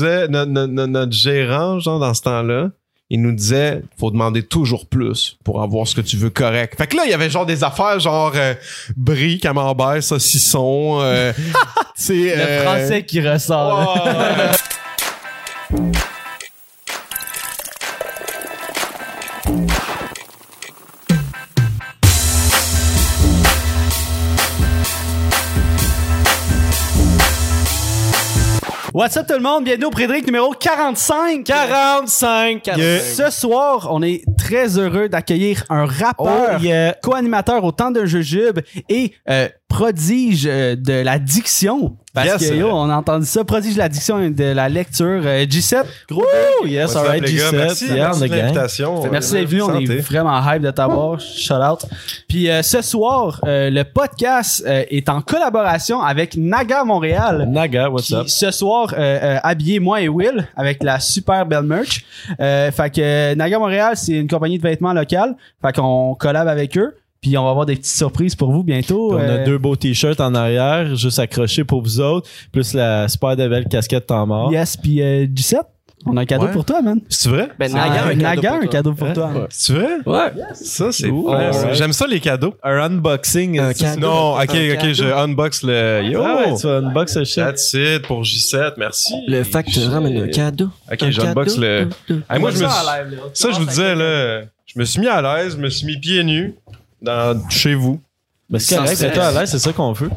disait, notre gérant, genre, dans ce temps-là, il nous disait, faut demander toujours plus pour avoir ce que tu veux correct. Fait que là, il y avait genre des affaires genre euh, brie, camembert, saucisson, euh, tu sais, Le euh, français qui ressort. What's up tout le monde? Bienvenue au Prédric numéro 45. 45. Ce soir, on est très heureux d'accueillir un rappeur, Oh, yeah. co-animateur au temps de Jujube et euh, prodige euh, de la diction. Parce Yes. que yo, on a entendu ça, prodige de la diction et de la lecture. Euh, G7, gros yes, les gars? G7. Merci, Yeah, merci l'invitation. Merci d'être venu, on est vraiment hype de t'avoir. Shout out. Puis euh, ce soir, euh, le podcast euh, est en collaboration avec Naga Montréal. Naga, what's Qui, up? ce soir, euh, euh, habillé moi et Will avec la super belle merch. Euh, fait que Naga Montréal, c'est une compagnie de vêtements locale. Fait qu'on collab avec eux. Puis on va avoir des petites surprises pour vous bientôt. Puis on a Euh, deux beaux t-shirts en arrière, juste accrochés pour vous autres, plus la super de belle casquette temps mort. Yes, puis euh, G7, on a un cadeau Ouais. pour toi, man. C'est vrai? Ben, Naga, un cadeau Naga, pour un toi. cadeau pour toi. C'est vrai? Ouais. Ça, c'est ouais, alright. J'aime ça, les cadeaux. Un unboxing. Un cadeau. Non, ok, Un ok, je unbox le. Yo! Ah ouais, tu vas unbox ce shit. That's it pour J7, merci. Le facteur ramène un cadeau. Ok, Un j'unbox le. Hey, moi, je me suis- Ça, je vous disais, là, je me suis mis à l'aise, je me suis mis pieds nus dans, chez vous. Mais c'est Sans correct, stress. c'est toi à l'aise, c'est ça qu'on veut.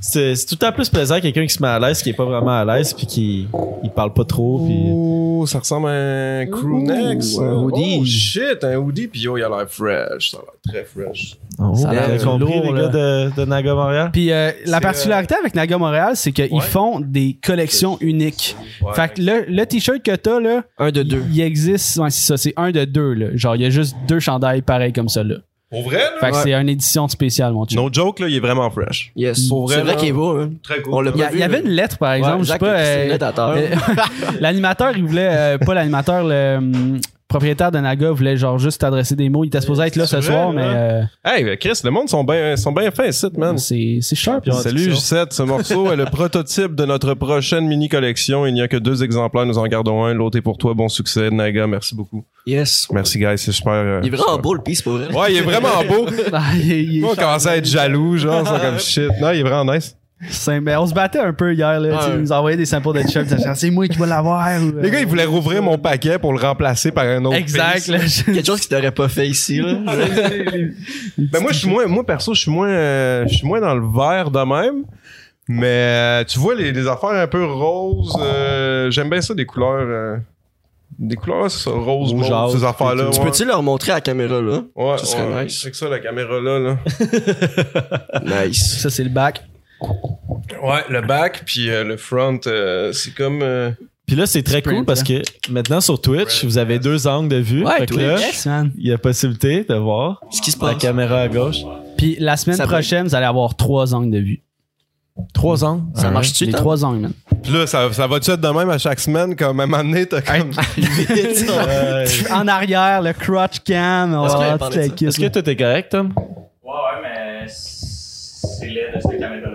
C'est tout le temps plus plaisant quelqu'un qui se met à l'aise, qui est pas vraiment à l'aise, puis qui il parle pas trop, puis... Oh, ça ressemble à un crew neck, ça. un hoodie. Oh, shit, un hoodie, puis yo, il a l'air fresh. Ça a l'air très fresh. Oh, Ça a l'air compris, lourd, les gars de, de Naga Montréal? Puis euh, la C'est, particularité avec Naga Montréal, c'est qu'ils Ouais. font des collections uniques. Ouais. Fait que le, le t-shirt que t'as, là, Un de deux. il existe, ouais, c'est ça, c'est un de deux, là. Genre, il y a juste deux chandails pareils comme ça, là. Pour vrai, là? Fait que Ouais. c'est une édition spéciale, mon chum. No joke, là, il est vraiment fresh. Yes. Pour vrai, C'est vrai qu'il est beau, hein. Très cool. On l'a Il y, a- pas il y vu, avait une lettre, par exemple, Ouais, je sais pas. euh, euh, L'animateur, il voulait, euh, pas l'animateur, le hum, propriétaire de Naga voulait genre juste t'adresser des mots. Il était supposé être là ce soir, mais euh, Hey, mais Chris, le monde sont bien sont bien fins ici, man. c'est c'est sharp. Salut J7, ce morceau est le prototype de notre prochaine mini collection. Il n'y a que deux exemplaires, nous en gardons un. L'autre est pour toi. Bon succès, Naga. Merci beaucoup. Yes. Merci, guys. C'est super. euh, Il est vraiment super. beau, le piece, pour vrai. Ouais, il est vraiment beau. Ah, il- il est Moi, on commençait à être jaloux, genre, c'est comme shit. Non, il est vraiment nice. Mais on se battait un peu hier, là. Ouais. Ils nous envoyaient des samples de C'est moi qui vais l'avoir. ou, euh, Les gars, ils voulaient rouvrir mon paquet pour le remplacer par un autre. Exact, piece. là. je- Quelque chose qu'il t'aurait pas fait ici, là. Ben moi, je suis moins, moi perso, je suis moins, euh, je suis moins dans le vert de même. Mais euh, tu vois les, les affaires un peu roses, euh, j'aime bien ça des couleurs, euh, des couleurs c'est ça, rose, mauve, Rougeâtre, ces affaires là. Tu peux-tu leur montrer à la caméra, là? Ouais, Ça serait ouais. nice. C'est que ça la caméra là, là. Nice. Ça, c'est le bac. Ouais, le back puis euh, le front, euh, c'est comme. euh, Puis là, c'est très Sprint, cool parce que maintenant sur Twitch, vous avez deux angles de vue. Ouais, Fait que là, Yes, man. il y a possibilité de voir Ce qui se la passe. caméra à gauche. Puis la semaine Ça prochaine, vous allez avoir trois angles de vue. Trois angles? Ça marche-tu, Les Tom? trois angles, man. Puis là, ça, ça va-tu être de même à chaque semaine comme à un moment donné, t'as comme. En arrière, le crotch cam, on Est-ce va avoir toute la kit, Est-ce que tout est correct, Tom? Ouais, ouais, mais c'est laid de cette caméra-là,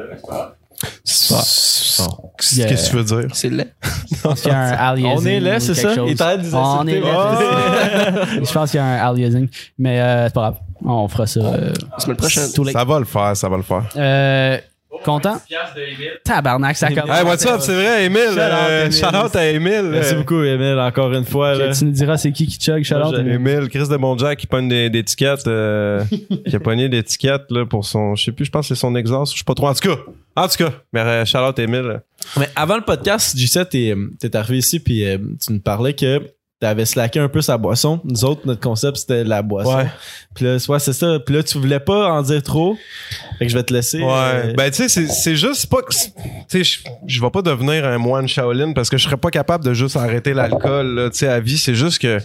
Qu'est-ce que tu veux dire? C'est laid. Je pense qu'il y a un aliasing. On est là, ou c'est ça? chose. Il de On est là. Je pense qu'il y a un aliasing. Mais euh, c'est pas grave. On fera ça. euh, Semaine prochaine. too late. Ça va le faire, ça va le faire. Euh, content? 10 piastres de Emile. Tabarnak, ça commence. Hey, what's up? C'est vrai, Emile. Shout out, euh, Emile. Shout out à Emile. Merci beaucoup, Emile, encore une fois. Là. Tu nous diras c'est qui qui chug, shout out. Emile, Chris de Bonjack qui pogne des, des tickets, euh, qui a pogné des tickets là, pour son, je sais plus, je pense que c'est son exhaust, je sais pas trop. En tout cas, en tout cas, mais euh, shout out Emile. Mais avant le podcast, J7, t'es, t'es arrivé ici puis euh, tu nous parlais que t'avais slacké un peu sa boisson. Nous autres, notre concept, c'était la boisson. Ouais. Puis là, ouais, c'est ça. Puis là, tu voulais pas en dire trop. Fait que je vais te laisser. Ouais. euh, Ben, tu sais, c'est- c'est juste pas que. Tu sais, je- je vais pas devenir un moine Shaolin parce que je serais pas capable de juste arrêter l'alcool, là, tu sais, à vie. C'est juste que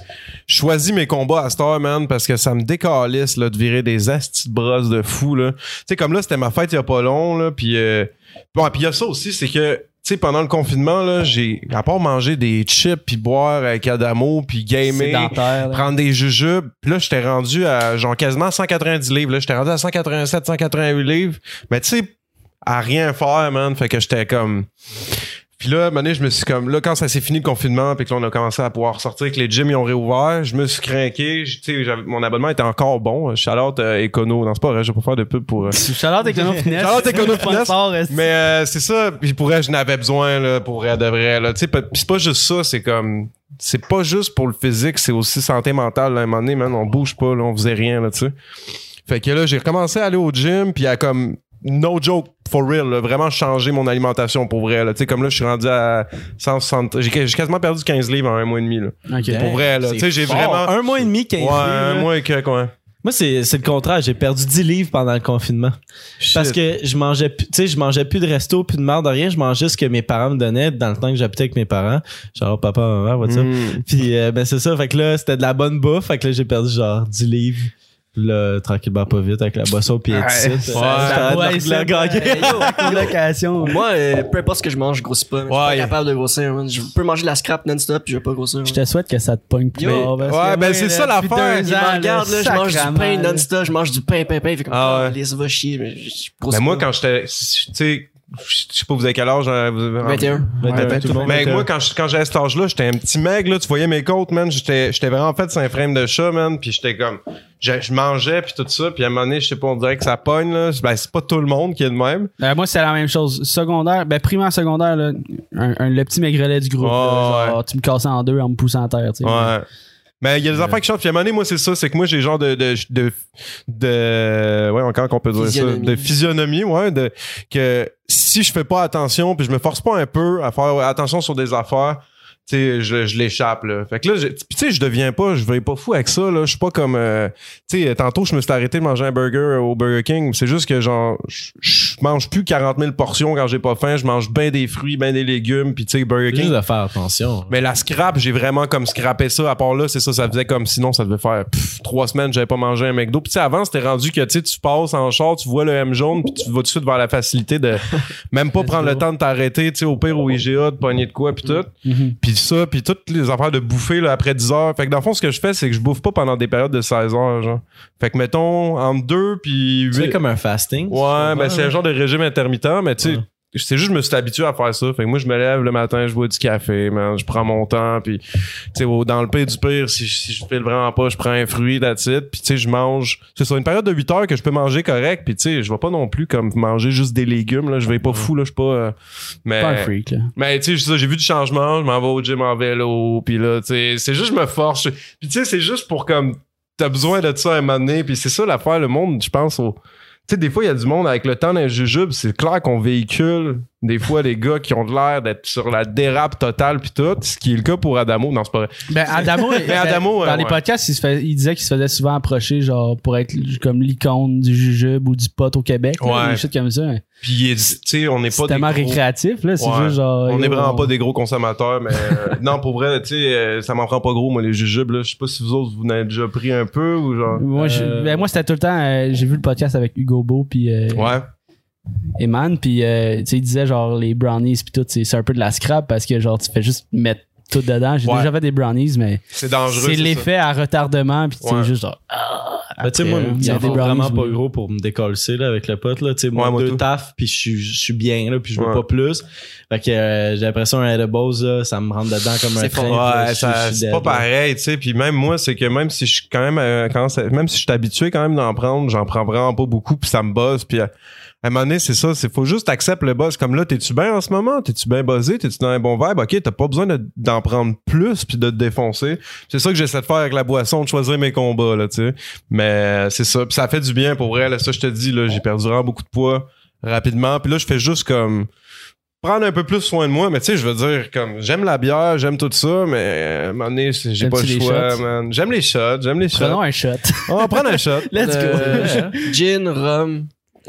je choisis mes combats à Star, man, parce que ça me décalisse, là, de virer des astis de brosses de fou, là. Tu sais, comme là, c'était ma fête il y a pas long, là, puis euh, bon, puis il y a ça aussi, c'est que. Sais, pendant le confinement, là, j'ai, à part manger des chips, puis boire avec Adamo, puis gamer, prendre des jujubes. Puis là, j'étais rendu à genre quasiment 190 livres. Là, j'étais rendu à 187, 188 livres. Mais tu sais, à rien faire, man. Fait que j'étais comme. Puis là, à un moment donné, je me suis comme, là, quand ça s'est fini le confinement, puis que là, on a commencé à pouvoir sortir, que les gyms, ils ont réouvert, je me suis craqué. Tu sais, mon abonnement était encore bon. Charlotte euh, Econo. Non, c'est pas vrai, je vais pas faire de pub pour. euh, Charlotte Econo Finesse. Charlotte Econo Finesse. Mais euh, c'est ça, puis pour vrai, je n'avais besoin là, pour vrai de vrai là, tu sais, c'est pas juste ça, c'est comme c'est pas juste pour le physique, c'est aussi santé mentale là, à un moment donné, man, on bouge pas là, on faisait rien là, tu sais. Fait que là, j'ai recommencé à aller au gym puis à comme no joke for real, là, vraiment changer mon alimentation pour vrai là, tu sais comme là je suis rendu à 160 j'ai j'ai quasiment perdu 15 livres en un mois et demi là. Ok. Pour vrai là, tu sais, j'ai vraiment Un mois et demi, 15 Ouais, livres, un mois et que quoi. Moi, c'est c'est le contraire. J'ai perdu 10 livres pendant le confinement. Parce que je mangeais plus, tu sais, je mangeais plus de resto, plus de merde, de rien. Je mangeais ce que mes parents me donnaient dans le temps que j'habitais avec mes parents. Genre, papa, maman, what's up? Mm. Puis, euh, ben, c'est ça. Fait que là, c'était de la bonne bouffe. Fait que là, j'ai perdu genre 10 livres. Là, tranquillement, pas vite, avec la boisson, puis Ouais. étiquette. Ouais. Gagner. euh, yo, colocation. Moi, euh, peu importe ce que je mange, je grossis pas. Je suis pas Ouais. capable de grossir. man. Je peux manger de la scrap non-stop puis je vais pas grossir. Je te souhaite que ça te pogne plus Yo. Ouais, que ben, c'est ça l'affaire. regarde, là, je mange du pain non-stop, je mange du pain, pain, pain. Fait comme, Ah ah, ouais. les va chier. Mais je, Mais moi quand j'étais tu sais je sais pas vous avez quel âge hein, vous avez- 21. Ouais, Ouais, tout le monde mais était- moi, quand, je- quand j'avais cet âge-là, j'étais un petit mec, là, tu voyais mes côtes, man, j'étais, j'étais vraiment fait c'est un frame de chat, man, puis j'étais comme, je, je mangeais, puis tout ça, puis à un moment donné, je sais pas, on dirait que ça pogne, là, ben, c'est pas tout le monde qui est de même. Euh, moi, c'est la même chose. Secondaire, ben, primaire, secondaire, là, un, un- le petit maigrelet du groupe. Là, genre, ouais. Tu me cassais en deux en me poussant à terre, tu sais. Ouais. Mais il y a des affaires qui changent, puis à un moment donné, moi, c'est ça, c'est que moi, j'ai genre de, de, de, de, ouais, encore qu'on peut dire ça, de physionomie, ouais, de, que si je fais pas attention, puis je me force pas un peu à faire attention sur des affaires, sais, je, je l'échappe, là. Fait que là, tu sais, je deviens pas, je vais pas fou avec ça, là. Je suis pas comme, euh, tu sais, tantôt, je me suis arrêté de manger un burger au Burger King. C'est juste que, genre, je mange plus 40 000 portions quand j'ai pas faim. Je mange bien des fruits, bien des légumes, puis tu sais, Burger King. juste de faire attention. Mais la scrap, j'ai vraiment comme scrappé ça. À part là, c'est ça, ça faisait comme sinon, ça devait faire pff, trois semaines, j'avais pas mangé un McDo. Puis tu sais, avant, c'était rendu que tu sais, tu passes en char, tu vois le M jaune, puis tu vas tout de suite vers la facilité de même pas prendre le temps de t'arrêter, tu sais, au pire au IGA, de pogner de quoi, puis tout. Mhm. Puis ça, puis toutes les affaires de bouffer là, après 10 heures. Fait que dans le fond, ce que je fais, c'est que je bouffe pas pendant des périodes de 16 heures, genre. Fait que mettons, entre 2 puis Tu fais 8. comme un fasting. Ouais, ben c'est un genre de régime intermittent, mais tu sais, Ouais. C'est juste je me suis habitué à faire ça. Fait que moi je me lève le matin, je bois du café, man, je prends mon temps puis tu sais dans le pire du pire si, je- si je file vraiment pas, je prends un fruit that's it, puis tu sais je mange. C'est sur une période de 8 heures que je peux manger correct, puis tu sais je vais pas non plus comme manger juste des légumes là, je vais pas fou là, je suis pas euh, mais Pas un freak, là. mais tu sais, j'ai vu du changement, je m'en vais au gym en vélo, puis là, tu sais, c'est juste je me force. Puis tu sais, c'est juste pour comme t'as besoin de ça à un moment donné, puis c'est ça l'affaire, le monde, je pense au tu sais, des fois, il y a du monde avec le temps d'un jujube, c'est clair qu'on véhicule des fois les gars qui ont de l'air d'être sur la dérape totale puis tout, ce qui est le cas pour Adamo. Non, c'est pas vrai. Ben, Adamo, Mais Adamo, dans euh, les ouais. podcasts, il, se fait- il disait qu'il se faisait souvent approcher, genre, pour être comme l'icône du jujube ou du pot au Québec. là, Ouais. Des choses comme ça. Puis, il est- tu sais, on n'est pas des tellement gros- récréatif, là. C'est Ouais. juste genre. On yo, est vraiment on- pas des gros consommateurs, mais euh, non, pour vrai, tu sais, euh, ça m'en prend pas gros, moi, les jujubes, là. Je sais pas si vous autres, vous en avez déjà pris un peu ou genre. Moi, je- ben, moi c'était tout le temps. J'ai vu le podcast avec Hugo Beau puis euh, Ouais. Eman, puis euh, tu sais, il disait genre les brownies puis tout, c'est un peu de la scrap parce que genre tu fais juste mettre tout dedans. J'ai Ouais. déjà fait des brownies, mais C'est dangereux. c'est l'effet à retardement puis tu sais Ouais. juste genre. ah, Ben, tu sais, moi, il faut vraiment pas gros pour me décoller là, avec le pote. Là. Tu sais, moi, Ouais, moi deux tout. tafs, puis je suis, je suis bien, là, puis je veux Ouais. pas plus. Fait que euh, j'ai l'impression un edibles, là, ça me rentre dedans comme un C'est train. c'est pas pareil, tu sais. Puis même moi, c'est que même si je suis quand même, euh, quand même si je suis habitué quand même d'en prendre, j'en prends vraiment pas beaucoup, puis ça me bosse. Puis à, à un moment donné, c'est ça, c'est faut juste accepter le boss. Comme là, t'es-tu bien en ce moment? T'es-tu bien buzzé? T'es-tu dans un bon vibe? Ok, t'as pas besoin de- d'en prendre plus puis de te défoncer. C'est ça que j'essaie de faire avec la boisson, de choisir mes combats, là, tu sais. Mais c'est ça. Puis ça fait du bien pour vrai. Là, ça, je te dis, là, j'ai perdu vraiment beaucoup de poids rapidement. Puis là, je fais juste comme prendre un peu plus soin de moi, mais tu sais, je veux dire, comme, j'aime la bière, j'aime tout ça, mais euh, à un moment donné, j'ai pas le choix, man. J'aime les shots, j'aime les shots. Prenons un shot. On va prendre un shot. Let's go. Euh, gin, rhum,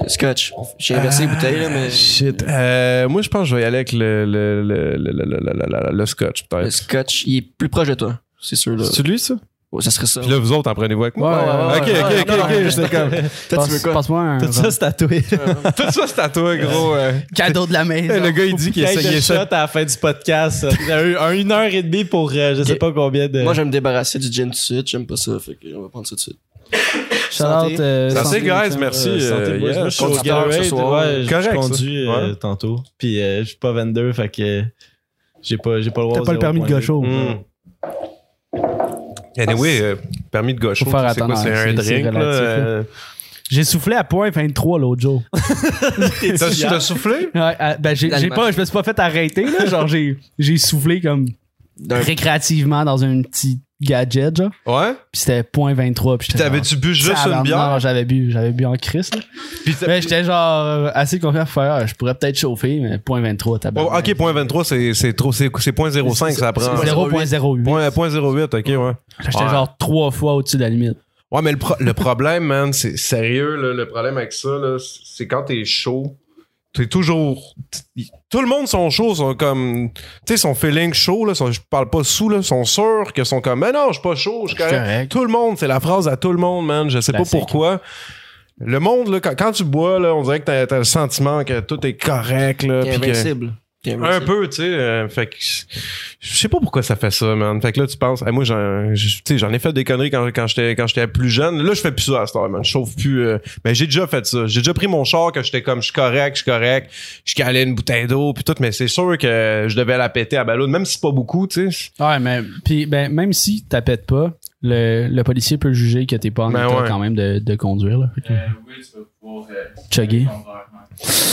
scotch. J'ai inversé les bouteilles, là, mais. Shit. Euh, moi, je pense que je vais y aller avec le, le, le, le, le, le, le- le- le scotch, Le peut-être. scotch, il est plus proche de toi. C'est sûr, là. C'est lui, ça? Oh, ça serait ça. Puis là, vous autres, en prenez-vous avec moi? Ouais, ouais, ouais, ok, ouais, ok, ouais, ok, ok, j'étais comme. Toi, tu veux quoi? Passe-moi un Tout ça, c'est tatoué. Tout ça, c'est toi, gros. euh. cadeau de la maison. Le gars, il dit qu'il essayait ça. à la fin du podcast. Il a eu un, une heure et demie pour euh, je sais pas combien de. Moi, je vais me débarrasser du gin tout de suite. J'aime pas ça. Fait que on va prendre ça tout de suite. Shout out. euh, Santé, santé, guys, merci. Euh, santé, euh, yeah. Je suis au ce soir. ouais, Correct, je ça. conduis euh, Ouais. tantôt. Puis euh, je suis pas vendeur, fait que j'ai pas, j'ai pas le droit T'as pas le permis de 0.2. gaucho. Mm. Anyway, euh, permis de gauche, Faut faire c'est quoi? C'est un c'est- c'est drink, là? J'ai soufflé à point 23 l'autre jour. T'as soufflé? Ouais, euh, ben j'ai, pas, je me suis pas fait arrêter là, genre j'ai, j'ai soufflé comme récréativement dans un petit gadget genre. Ouais? Puis c'était point 23 puis j'étais t'avais-tu bu juste une bière? Non, j'avais bu, j'avais bu en crise. là. Puis Mais j'étais genre euh, assez confiant pour faire, je pourrais peut-être chauffer mais point 23 t'as Oh, ok, point 23, c'est trop, c'est c'est point 05, ça prend. c'est 0.08. Point, point 08, ok, ouais. J'étais Ouais. genre trois fois au-dessus de la limite. Ouais, mais le, pro- le problème, man, c'est sérieux, là, le problème avec ça, là, c'est quand t'es chaud, t'es toujours. Tout le monde sont chauds, sont comme. Tu sais, son feeling chaud, là, sont- je parle pas sous, là, sont sûrs que sont comme, mais non, je suis pas chaud, je suis. Tout le monde, c'est la phrase à tout le monde, man. Je sais Classique. pas pourquoi. Le monde, là, quand, quand tu bois, là, on dirait que t'as as le sentiment que tout est correct, là. Que- invincible. Un peu, tu sais. euh, fait que je sais pas pourquoi ça fait ça, man. Fait que là, tu penses, hey, moi, j'en, je- tu sais, j'en ai fait des conneries quand, quand j'étais quand j'étais plus jeune. Là, je fais plus ça à cette heure, man. Je chauffe plus. euh, mais j'ai déjà fait ça. J'ai déjà pris mon char que j'étais comme, je suis correct, je suis correct. Je calais une bouteille d'eau puis tout. Mais c'est sûr que je devais la péter à ballon, même si c'est pas beaucoup, tu sais. Ouais, mais puis ben même si t'appelles pas, le, le policier peut juger que t'es pas en Ben état ouais. quand même de, de conduire là. Euh, oui, tu vas pouvoir. euh, Chugger.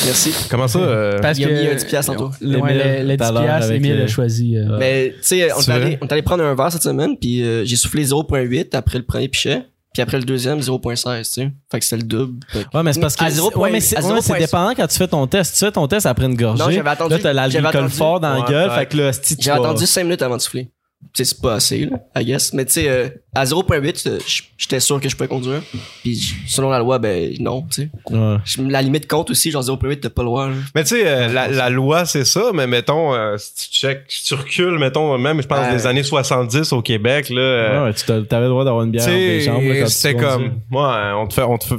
Merci. Comment ça? euh, Parce Il a que mis un 10 piastres. Le, ouais, L'émile, le, le tout à 10 l'heure, piastres, Emile le- a choisi. euh, Mais, tu sais, on, est C'est allé- prendre un verre cette semaine, puis euh, j'ai soufflé 0.8 après le premier pichet, puis après le deuxième, 0.16, tu sais. Fait que c'était le double. Que- Ouais, mais c'est parce que. À zéro ouais, point- mais c'est ouais, c'est dépendant quand tu fais ton test. Tu fais ton test après une gorgée. Non, j'avais attendu- Là, t'as l'alcool fort dans la Ouais, gueule. ouais. Fait que là, si tu J'ai attendu 5 minutes avant de souffler. Tu sais, c'est pas assez, là, I guess. Mais tu sais, euh, à 0.8, euh, j'étais sûr que je pouvais conduire. Puis selon la loi, ben non, tu sais. Ouais. La limite compte aussi, genre 0.8, t'as pas le droit. là. Mais tu sais, euh, la, la loi, c'est ça, mais mettons, euh, si tu check, si tu recules, mettons, même, je pense, Ouais. des années 70 au Québec, là. euh, Ouais, tu t'avais le droit d'avoir une bière entre les jambes. là, sais, quand tu c'était comme, ouais, on te fait, on te fait,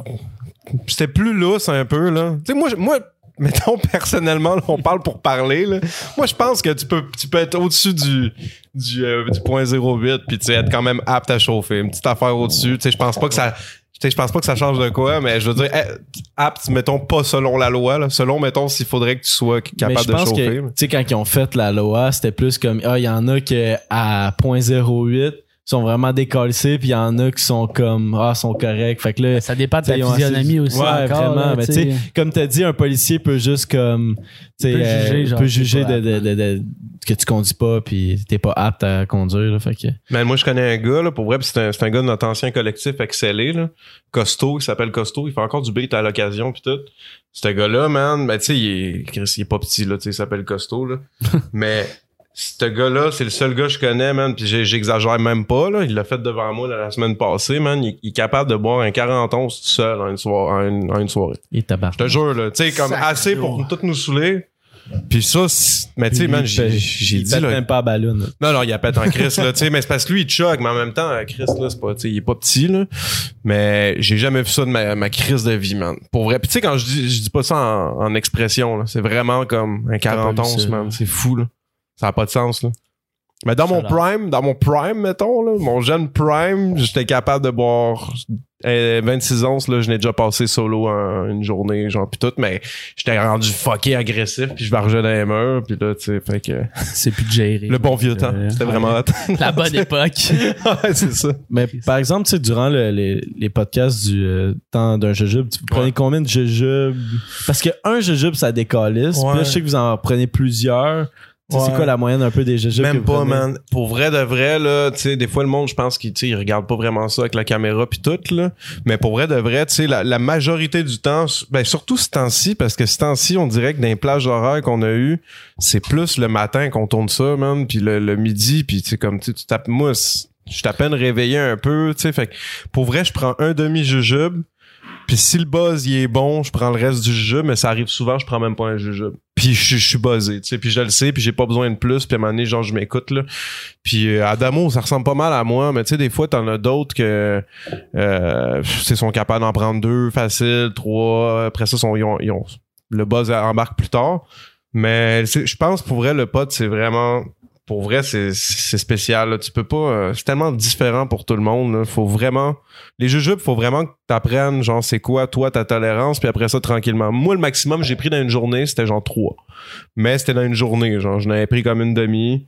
c'était plus lousse un peu, là. Tu sais, moi, moi, mettons, personnellement, là, on parle pour parler, là. Moi, je pense que tu peux, tu peux être au-dessus du, du, euh, du point 08 puis tu sais, être quand même apte à chauffer. Une petite affaire au-dessus. Tu sais, je pense pas que ça, tu sais, je pense pas que ça change de quoi, mais je veux dire, eh, apte, mettons, pas selon la loi, là. Selon, mettons, s'il faudrait que tu sois capable de chauffer. tu sais, quand ils ont fait la loi, c'était plus comme, ah, il y en a que à 0.08 sont vraiment décalcés, puis il y en a qui sont comme, ah, sont corrects. Fait que là, Ça dépend de ta physionomie aussi. Ouais, encore, vraiment. là, mais tu sais, comme t'as dit, un policier peut juste comme, tu sais, Peut euh, juger, genre, peut juger de, de, de, de- que tu conduis pas, puis t'es pas apte à conduire. Là, fait que, Man, moi, je connais un gars, là, pour vrai, pis c'est un, c'est un gars de notre ancien collectif excellé, là. Costaud, il s'appelle Costaud, il fait encore du beat à l'occasion, pis tout. Ce gars-là, man, ben, tu sais, il est, Chris, il est pas petit, là, tu sais, il s'appelle Costaud, là. Mais, ce gars-là, c'est le seul gars que je connais, man, pis j'ai- j'exagère même pas, là. Il l'a fait devant moi, là, la semaine passée, man. Il, il est capable de boire un 40 onces tout seul en une, soirée, en une, en une soirée. il tabac. Je te jure, là, tu sais, comme assez pour toutes nous saouler. Puis ça, c'est- mais tu sais, man, j'ai j'ai il dit, pète là, même pas à ballon. là. non, non, il a pète en Chris, là, tu sais, mais c'est parce que lui, il choque, mais en même temps, Chris, là, c'est pas, tu sais, il est pas petit, là. Mais j'ai jamais vu ça de ma, ma crise de vie, man. Pour vrai. Puis tu sais, quand je dis, je dis pas ça en, en expression, là. C'est vraiment comme un 40 pas vu onces, ça. man. C'est fou, là. Ça a pas de sens, là. Mais dans mon prime, dans mon prime, mettons, là, mon jeune prime, j'étais capable de boire euh, 26 onces, là, je n'ai déjà passé solo en- une journée, genre, pis tout, mais j'étais rendu fucké agressif, puis je vargeais dans les murs, puis là, tu sais, fait que... C'est plus de gérer. Le bon vieux temps. Euh, C'était vraiment hot. La bonne époque. ouais, c'est ça. Mais par exemple, tu sais, durant le- les, les podcasts du euh, temps d'un jujube, tu prenez Ouais. combien de jujubes? Parce que un jujube, ça décalisse. Puis là, je sais que vous en prenez plusieurs. Ouais. C'est quoi la moyenne un peu des jujubes? que Même pas, man. Pour vrai de vrai, là, tu sais, des fois, le monde, je pense qu'il, tu sais, il regarde pas vraiment ça avec la caméra puis tout, là. Mais pour vrai de vrai, tu sais, la, la majorité du temps, ben, surtout ce temps-ci, parce que ce temps-ci, on dirait que dans les plages horaires qu'on a eues, c'est plus le matin qu'on tourne ça, man, puis le, le midi, puis tu sais, comme, tu sais, tu tapes, moi, c'est- je suis à peine réveillé un peu, tu sais, fait que, pour vrai, je prends un demi-jujube, puis si le buzz il est bon, je prends le reste du jujube, mais ça arrive souvent, je prends même pas un jujube. Puis je, suis buzzé, tu sais, puis je le sais, puis j'ai pas besoin de plus, puis à un moment donné, genre je m'écoute là. Puis euh, Adamo, ça ressemble pas mal à moi, mais tu sais des fois t'en as d'autres que euh, c'est sont capables d'en prendre deux facile, trois, après ça ils ont, ils ont- le buzz embarque plus tard. Mais je pense pour vrai le pote c'est vraiment pour vrai, c'est spécial. Là. Tu peux pas. euh, c'est tellement différent pour tout le monde. Là. Faut vraiment. Les jujubes, faut vraiment que t'apprennes, genre, c'est quoi, toi, ta tolérance, puis après ça, tranquillement. Moi, le maximum, j'ai pris dans une journée, c'était genre trois. Mais c'était dans une journée, genre, je n'avais pris comme une demi.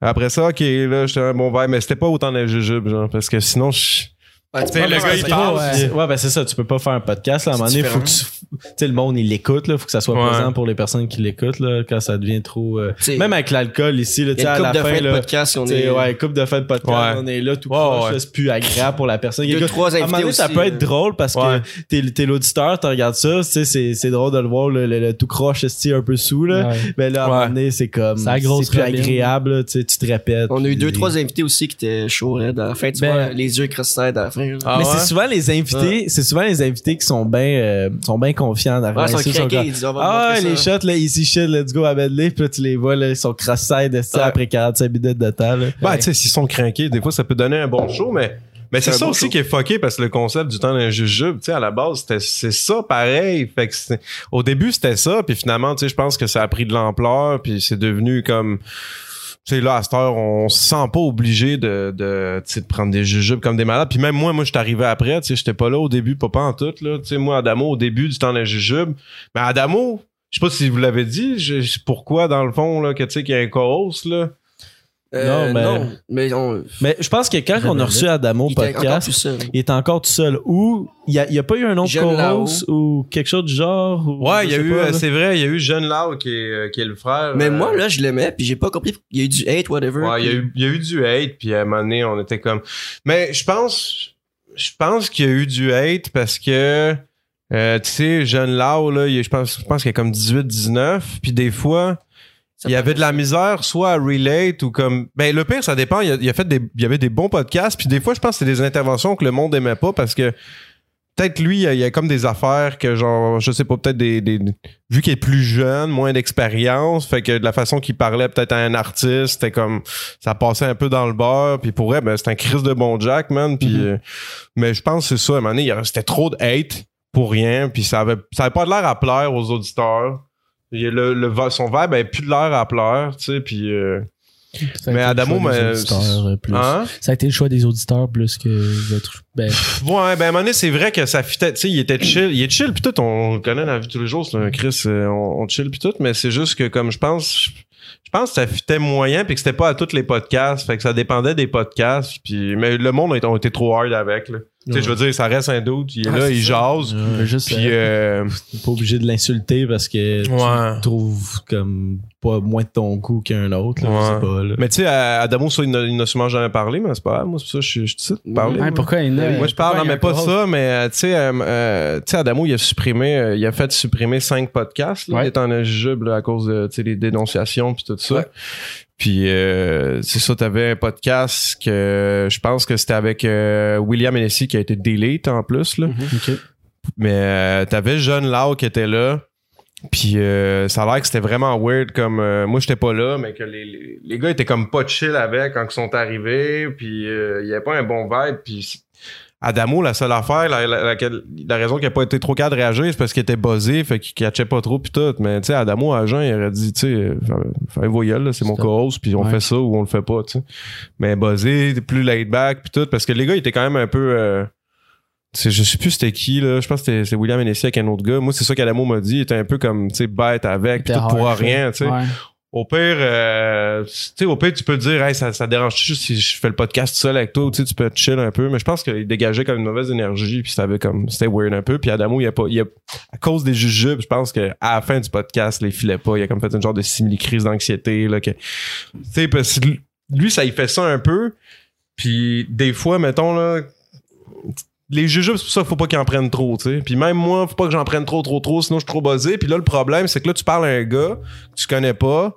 Après ça, ok, là, j'étais un bon verre, mais c'était pas autant de jujubes, genre, parce que sinon, je. Ouais, tu Tu sais, peux le gars, il parle. Ouais, ouais, ben c'est ça, tu peux pas faire un podcast. Là, à un moment donné, faut que tu. Tu sais, le monde, il l'écoute, là. Faut que ça soit Ouais. présent pour les personnes qui l'écoutent, là, quand ça devient trop. euh, Même avec l'alcool ici, là, tu sais, à la de fin, là. podcast, on est. ouais, coupe de fin de podcast, Ouais. on est là tout Ouais, croche, ouais. là, c'est plus agréable pour la personne. Il y a trois à un moment ça peut euh. être drôle parce Ouais. que t'es, t'es l'auditeur, tu regardes ça, tu sais, c'est, c'est drôle de le voir, le, le- le tout croche, un peu sous, là. Mais là, à un moment donné, c'est comme, C'est plus agréable, tu sais, tu te répètes. On a eu deux, trois invités aussi qui étaient chauds à la fin. Tu Ben- vois, les yeux la fin. Ah mais ouais? c'est souvent les invités, c'est souvent les invités qui sont bien, euh, sont bien confiants Ouais, derrière. ils sont Ils sont craqués, comme, ils disent, Ah ouais, les ça. shots, là, easy shit, let's go à Medley, puis là, tu les vois, là, ils sont cross-side, Ouais. après 45 minutes de temps, là. Ben, tu sais, s'ils sont craqués, des fois, ça peut donner un bon show, mais, mais c'est ça bon aussi show. qui est fucké parce que le concept du temps d'un jujube, tu sais, à la base, c'était, c'est ça pareil. Fait que c'est- au début, c'était ça, puis finalement, tu sais, je pense que ça a pris de l'ampleur, puis c'est devenu comme, tu sais, là, à cette heure, on se sent pas obligé de, de, de prendre des jujubes comme des malades. Puis même moi, moi, je suis arrivé après, tu sais, j'étais pas là au début, pas, pas en tout, là. Tu sais, moi, Adamo, au début du temps d'un jujube, mais Adamo, je sais pas si vous l'avez dit, je- pourquoi, dans le fond, là, que tu sais, qu'il y a un co-host, là. Euh, Non, mais- non, mais on. Mais je pense que quand on a reçu Adamo Il était encore podcast, seul. il est encore tout seul. Ou il y a, pas eu un autre co-host ou quelque chose du genre. ou- Ouais, il y a eu, euh, c'est vrai, il y a eu Jeune Lau qui est, euh, qui est le frère. Mais euh, moi, là, je l'aimais, puis j'ai pas compris. Il y a eu du hate, whatever. Ouais, il y, a puis- eu, il y a eu du hate, puis à un moment donné, on était comme. Mais je pense, je pense qu'il y a eu du hate parce que, euh, tu sais, jeune Lau, là, je pense, je pense qu'il y a comme 18, 19, puis des fois, il y avait de la misère, soit à relate ou comme. Ben, le pire, ça dépend. Il y, a, il y a fait des, il y avait des bons podcasts, puis des fois, je pense que c'est des interventions que le monde aimait pas parce que. Peut-être lui, il y, a, comme des affaires que genre, je sais pas, peut-être des, des- vu qu'il est plus jeune, moins d'expérience, fait que de la façon qu'il parlait peut-être à un artiste, c'était comme ça passait un peu dans le beurre, puis pour vrai, ben c'est un Chris de bon Jack, man, puis Mhm. euh, mais je pense que c'est ça, à un moment donné, restait trop de hate pour rien, puis ça avait ça avait pas de l'air à plaire aux auditeurs. Il y a le, le son vibe avait plus de l'air à plaire, tu sais, puis euh, Ça a Mais été le Adamo, choix des mais- auditeurs, euh, plus. hein? Ça a été le choix des auditeurs plus que votre. Ben, Ouais, ben à un moment donné, c'est vrai que ça fitait, tu sais, il était chill, il est chill pis tout, on le connaît dans la vie de tous les jours, c'est un Chris, euh, on, on chill pis tout, mais c'est juste que comme je pense, je, pense que ça fitait moyen puis que c'était pas à tous les podcasts, fait que ça dépendait des podcasts puis mais le monde a été, ont été trop hard avec là. Tu sais, je veux dire, ça reste un doute, il est Ah, là, il ça. jase, Ouais. juste. puis euh, euh, T'es pas obligé de l'insulter parce que Ouais. tu trouves comme pas moins de ton goût qu'un autre. Là, Ouais. Je sais pas. Là. mais tu sais, à- Adamo, ça, il n'a il n'a sûrement jamais parlé, mais c'est pas grave, moi, c'est pour ça que je suis je suis de parler. ouais, moi. pourquoi il Moi, je parle, non, mais pas co-host? ça, mais euh, tu sais, euh, euh, tu sais, Adamo, il a supprimé, euh, il a fait supprimer cinq podcasts, là, Ouais. il est en à cause de, tu sais, les dénonciations puis tout ça. Ouais. Puis, euh, c'est ça, t'avais un podcast que, je pense que c'était avec euh, William Hennessy qui a été delete en plus, là. Ok. Mais euh, t'avais Jeune Lau qui était là. Puis euh, ça a l'air que c'était vraiment weird comme euh, moi j'étais pas là mais que les, les, les gars étaient comme pas chill avec quand ils sont arrivés puis euh, il y avait pas un bon vibe puis Adamo la seule affaire la, la, laquelle- la raison qu'il a pas été trop cadre de réagir c'est parce qu'il était buzzé fait qu'il catchait pas trop puis tout. Mais tu sais Adamo à jeun il aurait dit tu sais euh, fais voyelle là, c'est mon co-host puis on Ouais. fait ça ou on le fait pas tu sais. Mais buzzé plus laid back puis tout parce que les gars ils étaient quand même un peu euh, je sais plus c'était qui là. Je pense que c'était c'est William Hennessy avec un autre gars. Moi c'est ça qu'Adamo m'a dit. Il était un peu comme tu sais bête avec T'es tout pour rien tu sais. Ouais. au pire euh, tu sais au pire tu peux te dire hey, ça, ça dérange juste si je fais le podcast tout seul avec toi ou tu sais tu peux te chill un peu. Mais je pense qu'il dégageait comme une mauvaise énergie puis c'était comme c'était weird un peu. Puis Adamo il a pas il a à cause des jujubes je pense que à la fin du podcast les filait pas. Il a comme fait une genre de simili crise d'anxiété là que tu sais parce que lui ça il fait ça un peu. Puis des fois mettons là les jujubes, c'est pour ça qu'il faut pas qu'ils en prennent trop, tu sais. Puis même moi, faut pas que j'en prenne trop, trop, trop, sinon je suis trop buzzé. Puis là, le problème, c'est que là, tu parles à un gars que tu connais pas.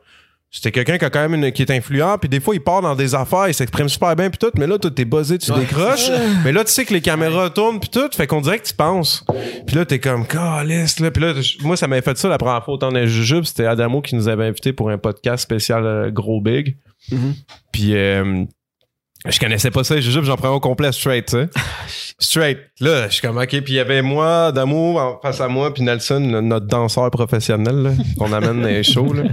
C'était quelqu'un qui a quand même une, qui est influent, puis des fois il part dans des affaires, il s'exprime super bien puis tout, mais là toi t'es buzzé, tu décroches. mais là tu sais que les caméras tournent puis tout, fait qu'on dirait que tu penses. Puis là t'es comme caliste là, puis là moi ça m'avait fait ça la première fois au temps d'un jujube, c'était Adamo qui nous avait invité pour un podcast spécial euh, gros big. Mhm. Puis euh, Je connaissais pas ça, jujubes, j'en prends au complet straight, tu sais. straight. Là, je suis comme, OK. Puis il y avait moi, d'amour, face à moi, puis Nelson, le- notre danseur professionnel, là, qu'on amène dans les shows, là.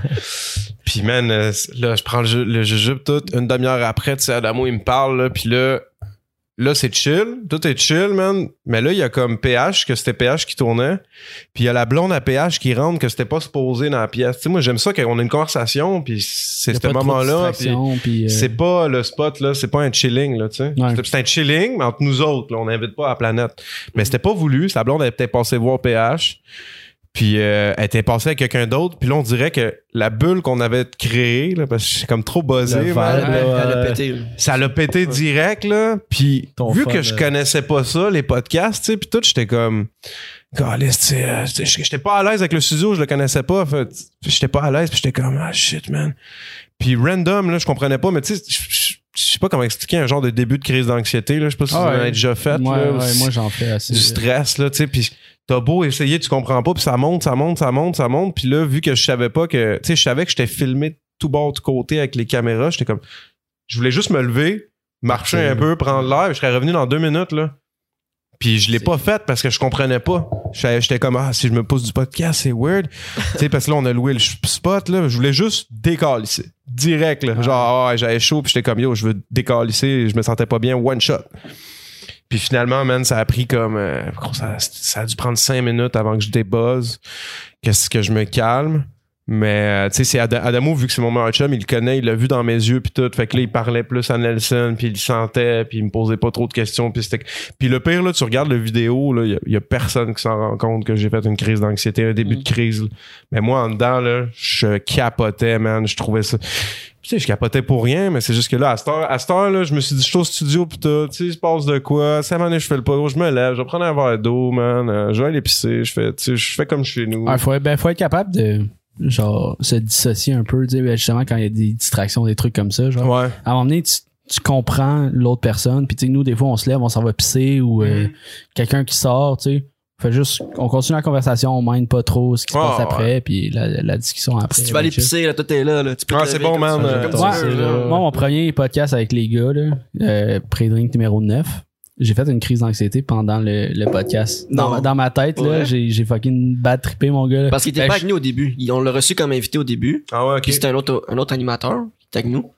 Puis, man, euh, là, je prends le, le jujube tout. Une demi-heure après, tu sais, Adamo, il me parle, là. Puis là, là, c'est chill. Tout est chill, man. Mais là, il y a comme PH, que c'était PH qui tournait. Puis il y a la blonde à PH qui rentre, que c'était pas supposé dans la pièce. Tu sais, moi, j'aime ça qu'on ait une conversation, puis c'est a ce moment-là. puis- euh, c'est pas le spot là, c'est pas un chilling là, tu sais. Ouais. C'est- un chilling, mais entre nous autres, là, on n'invite pas à la planète. Mais c'était pas voulu. Sa blonde avait peut-être passé voir PH. Puis euh, elle était passée avec quelqu'un d'autre. Puis là, on dirait que la bulle qu'on avait créée, là, parce que c'est comme trop buzzé, Elle, elle a pété. là. ça l'a pété direct, là. Puis Ton vu fun, que je euh. connaissais pas ça, les podcasts, tu sais, puis tout, j'étais comme... Caliste, tu sais, euh, tu sais, j'étais pas à l'aise avec le studio, je le connaissais pas. J'étais pas à l'aise, puis j'étais comme, ah shit, man. Puis random, là, je comprenais pas, mais tu sais, je- sais pas comment expliquer un genre de début de crise d'anxiété, là. Je sais pas si Ah vous en ouais. avez déjà fait, Ouais, là, ou ouais, si- moi, j'en fais assez. du stress, là, tu sais, puis t'as beau essayer, tu comprends pas, puis ça monte, ça monte, ça monte, ça monte, puis là, vu que je savais pas que, tu sais, je savais que j'étais filmé de tout bord, de côté avec les caméras, j'étais comme, je voulais juste me lever, marcher un peu, prendre l'air, je serais revenu dans deux minutes, là. Puis je l'ai pas fait parce que je comprenais pas. J'étais comme, ah, si je me pousse du podcast, c'est weird. tu sais, parce que là, on a loué le spot, là. Je voulais juste décalisser. Direct, là. Genre, ah, j'avais chaud, puis j'étais comme, yo, je veux décalisser. Je me sentais pas bien, one shot. Puis finalement, man, ça a pris comme. euh, ça, ça a dû prendre cinq minutes avant que je débuzz, qu'est-ce que je me calme. Mais, euh, tu sais, c'est Ad- Adamo, vu que c'est mon meilleur chum, il le connaît, il l'a vu dans mes yeux, puis tout. Fait que là, il parlait plus à Nelson, puis il le sentait, puis il me posait pas trop de questions. Puis, c'était... puis le pire, là, tu regardes la vidéo, là, il y a- il y, a personne qui s'en rend compte que j'ai fait une crise d'anxiété, un début de crise. là. Mais moi, en dedans, là, je capotais, man. Je trouvais ça. Tu sais, je capotais pour rien, mais c'est juste que là, à cette heure, à cette heure, là, je me suis dit, je suis au studio, pis tout, tu sais, il se passe de quoi, ça m'en est, je fais le pas, je me lève, je vais prendre un verre d'eau, man, euh, je vais aller pisser, je fais, tu sais, je fais comme chez nous. Ouais, faut, ben, faut être capable de genre se dissocier un peu, tu sais, ben, justement quand il y a des distractions, des trucs comme ça, genre. Ouais. À un moment donné, tu, tu comprends l'autre personne, puis tu sais, nous, des fois, on se lève, on s'en va pisser ou euh, Mhm. quelqu'un qui sort, tu sais. Fait juste, on continue la conversation, on mine pas trop ce qui se passe après, puis la, la discussion après. Si tu vas aller va être chill. pisser, là, tout est là, là. Tu peux Ah, c'est bon, man, Ouais. Moi, mon premier podcast avec les gars, là, euh, pré-drink numéro 9, j'ai fait une crise d'anxiété pendant le, le podcast. Dans, Non. ma- dans ma tête, là, Ouais. j'ai, j'ai fucking bad trippé, mon gars. là. Parce qu'il était Ben, pas je- avec nous au début. Ils- On l'a reçu comme invité au début. Ah ouais, ok. Puis c'était un autre, un autre animateur qui était avec nous.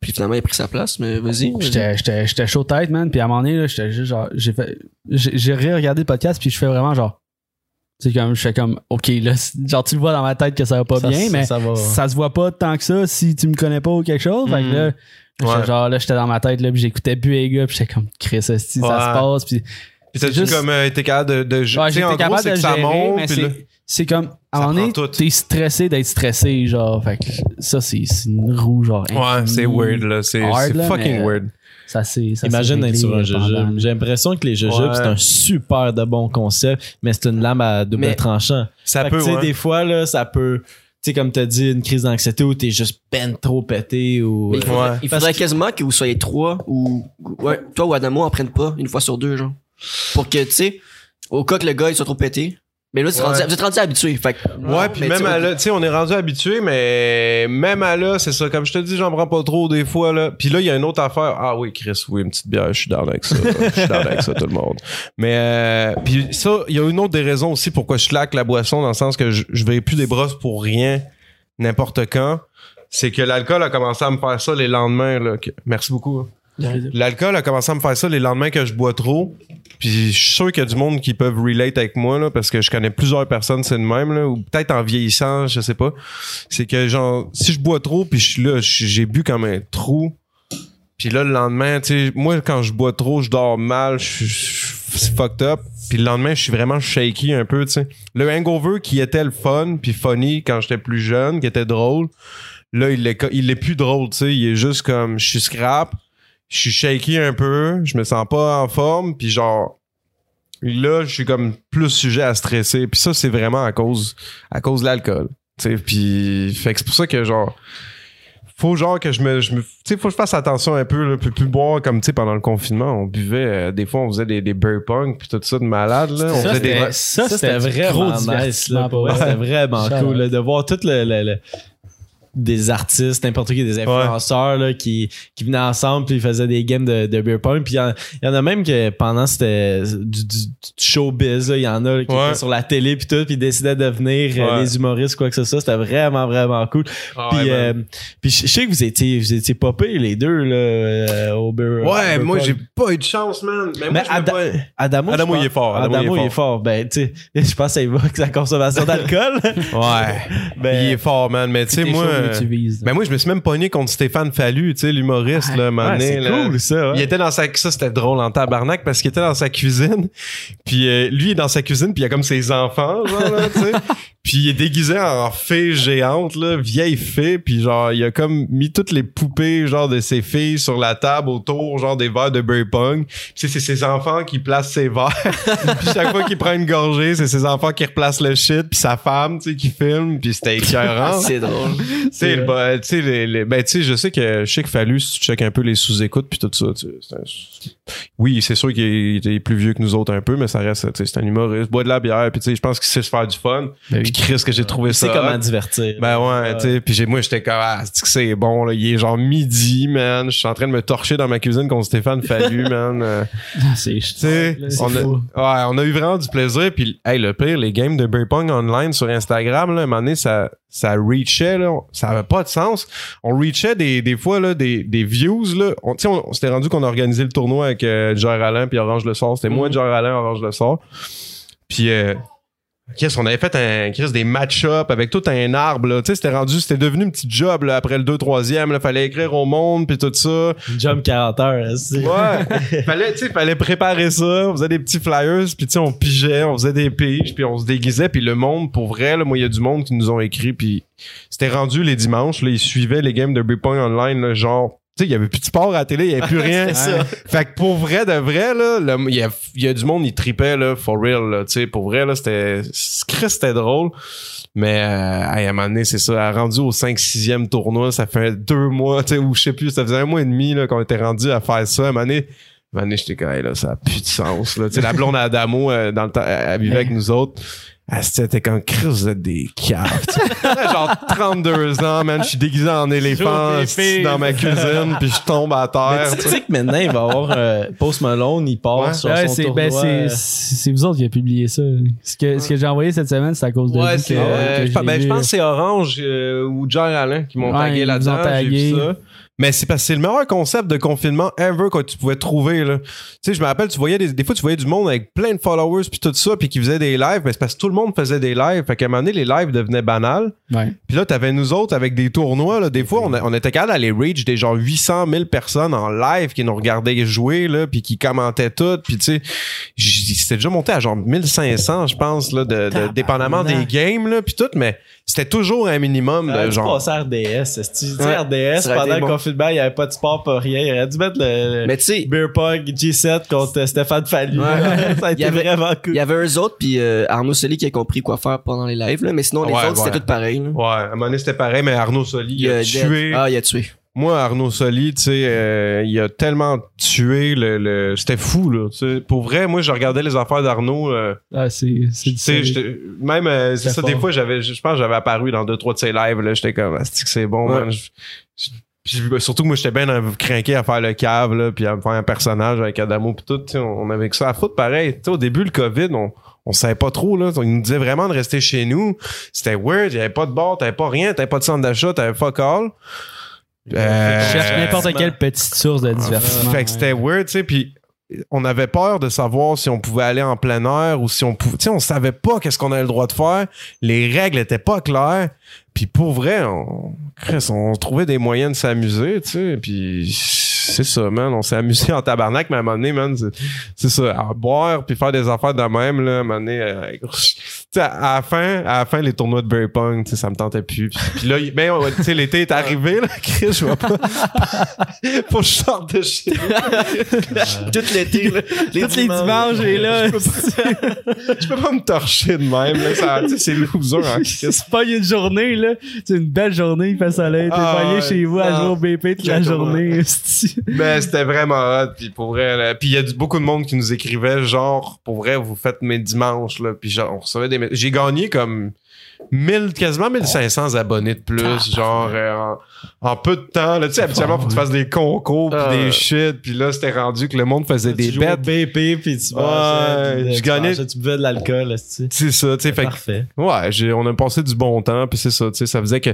Puis finalement, il a pris sa place, mais vas-y. vas-y. J'étais, j'étais, j'étais chaud tête, man. Puis à un moment donné, là, j'étais juste genre, j'ai fait, j'ai, j'ai regardé le podcast, puis je fais vraiment genre, c'est comme, je fais comme, ok, là, genre, tu le vois dans ma tête que ça va pas Ça- bien, ça- mais ça va. ça se voit pas tant que ça si tu me connais pas ou quelque chose. Fait que là, j'étais Ouais. genre, là, j'étais dans ma tête, là, puis j'écoutais plus les gars, puis j'étais comme, Chris, ça Ouais. se passe, puis t'as c'est juste comme, euh, été capable de, de, Ouais, en gros, capable de que le ça gérer, monte, mais puis c'est, là- c'est comme, à un Ça moment donné, t'es stressé d'être stressé, genre, fait que ça, c'est, une roue, genre, Ouais, c'est weird, là. C'est là, fucking mais- weird. Ça, c'est, ça Imagine s'est d'être sur un jujube. J'ai l'impression que les jujubes, Ouais. c'est un super de bon concept, mais c'est une lame à double Mais- tranchant. Ça Fait que, peut, tu sais, ouais. des fois, là, ça peut, tu sais, comme t'as dit, une crise d'anxiété où t'es juste peine trop pété ou. Mais il faudrait, Ouais. il faudrait quasiment que vous soyez trois ou ouais, toi ou Adamo en prennent pas une fois sur deux, genre. Pour que, tu sais, au cas que le gars il soit trop pété. Mais là, tu Ouais. rendu- vous êtes rendu habitué. Fait que- Ouais, puis même à là, tu sais, on est rendu habitué, mais même à là, c'est ça. Comme je te dis, j'en prends pas trop des fois, là. Puis là, il y a une autre affaire. Ah oui, Chris, oui, une petite bière, je suis down avec ça. je suis down avec ça, tout le monde. Mais, euh, puis ça, il y a une autre des raisons aussi pourquoi je claque la boisson, dans le sens que je, je vais plus des brosses pour rien, n'importe quand. C'est que l'alcool a commencé à me faire ça les lendemains, là. que- Merci beaucoup. hein. L'alcool a commencé à me faire ça les lendemains que je bois trop. Puis je suis sûr qu'il y a du monde qui peuvent relate avec moi là, parce que je connais plusieurs personnes c'est le même là, ou peut-être en vieillissant, je sais pas. C'est que genre si je bois trop puis je suis là, j'ai bu comme un trou. Puis là le lendemain, tu moi quand je bois trop, je dors mal, je suis- fucked up. Puis le lendemain, je suis vraiment shaky un peu, tu sais. Le hangover qui était le fun puis funny quand j'étais plus jeune, qui était drôle, là il est il est plus drôle, tu sais, il est juste comme je suis scrap je suis shaky un peu, je me sens pas en forme, puis genre là, je suis comme plus sujet à stresser, puis ça c'est vraiment à cause à cause de l'alcool. Tu sais, puis fait que c'est pour ça que genre faut genre que je me je me tu sais faut que je fasse attention un peu là, puis plus boire comme tu sais pendant le confinement, on buvait euh, des fois on faisait des des beer pong puis tout ça de malade là, on Ça, faisait des c'était- ça, Ça, c'était du vraiment gros nice, là. C'était vraiment cool, là, de voir tout le, le- le- des artistes, n'importe qui, des influenceurs là, qui, qui venaient ensemble puis ils faisaient des games de, de beer pong. Puis il y, en- il y en a même que pendant c'était du, du, du showbiz, là, il y en a qui Ouais. étaient sur la télé puis tout, puis ils décidaient de devenir euh, Ouais. des humoristes quoi que ce soit. C'était vraiment vraiment cool. Ah puis euh, puis je sais que vous étiez vous étiez popés les deux là euh, au beer. Ouais, beer moi, j'ai pas eu de chance, man. Mais, moi, pas- Adamo, Adamo, pense- il est fort. Adamo, Adamo, il est il est fort. Ben, tu sais, je pense que ça évoque sa consommation d'alcool. Ouais. Ben, il est fort, man. Mais tu sais, moi. Euh, mais tu vises. Ben moi, je me suis même pogné contre Stéphane Fallu, tu sais, l'humoriste, là, un moment ouais, donné, c'est là. cool ça. ouais. Il était dans sa ça c'était drôle en tabarnak parce qu'il était dans sa cuisine puis euh, lui il est dans sa cuisine puis il y a comme ses enfants genre là, tu sais puis il est déguisé en fée géante là vieille fée puis genre il a comme mis toutes les poupées genre de ses filles sur la table autour genre des verres de beer pong puis tu sais, c'est ses enfants qui placent ses verres puis chaque fois qu'il prend une gorgée c'est ses enfants qui replacent le shit puis sa femme tu sais qui filme puis c'était écœurant C'est drôle. Tu sais, le- bah, tu sais, les, les- ben, sais, je sais que je sais que Fallu, si tu checkes un peu les sous-écoutes puis tout ça, tu sais, c'est un- oui, c'est sûr qu'il est, plus vieux que nous autres un peu, mais ça reste, tu sais, c'est un humoriste, boit de la bière, puis tu sais, je pense qu'il sait se faire du fun. Ben oui. Puis Chris, que j'ai trouvé ça. sait comment divertir. Ben ouais, tu sais, puis j'ai- moi j'étais comme ah, c'est que c'est bon là, il est genre midi, man, je suis en train de me torcher dans ma cuisine contre Stéphane Fallu, man. Euh, Ah, c'est on a, ouais, on a eu vraiment du plaisir. Puis, hey, le pire, les games de beer pong online sur Instagram, là, à un moment donné, ça, ça reachait, là, ça avait pas de sens. On reachait des, des fois, là, des, des views, là. On, tu sais, on, on s'était rendu qu'on a organisé le tournoi avec euh, Jer Alain puis Orange Le Sort. C'était moi, Jer Alain, Orange Le Sort. Puis, euh, Qu'est-ce on avait fait un Chris des match-up avec tout un arbre là, tu sais c'était rendu c'était devenu un petit job là, après le 2 3e là, fallait écrire au monde puis tout ça. Job 40 heures. c'est- Ouais. fallait, tu sais, fallait préparer ça. On faisait des petits flyers, puis tu sais, on pigeait, on faisait des piges, puis on se déguisait, puis le monde, pour vrai, là, moi, il y a du monde qui nous ont écrit, puis c'était rendu les dimanches, là, ils suivaient les games de Beer Online, là, genre, sais, il y avait plus de sport à la télé, il y avait plus rien. Ça. Fait que pour vrai, de vrai, là, le- il y a, il y a du monde, il tripait, là, for real, là, tu sais, pour vrai, là, c'était, c'était drôle. Mais euh, à un moment donné, c'est ça, rendu au 5-6e tournoi, ça fait deux mois, tu sais, ou je sais plus, ça faisait un mois et demi là, qu'on était rendu à faire ça. À un moment donné, à un moment donné, j'étais comme, Hey, là, ça a plus de sens. Là. Tu sais, la blonde à Adamo, euh, dans le temps, elle vivait avec nous autres. C'était comme Chris, vous êtes des caves. tu sais. Genre 32 ans, man, je suis déguisé en éléphant dans ma cuisine, puis je tombe à terre. tu tu sais que maintenant, il va y avoir euh, Post Malone, il part Ouais. sur Ouais, son c'est tournoi. ben, c'est- c'est c'est vous autres qui avez publié ça. Ce que, ce que j'ai envoyé cette semaine, c'est à cause de Ouais, vous c'est, que, euh, que ben, je pense que c'est Orange euh, ou Jer Alain qui m'ont Ouais, tagué là-dedans. J'ai vu ça. Mais c'est parce que c'est le meilleur concept de confinement ever que tu pouvais trouver. Là. Tu sais, je me rappelle, tu voyais des, des fois, tu voyais du monde avec plein de followers puis tout ça, puis qui faisait des lives. Mais c'est parce que tout le monde faisait des lives. Fait qu'à un moment donné, les lives devenaient banals. Ouais. Puis là, t'avais nous autres avec des tournois. Là, des fois, on, a- on était capable d'aller reach des genre 800 000 personnes en live qui nous regardaient jouer, là, puis qui commentaient tout. Puis tu sais, c'était déjà monté à genre 1500, je pense, là, de, de- dépendamment des games, là, puis tout. Mais c'était toujours un minimum Il de genre. à RDS. esti. Tu Ouais. RDS, pendant le bon. confinement, il n'y avait pas de sport, pas rien. Il aurait dû mettre le, Mais tu sais, Beer Pong G7 contre Stéphane Fallu. ça a Il y été avait- vraiment il cool. y avait eux autres, puis euh, Arnaud Soli qui a compris quoi faire pendant les lives, là, mais sinon, les Ouais, autres, c'était ouais. tout pareil. là. Ouais, à un moment donné, c'était pareil, mais Arnaud Soli, il, a, tué. Ah, il a tué. Moi, Arnaud Soli, tu sais, euh, il a tellement tué le. le- C'était fou, là. tu sais. Pour vrai, moi, je regardais les affaires d'Arnaud. euh, Ah, c'est même, euh, c'est ça, fort. des fois, j'avais, je pense que j'avais apparu dans deux, trois de ses lives, là, j'étais comme, ah, c'est que c'est bon, Ouais. man? Je- je- puis, surtout que moi, j'étais bien craqué à faire le cave, là, puis à me faire un personnage avec Adamo, puis tout, tu sais, on avait que ça à foutre, pareil. Tu sais, au début, le COVID, on, on savait pas trop, là. Il nous disait vraiment de rester chez nous. C'était weird, il y avait pas de bar, t'avais pas rien, t'avais pas de centre d'achat, t'avais fuck all. Euh, Je cherche n'importe quelle petite source de divertissement. fait que c'était weird, tu sais, puis on avait peur de savoir si on pouvait aller en plein air ou si on pouvait, tu sais, on savait pas qu'est-ce qu'on avait le droit de faire. Les règles étaient pas claires. Puis pour vrai, on, Chris, on trouvait des moyens de s'amuser, tu sais, puis c'est ça, man. On s'est amusé en tabarnak, mais à un moment donné, man, c'est- ça, à boire puis faire des affaires de même, là, à un moment donné, euh, à la fin, à la fin, les tournois de Berry Pong, ça me tentait plus. Puis, là, ben, ouais, tu sais, l'été est arrivé, là, Chris, je vois pas. Faut que je sorte de chez Tout l'été, là. Tous les dimanches, et là, Je peux pas me torcher de même, là. C'est loser en Chris. c'est pas une journée, là. C'est une belle journée, il fait soleil. T'es Ah, ouais. chez vous à Ah. jouer au BP toute la journée. Mais c'était vraiment hot, puis pour vrai, là. Puis il y a beaucoup de monde qui nous écrivait, genre, pour vrai, vous faites mes dimanches, là. Puis genre, on recevait des... J'ai gagné comme... 1000, quasiment 1500 abonnés de plus, genre euh, en, en peu de temps. Là, tu sais, habituellement, faut que tu fasses des concours pis Ah. des shit, puis là, c'était rendu que le monde faisait des bêtes. BP puis tu Ouais, puis, je tu gagnais- mangeais, tu buvais de l'alcool. C'est ça, tu sais, que Parfait. Ouais, on a passé du bon temps, puis c'est ça, tu sais, ça faisait que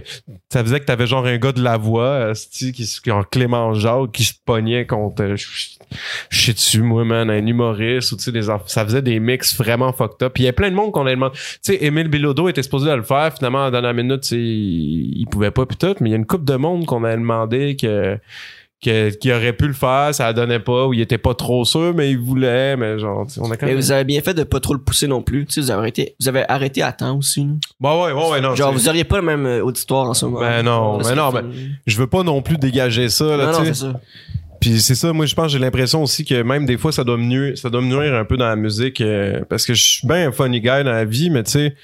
ça faisait que t'avais genre un gars de la voix, qui, en Clément Jacques, qui se pognait contre, euh, je je sais dessus, moi, man, un humoriste, ou tu sais, des ça faisait des mix vraiment fucked up. Puis il y a plein de monde qu'on a demandé. Tu sais, Émile Bilodeau était supposé de le faire, finalement, à la minute, tu sais, il, pouvait pas, puis tout, mais il y a une couple de monde qu'on a demandé que que- qui aurait pu le faire, ça la donnait pas, ou il était pas trop sûr, mais il voulait, mais genre, on a quand Mais même... vous avez bien fait de pas trop le pousser non plus. Tu sais, vous avez arrêté, vous avez arrêté à temps aussi. Bah ouais, ouais, ouais, non. Genre, vous auriez pas le même euh, auditoire en ce moment. Ben non, c'est non, fini. je veux pas non plus dégager ça là tu c'est sais ça. Puis c'est ça moi je pense j'ai l'impression aussi que même des fois ça doit me nuire ça doit me nuire un peu dans la musique euh, parce que je suis bien un funny guy dans la vie mais tu sais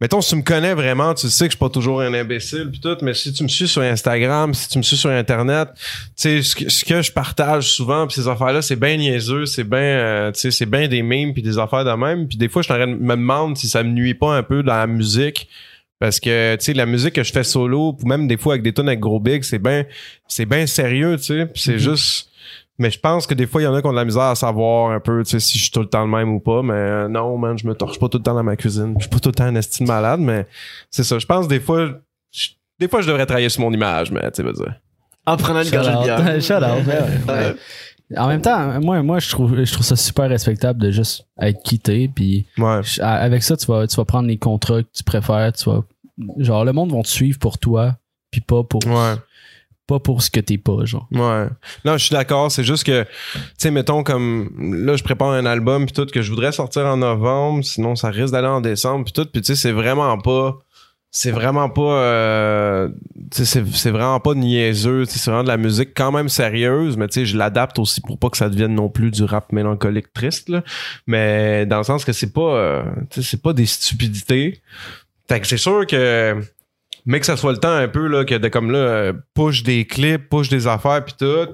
mettons si tu me connais vraiment tu sais que je suis pas toujours un imbécile puis tout mais si tu me suis sur Instagram si tu me suis sur internet tu sais ce que, ce que je partage souvent puis ces affaires là c'est bien niaiseux c'est bien euh, tu sais c'est bien des memes puis des affaires de même puis des fois je me demande si ça me nuit pas un peu dans la musique parce que tu sais la musique que je fais solo ou même des fois avec des tonnes avec gros big c'est bien c'est bien sérieux tu sais. Puis c'est juste mais je pense que des fois il y en a qui ont de la misère à savoir un peu tu sais si je suis tout le temps le même ou pas. Mais euh, non man je me torche pas tout le temps dans ma cuisine. Je suis pas tout le temps un estime malade mais c'est ça. Je pense des fois je- des fois je devrais travailler sur mon image mais tu sais veux dire. En prenant une gorgée de bière. Shout out, ben ouais. Ouais. En même temps, moi, moi je, trouve, je trouve ça super respectable de juste être quitté. Puis ouais je- à- avec ça, tu vas, tu vas prendre les contrats que tu préfères. Tu vas, genre, le monde va te suivre pour toi, puis pas pour, ouais pas pour ce que t'es pas, genre. Ouais. Non, je suis d'accord. C'est juste que, tu sais, mettons comme là, je prépare un album puis tout que je voudrais sortir en novembre. Sinon, ça risque d'aller en décembre puis tout. Puis tu sais, c'est vraiment pas, c'est vraiment pas, euh, c'est, vraiment pas niaiseux. C'est vraiment de la musique quand même sérieuse, mais tu sais, je l'adapte aussi pour pas que ça devienne non plus du rap mélancolique triste là. Mais dans le sens que c'est pas, euh, c'est pas des stupidités. Fait que c'est sûr que mais que ça soit le temps un peu là que de comme là euh, push des clips, push des affaires puis tout.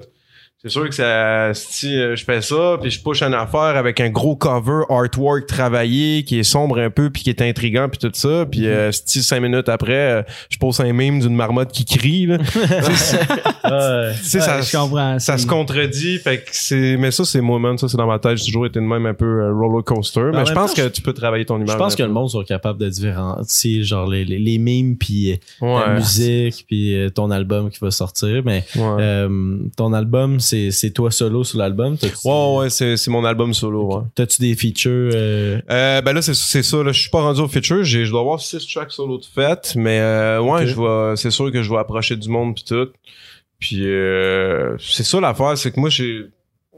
C'est sûr que ça si euh, je fais ça puis je push une affaire avec un gros cover artwork travaillé qui est sombre un peu puis qui est intriguant puis tout ça puis euh, si cinq minutes après euh, je pose un meme d'une marmotte qui crie là. Tu sais, Ouais. ça, comprends. ça se contredit fait que c'est mais ça c'est moi man ça c'est dans ma tête j'ai toujours été de même un peu euh, roller coaster mais je pense temps, que tu peux travailler ton image Je pense que peu. le monde sont capables de différencier genre les, les, les memes puis la musique puis ton album qui va sortir mais ouais. euh, ton album c'est c'est toi solo sur l'album? Ouais ouais c'est mon album solo ouais t'as-tu des features euh, Euh, ben là, c'est, ça. Là, je suis pas rendu au feature. J'ai, je dois avoir six tracks solo de fait. Mais euh, ouais, je c'est sûr que je vais approcher du monde puis tout. Puis c'est ça l'affaire, c'est que moi j'ai.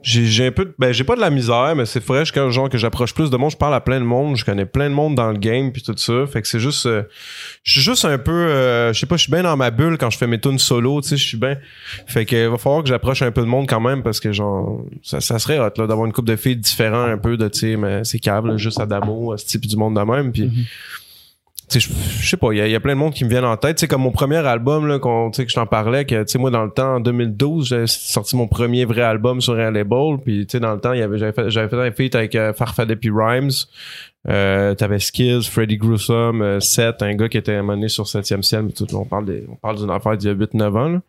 J'ai, un peu ben j'ai pas de la misère mais c'est vrai que genre que j'approche plus de monde je parle à plein de monde je connais plein de monde dans le game puis tout ça fait que c'est juste euh, je suis juste un peu euh, je sais pas je suis bien dans ma bulle quand je fais mes tunes solo tu sais je suis bien fait que va falloir que j'approche un peu de monde quand même parce que genre ça, ça serait hot là d'avoir une couple de filles différents un peu de tu sais mais c'est câble juste Adamo ce type du monde de même Mhm. sais je sais pas il y, y a plein de monde qui me viennent en tête. Sais comme mon premier album là qu'on que je t'en parlais que moi dans le temps en 2012 j'ai sorti mon premier vrai album sur un label. Puis dans le temps j'avais fait fait un feat avec euh, Farfadet Rhymes. Euh, t'avais Skills, Freddy Gruesome, euh, Seth, un gars qui était amené sur 7e ciel, tout, on parle on parle d'une affaire d'il y a 8-9 ans, là.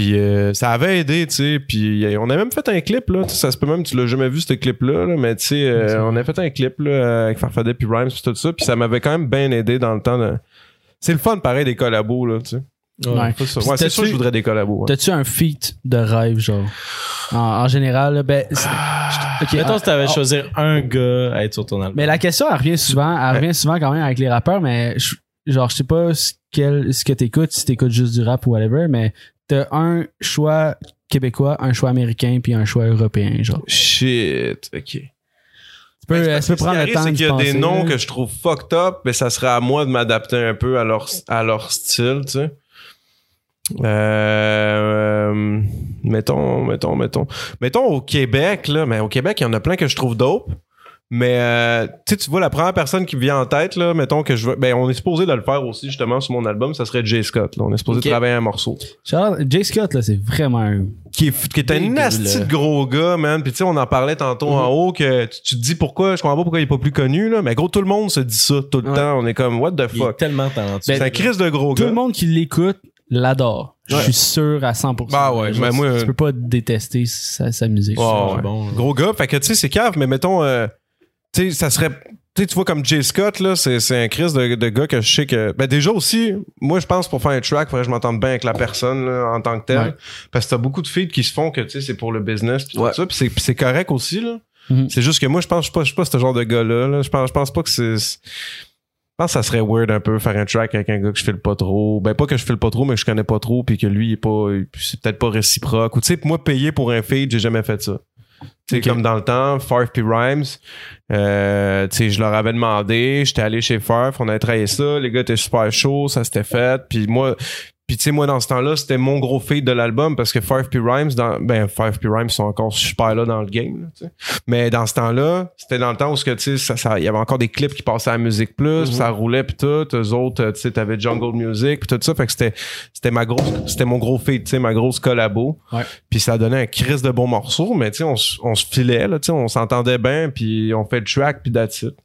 Puis euh, ça avait aidé, tu sais. Puis euh, on a même fait un clip, là. Ça se peut même, tu l'as jamais vu, ce clip-là, là, mais tu sais, euh, on a fait un clip, là, avec Farfadet puis Rhymes puis tout ça. Puis ça m'avait quand même bien aidé dans le temps de... C'est le fun, pareil, des collabos, là, tu sais. Ouais. C'est sûr que je voudrais des collabos. ouais. T'as-tu un feat de rêve, genre? En, en général, là, ben. ok, mettons si t'avais en- choisi un gars à être sur ton album Mais la question, elle revient souvent, elle revient souvent quand même avec les rappeurs, mais je- genre, je sais pas ce, quel, ce que t'écoutes, si t'écoutes juste du rap ou whatever, mais t'as un choix québécois, un choix américain, puis un choix européen, genre. Shit, ok. Tu peux, Ben, c'est euh, tu peux prendre le temps c'est de qu'il y a des noms là. que je trouve fucked up, mais ça serait à moi de m'adapter un peu à leur, à leur style, tu sais. Euh, euh, mettons, mettons, mettons. Mettons au Québec, là, mais au Québec, il y en a plein que je trouve dope. Mais euh, tu sais, tu vois, la première personne qui me vient en tête, là, mettons que je veux. Ben, on est supposé de le faire aussi, justement, sur mon album, ça serait Jay Scott. Là. On est supposé Ok. travailler un morceau. Jay Scott, là, c'est vraiment un. Qui est, qui est un nasty gros gars, man. Puis tu sais, on en parlait tantôt en haut que tu, tu te dis pourquoi, je comprends pas pourquoi il est pas plus connu, là. Mais gros, tout le monde se dit ça tout le Ouais. temps. On est comme, what the Il est fuck? tellement talentueux. C'est un crise de gros Tout gars. le monde qui l'écoute l'adore. Je suis sûr à 100%. Bah ouais, Genre, mais moi, tu peux pas détester sa, sa musique. Ouais. bon. Gros gars. Fait que tu sais, c'est cave, mais mettons, euh, tu sais, ça serait. Tu vois, comme Jay Scott, là, c'est, c'est un Chris de, de gars que je sais que. Ben, déjà aussi, moi, je pense pour faire un track, faudrait que je m'entende bien avec la personne, là, en tant que tel. Ouais. Parce que t'as beaucoup de feeds qui se font que, tu sais, c'est pour le business, pis Ouais. tout ça. Pis c'est, correct aussi, là. Mhm. C'est juste que moi, je pense, je suis pas, pas ce genre de gars-là, là. Je pense, je pense pas que c'est. c'est- Je pense que ça serait weird un peu faire un track avec un gars que je file pas trop. Ben pas que je file pas trop, mais que je connais pas trop, puis que lui il est pas, c'est peut-être pas réciproque. Ou tu sais, moi payer pour un feed, j'ai jamais fait ça. Tu sais, Ok. comme dans le temps, Farf puis Rhymes, euh, tu sais, je leur avais demandé, j'étais allé chez Farf, on avait travaillé ça, les gars étaient super chauds, ça s'était fait, puis moi, puis tu sais, moi, dans ce temps-là, c'était mon gros feed de l'album parce que Five P Rhymes, dans, ben, Five P Rhymes sont encore super là dans le game, là, tu sais. Mais dans ce temps-là, c'était dans le temps où ce que, tu sais, ça, il y avait encore des clips qui passaient à Musique Plus, puis ça roulait puis tout. Eux autres, tu sais, t'avais Jungle Music puis tout ça. Fait que c'était, c'était ma grosse, c'était mon gros feed, tu sais, ma grosse collabo. Ouais. Puis ça donnait un crise de bons morceaux, mais tu sais, on, on se filait, là, tu sais, on s'entendait bien puis on fait le track puis that's it.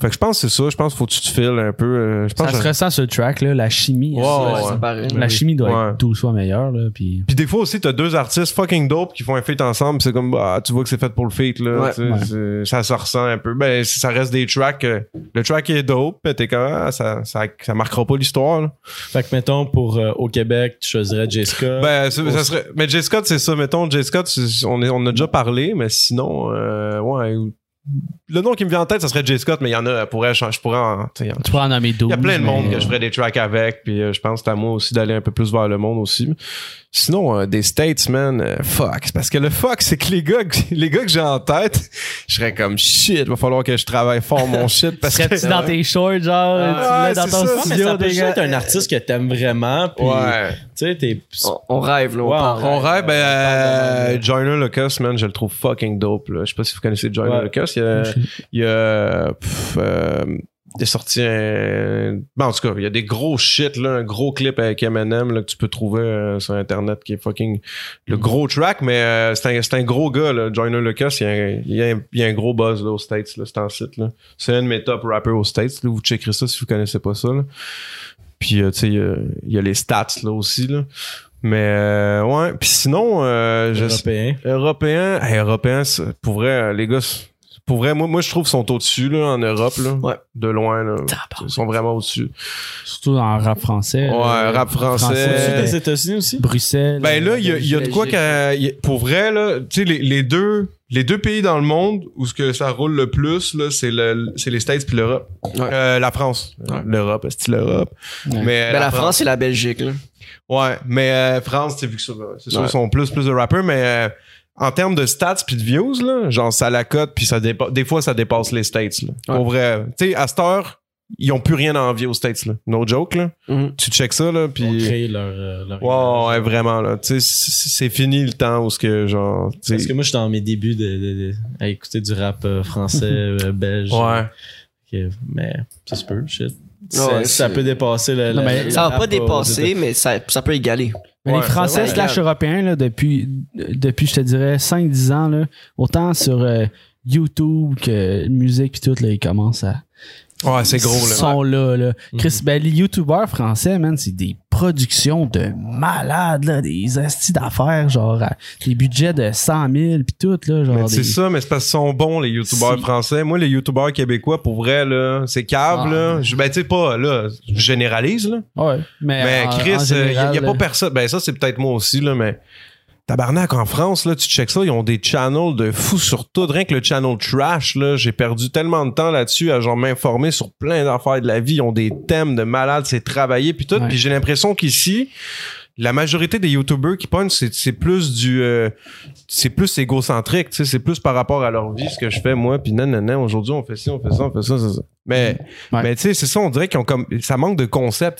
Fait que je pense que c'est ça. Je pense qu'il faut que tu te files un peu. euh, je pense Ça que- se ressent sur le track, là, la chimie. Ouais, ça, ouais, ça ouais. paraît. La chimie doit Ouais. être 12 fois meilleure, là, puis... Puis des fois aussi, t'as deux artistes fucking dope qui font un feat ensemble. pis C'est comme, bah, tu vois que c'est fait pour le feat, là. Ouais. tu sais, Ouais. c'est- Ça se ressent un peu. Ben, ça reste des tracks. euh, le track est dope, mais t'es comme, ah, ça, ça, ça marquera pas l'histoire, là. Fait que, mettons, pour euh, au Québec, tu choisirais Jessica. Ben, c'est- ça serait. Mais J. Scott, c'est ça. Mettons, J. Scott, on, est, on a déjà parlé, mais sinon, euh, ouais. Le nom qui me vient en tête, ça serait J. Scott, mais il y en a, je pourrais, je pourrais en, tu pourrais en nommer 12. Il y a plein de monde mais- que je ferais des tracks avec, puis euh, je pense que c'est à moi aussi d'aller un peu plus vers le monde aussi. Sinon, euh, des States, man, euh, fuck. C'est Parce que le fuck, c'est que les gars, que- les gars que j'ai en tête, je serais comme shit, va falloir que je travaille fort mon shit parce que. Serais-tu dans tes shorts, genre, tu l'as dans c'est ton ça. Ouais, mais studio, ça peut être un artiste que t'aimes vraiment. Puis, Ouais. tu sais, t'es. On, on rêve, là. On Ouais, parle. On rêve, ben, euh. Joyner Lucas, man, je le trouve fucking dope, là. Je sais pas si vous connaissez Joyner Ouais. Lucas. Il y a, il y a, pff, euh, il est sorti un, ben, en tout cas, il y a des gros shit, là, un gros clip avec Eminem, là, que tu peux trouver euh, sur Internet qui est fucking le gros track, mais euh, c'est un, c'est un gros gars, là, Joyner Lucas. Il y a un, il y a un, il y a un gros buzz, là, aux States, là, c'est en site, là. C'est un de mes top rappers aux States, là. Vous checkerez ça si vous connaissez pas ça, là. Puis, euh, tu sais, il y a- il y, a les stats, là, aussi, là. Mais, euh, ouais. Puis sinon, euh, je Européen. Européen, hey, européen, c'est- pour vrai, les gars, pour vrai, moi, moi je trouve qu'ils sont au-dessus là, en Europe, là, Ouais. de loin. Là. Ils sont vraiment au-dessus. Surtout dans le rap français. Ouais, rap français. Au-dessus Euh, des États-Unis aussi? Bruxelles. Ben là, il y a, il y a de quoi qu'à- pour vrai là, tu sais les, les deux les deux pays dans le monde où ce que ça roule le plus là, c'est le c'est les States puis l'Europe. Ouais. Euh, la France, Ouais. l'Europe, c'est l'Europe? Ouais. Mais Ben, la France, c'est la Belgique, là. Ouais, mais euh, France, tu sais, vu que ça, c'est sûr, Ouais. ils sont plus, plus de rappers, mais euh, en termes de stats puis de views, là, genre, ça la cote, puis ça dépa- des fois, ça dépasse les States, là. Ouais. Pour vrai. Tu sais, à cette heure, ils ont plus rien à envier aux States, là. No joke, là. Mhm. Tu check ça, là, Ils ont puis... créé leur. euh, leur Ouais, vraiment, là. Tu sais, c'est c'est fini le temps où ce que, genre, Parce que moi, j'étais dans mes débuts de, de- de- à écouter du rap euh, français, euh, belge. Ouais. Mais ça se peut, shit. Ouais, Ça- peut dépasser le. Non, le- mais le Ça va pas dépasser, mais ça, ça peut égaler. Mais Ouais, les Français slash. Européens, là, depuis, depuis, je te dirais, 5-10 ans, là, autant sur euh, YouTube que musique puis tout, là, ils commencent à... Ouais, c'est gros, Ils là. sont là, là. Chris, ben, les YouTubeurs français, man, c'est des productions de malades, là, des astis d'affaires, genre, à des budgets de 100 000 puis tout, là, genre. Mais des- c'est ça, mais c'est parce qu'ils sont bons, les youtubeurs français. Moi, les youtubeurs québécois, pour vrai, là, c'est cave, Ah. là. Je, ben, tu sais, pas, là, je généralise, là. Ouais. Mais, Mais en- Chris, en il y, général, a pas là, personne. Ben ça, c'est peut-être moi aussi, là, mais. Tabarnak, en France, là, tu checkes ça, ils ont des channels de fous sur tout. Rien que le channel trash, là, j'ai perdu tellement de temps là-dessus à genre m'informer sur plein d'affaires de la vie. Ils ont des thèmes de malades, c'est travaillé, puis tout. Ouais. Puis j'ai l'impression qu'ici, la majorité des YouTubers qui pognent, c'est, plus du... euh, c'est plus égocentrique, tu sais, c'est plus par rapport à leur vie, ce que je fais, moi, puis non, non, non, aujourd'hui, on fait ci, on fait ça, on fait ça, ça, ça. Mais, Ouais. mais tu sais, c'est ça, on dirait qu'ils ont comme... Ça manque de concept.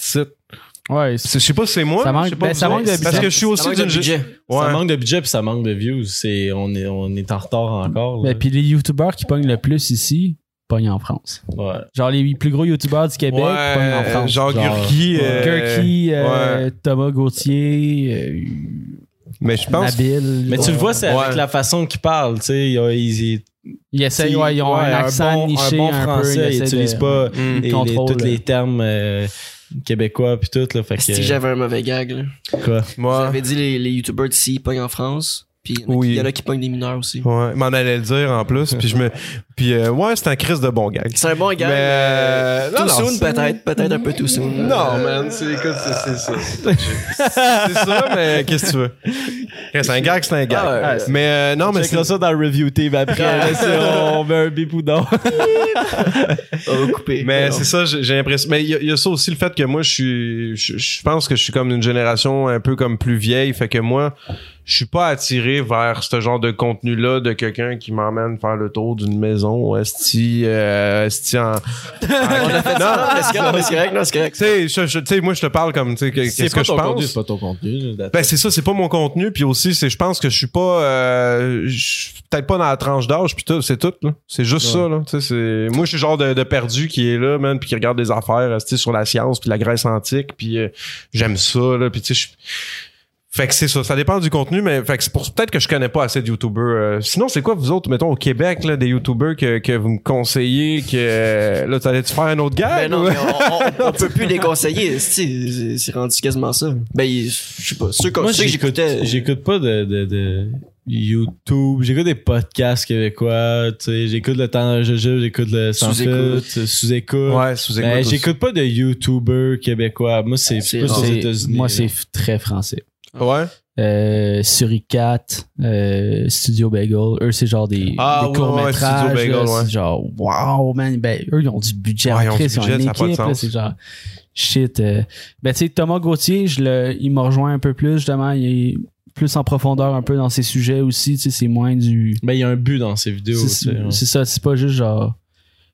Ouais, Je sais pas si c'est moi. Ça manque- je sais pas ben, ça manque de Parce budget. que je suis Ça aussi manque de d'une budget. Ouais. Ça manque de budget puis ça manque de views. C'est, on, est, on est en retard encore. Ben, puis les youtubeurs qui pognent le plus ici, pognent en France. Ouais. Genre les plus gros youtubeurs du Québec, Ouais, pognent en France. genre, Genre, Gurki. euh, Gurki, euh, ouais. Thomas Gauthier, euh, Mais je pense. Nabil. Mais tu le vois, c'est Ouais. avec la façon qu'il parle. Tu sais, il, il, Ils essayent, ouais, ils ont ouais, un accent bon, niché un bon un français. peu. il essaient utilise de- pas Mm. les- les- termes euh, québécois puis tout. Là, fait Si que, j'avais un mauvais gag, là? quoi? Moi. J'avais dit les, les youtubeurs d'ici, pognent en France. Puis il y en a Oui. qui- il y en a qui pognent des mineurs aussi. Ouais, m'en allait le dire en plus. Puis je me. Puis euh, ouais, c'est un crise de bon gag. C'est un bon gag. Mais, euh, non, too non, soon, peut-être. Peut-être un peu too soon. Non, man, c'est écoute, c'est c'est ça. C'est ça, mais qu'est-ce que tu veux? C'est un gag, c'est un gag. Ah ouais. Mais euh, non, mais c'est ça dans le review team après. là, si on met un bip ou non. On va couper. Mais c'est ça, j'ai l'impression. Mais il y, a- il y a ça aussi, le fait que moi, je suis. Je, je pense que je suis comme une génération un peu comme plus vieille. Fait que moi, je suis pas attiré vers ce genre de contenu-là de quelqu'un qui m'emmène faire le tour d'une maison. Esti, euh, esti en. On a fait mais c'est correct, c'est non, c'est correct. Tu sais, moi, je te parle comme, tu sais, que- qu'est-ce que je pense? pas ton contenu. Ben c'est ça, c'est pas mon contenu, puis aussi c'est, je pense que je suis pas, euh, je suis peut-être pas dans la tranche d'âge, puis tout, c'est tout là. C'est juste ça là. Tu sais, c'est, moi je suis le genre de, de perdu qui est là, man, puis qui regarde des affaires, tu sais, sur la science puis la Grèce antique, puis euh, j'aime ça là, puis tu sais, je- fait que c'est ça, ça dépend du contenu, mais fait que c'est pour peut-être que je connais pas assez de youtubeurs. euh. sinon, c'est quoi vous autres, mettons au Québec là, des youtubeurs que, que vous me conseillez, que euh, là, t'allais-tu faire un autre gars Ben non, mais on, on, on peut plus les conseiller. C'est c'est- c'est rendu quasiment ça. Ben, je sais pas. Ceux, que- Moi, ceux que j'écoute, j'écoutais. j'écoute pas de, de, de YouTube. J'écoute des podcasts québécois. Tu sais, j'écoute le temps jeu, j'écoute le sans Sous-écoute. sous-écoute. Ouais, sous Ben, j'écoute pas de YouTubers québécois. Moi, c'est plus aux États-Unis. Moi, c'est très français. Ouais. Euh, Suricat, euh, Studio Bagel, eux, c'est genre des, Ah, des ouais, ouais, courts-métrages. Studio Bagel, là, ouais. Genre, wow, man. Ben, eux, ils ont du budget. Ouais, ils ont du Christ, ils ont budget, une ça a pas de équipe. là. C'est genre, shit. euh. Ben, tu sais, Thomas Gauthier, je le, il m'a rejoint un peu plus, justement. Il est plus en profondeur un peu dans ses sujets aussi. Tu sais, c'est moins du. Ben, il y a un but dans ces vidéos. C'est sais, ouais. c'est ça, c'est pas juste genre.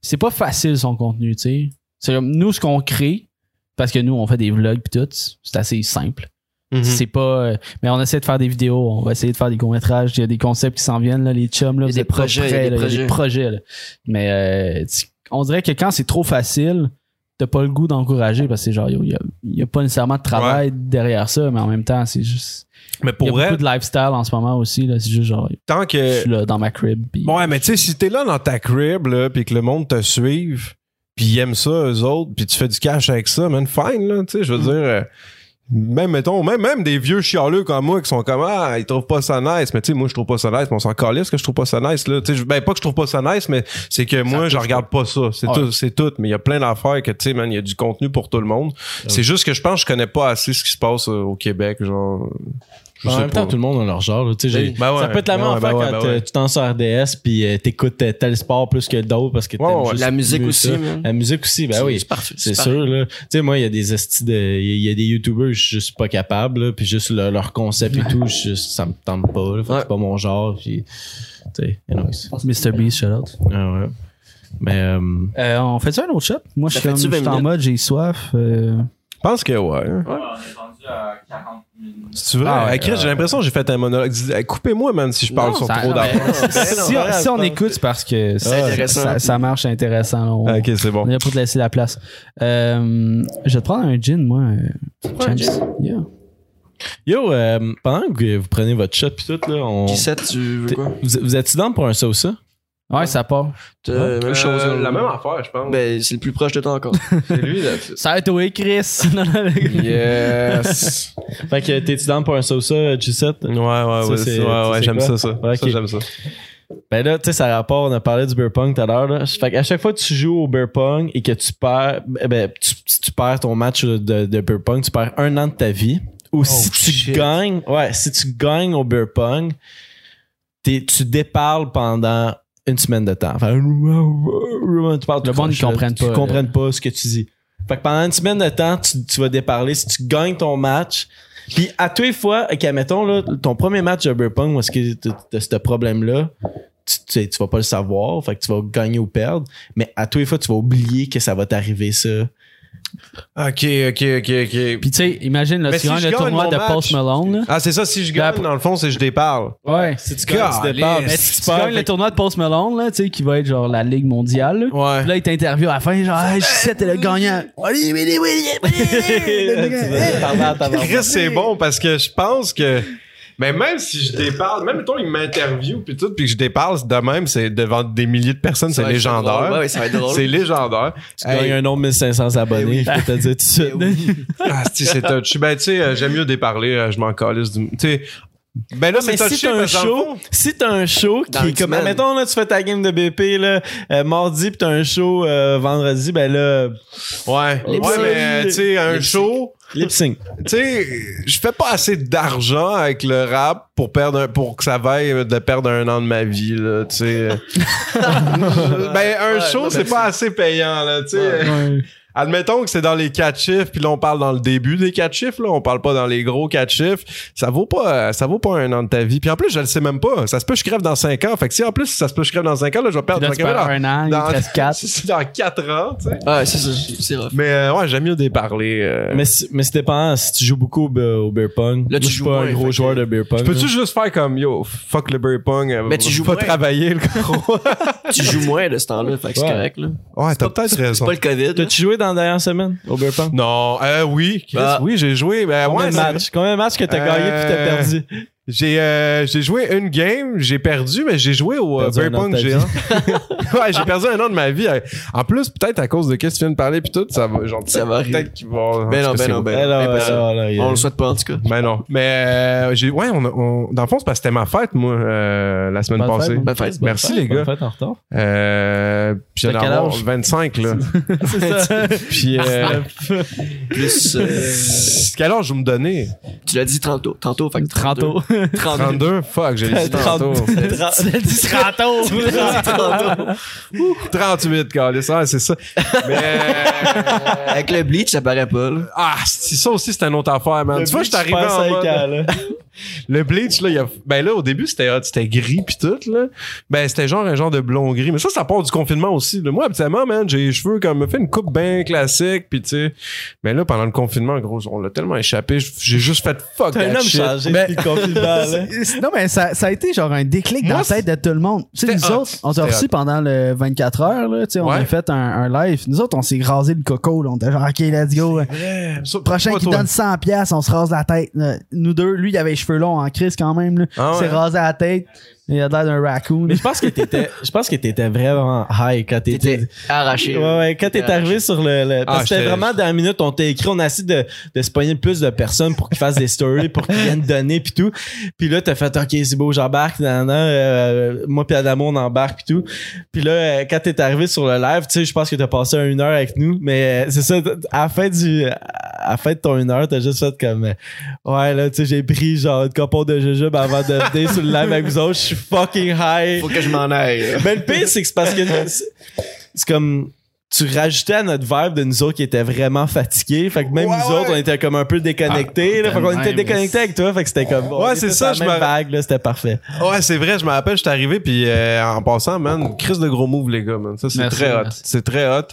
C'est pas facile son contenu, tu sais. C'est comme nous, ce qu'on crée, parce que nous, on fait des vlogs pis tout, c'est assez simple. Mhm. C'est pas. euh, mais on essaie de faire des vidéos, on va essayer de faire des courts-métrages. Il y a des concepts qui s'en viennent, là, les chums, là. Vous des projets, il y a prêts, des là, projets, là. Mais euh, on dirait que quand c'est trop facile, t'as pas le goût d'encourager parce que c'est genre, il y a, il y a pas nécessairement de travail derrière ça, mais en même temps, c'est juste. Mais Il y a pour vrai, beaucoup de lifestyle en ce moment aussi, là. C'est juste genre, tant je que suis là dans ma crib. pis- Ouais, mais tu sais, si t'es là dans ta crib, là, pis que le monde te suive, pis ils aiment ça, eux autres, pis tu fais du cash avec ça, man, fine, là, tu sais, je veux dire, euh, même, mettons, même, même des vieux chialeux comme moi qui sont comme, ah, ils trouvent pas ça nice, mais tu sais, moi, je trouve pas ça nice, mais on s'en calisse que je trouve pas ça nice, là, tu sais, ben, pas que je trouve pas ça nice, mais c'est que moi, je regarde pas. ça, c'est Ouais. tout, c'est tout, mais il y a plein d'affaires que, tu sais, man, il y a du contenu pour tout le monde. C'est juste que je pense que je connais pas assez ce qui se passe euh, au Québec, genre, je en sais même pas. temps, tout le monde a leur genre. là. Tu sais, j'ai- Ben ouais, ça peut être la ben même ouais, affaire ben ouais, quand ben euh, ouais. tu t'en sur RDS puis euh, t'écoutes euh, tel sport plus que d'autres parce que Ouais, t'aimes ouais. juste La musique mieux aussi, ça. man. La musique aussi, ben oui. C'est parfait. C'est parfait. sûr, là. Tu sais, moi, il y a des estis de. Il y a des YouTubers, je suis juste pas capable, là. Puis juste le- leur concept et tout, je- ça me tente pas, là. Fait que Ouais. C'est pas mon genre. Puis, tu sais, anyways. Mr. Beast, shout out. Ah ouais. Mais, euh, Euh, on fait ça un autre shot? Moi, je Ça suis comme, fait-tu je suis 20 en minutes? mode, j'ai soif. euh, Je pense que ouais. Ouais, on est rendu à 40 minutes. C'est vrai? Ah ouais, Hey, Chris, j'ai l'impression que j'ai fait un monologue. Dis- hey, Coupez-moi, man, si je parle Non, sur ça- trop non, si, on, si on écoute, c'est parce que ça, ça, ça marche, c'est intéressant. On, Ok, c'est bon. on est là pour te laisser la place. Euh, je vais te prendre un gin, moi. euh, un. Yeah. yo, euh, pendant que vous prenez votre shot pis tout, là, on. G7, tu veux quoi? Vous, vous êtes-tu dans pour un sauce? Ouais, ça part. Euh, même chose. Euh, la même affaire, je pense. Ben, c'est le plus proche de toi encore. c'est lui, là. Ça va être oui, Chris. Yes. Fait que t'es-tu dans pour un sauce, euh, G7? ouais, ouais, Ça, ouais. tu Ouais, ouais, j'aime ça, ça. Ouais, Ça, j'aime ça. Ben là, tu sais, ça rapport, on a parlé du beer pong tout à l'heure. là. Fait qu'à chaque fois que tu joues au beer pong et que tu perds, ben, ben, tu, si tu perds ton match de, de beer pong, tu perds un an de ta vie. Ou si tu shit. gagnes, ouais, si tu gagnes au beer pong, t'es- tu déparles pendant une semaine de temps. Enfin, tu parles Le monde, ils comprennent pas, Ils comprennent pas ce que tu dis. Fait que pendant une semaine de temps, tu, tu vas déparler. Si tu gagnes ton match, puis à tous les fois, ok, mettons, là, ton premier match de beer pong, où est-ce que t'as ce problème-là, tu, tu, tu vas pas le savoir, fait que tu vas gagner ou perdre, mais à tous les fois, tu vas oublier que ça va t'arriver ça. Ok, ok, ok, ok. Puis tu sais, imagine, là, Mais tu si gagnes je le gagne tournoi mon de match- Post Malone, là. Ah, c'est ça, si je gagne, dans le fond, c'est je déparle. Ouais. Si tu gagnes, tu déparles. Mais si tu si tu gagnes le tournoi de Post Malone, là, tu sais, qui va être genre la Ligue mondiale, là. Ouais. Puis là, il t'interviewe à la fin, genre, hey, je sais, t'es le gagnant. Allez, allez, allez, allez. Chris, c'est bon parce que je pense que. Mais même si je déparle, même mettons, il m'interview puis tout, puis que je déparle de même, c'est devant des milliers de personnes, c'est drôle. légendaire. Ouais, ça va être drôle. C'est légendaire. Tu gagnes Hey. un nombre de 1500 abonnés, je peux te dire tout de suite. Ah, si, c'est touchy. Ben, tu sais, euh, j'aime mieux déparler, euh, je m'en calisse du. Tu sais. Ben là, mais c'est si touché un show, si t'as un show Dans qui est comme, semaine. mettons là, tu fais ta game de BP là, euh, mardi pis t'as un show euh, vendredi, ben là, Ouais. Lip Ouais, mais, tu sais, un show. lip sync. Tu sais, je fais pas assez d'argent avec le rap pour perdre un- pour que ça vaille de perdre un an de ma vie là, tu sais. ben un show c'est pas assez payant là, tu sais. Admettons que c'est dans les quatre chiffres, puis là on parle dans le début des quatre chiffres, là, on parle pas dans les gros quatre chiffres. Ça vaut pas, euh, ça vaut pas un an de ta vie. Puis en plus je le sais même pas. Ça se peut que je crève dans cinq ans. Fait que si en plus ça se peut que je crève dans cinq ans, là je vais perdre. Là, tu crever un an, il dans, te reste quatre. c'est dans quatre ans, tu sais. Ouais, c'est ça, c'est rough. Mais euh, ouais, j'aime mieux déparler. Euh. Mais, si- mais c'est dépendant si tu joues beaucoup au, be- au beer pong. Là, tu Moi, je suis joues pas moins, un gros joueur de beer pong. Peux-tu juste faire comme yo, fuck le beer pong, euh, Mais tu joues pas moins. travailler le gros. tu joues moins de ce temps-là, fait que c'est correct, là. ouais, t'as peut-être C'est raison. pas le COVID. T'as-tu joué dans la dernière semaine au beer pong? Non, euh, oui, Chris, Ah. oui, j'ai joué. Ben, Combien ouais, de matchs? Combien de matchs que t'as Euh, gagné puis t'as perdu? J'ai euh, j'ai joué une game, j'ai perdu, mais j'ai joué au euh, ta géant. ouais, j'ai perdu un an de ma vie. En plus, peut-être à cause de qu'est-ce que tu viens de parler puis tout, ça va, genre, Ça va arriver. peut-être qu'il va. Ben non, ben c'est- non, ben il y a- On le souhaite pas, en tout cas. Ben non. Mais euh, j'ai, ouais, on, on- dans le fond, c'est parce que c'était ma fête, moi, euh, la semaine Bonne passée. fête, Bonne fête. Merci, les gars. Bonne fête en retard. Euh, puis j'en quel avoir âge? 25, là. C'est ça. puis, euh, Plus, euh, quel âge vous me donnez? tu l'as dit tantôt. Tantôt, fait que 32. Tantôt. 32. 32? Fuck, j'ai dit tantôt. 38, câlisse. Ouais, c'est ça. Mais, euh, Avec le bleach, ça paraît pas, là. ah, c'est- ça aussi, c'est une autre affaire, man. tu vois, je suis arrivé en mode- Le bleach, là, il y a, ben là, au début, c'était gris pis tout, là. Ben, c'était genre un genre de blond gris. Mais ça, ça part du confinement aussi, là. Moi, habituellement, man, j'ai les cheveux comme, me fait une coupe bien classique pis tu sais. Mais là, pendant le confinement, gros, on l'a tellement échappé, j'ai juste fait fuck un that homme shit. changé Ben- depuis le confinement, là. Non, mais ça, ça a été genre un déclic Moi, dans la tête de tout le monde. Tu sais, nous hot. autres, on s'est C'était reçu hot. pendant le 24 heures, là. Tu sais, on Ouais. a fait un, un live. Nous autres, on s'est rasé le coco, là. On était genre, OK, let's go. Prochain qui toi? donne 100 pièces, on se rase la tête. là. Nous deux, lui, il avait cheveux longs en crise quand même. Ah s'est ouais? rasé la tête. Il a l'air d'un raccoon. Mais je pense que t'étais, je pense que t'étais vraiment high quand t'étais. T'étais arraché. Ouais, ouais, quand t'es T'étais arrivé sur le, le- parce Ah, que c'était j'étais- vraiment dans la minute, on t'a écrit, on a essayé de, de se pogner le plus de personnes pour qu'ils fassent des stories, pour qu'ils viennent donner pis tout. Puis là, t'as fait, OK, c'est beau, j'embarque, nan, nan, euh, moi pis Adamo, on embarque pis tout. Puis là, euh, quand t'es arrivé sur le live, tu sais, je pense que t'as passé une heure avec nous, mais euh, c'est ça, à la fin du, à la fin de ton une heure, t'as juste fait comme, ouais, là, tu sais, j'ai pris genre une copo de jujube avant de venir sur le live avec vous autres, suis fucking high. Faut que je m'en aille. Mais le pire, c'est que c'est parce que c'est comme tu rajoutais à notre vibe de nous autres qui étaient vraiment fatigués. Fait que même Ouais, nous autres, ouais. on était comme un peu déconnectés. Ah, là. fait qu'on était déconnectés avec toi. Fait que c'était comme. Ouais, c'est ça, je me- vague, là. C'était parfait. Ouais, c'est vrai, je me rappelle, j'étais arrivé puis euh, en passant, man, crise de gros move les gars, man. Ça c'est très hot, c'est très hot.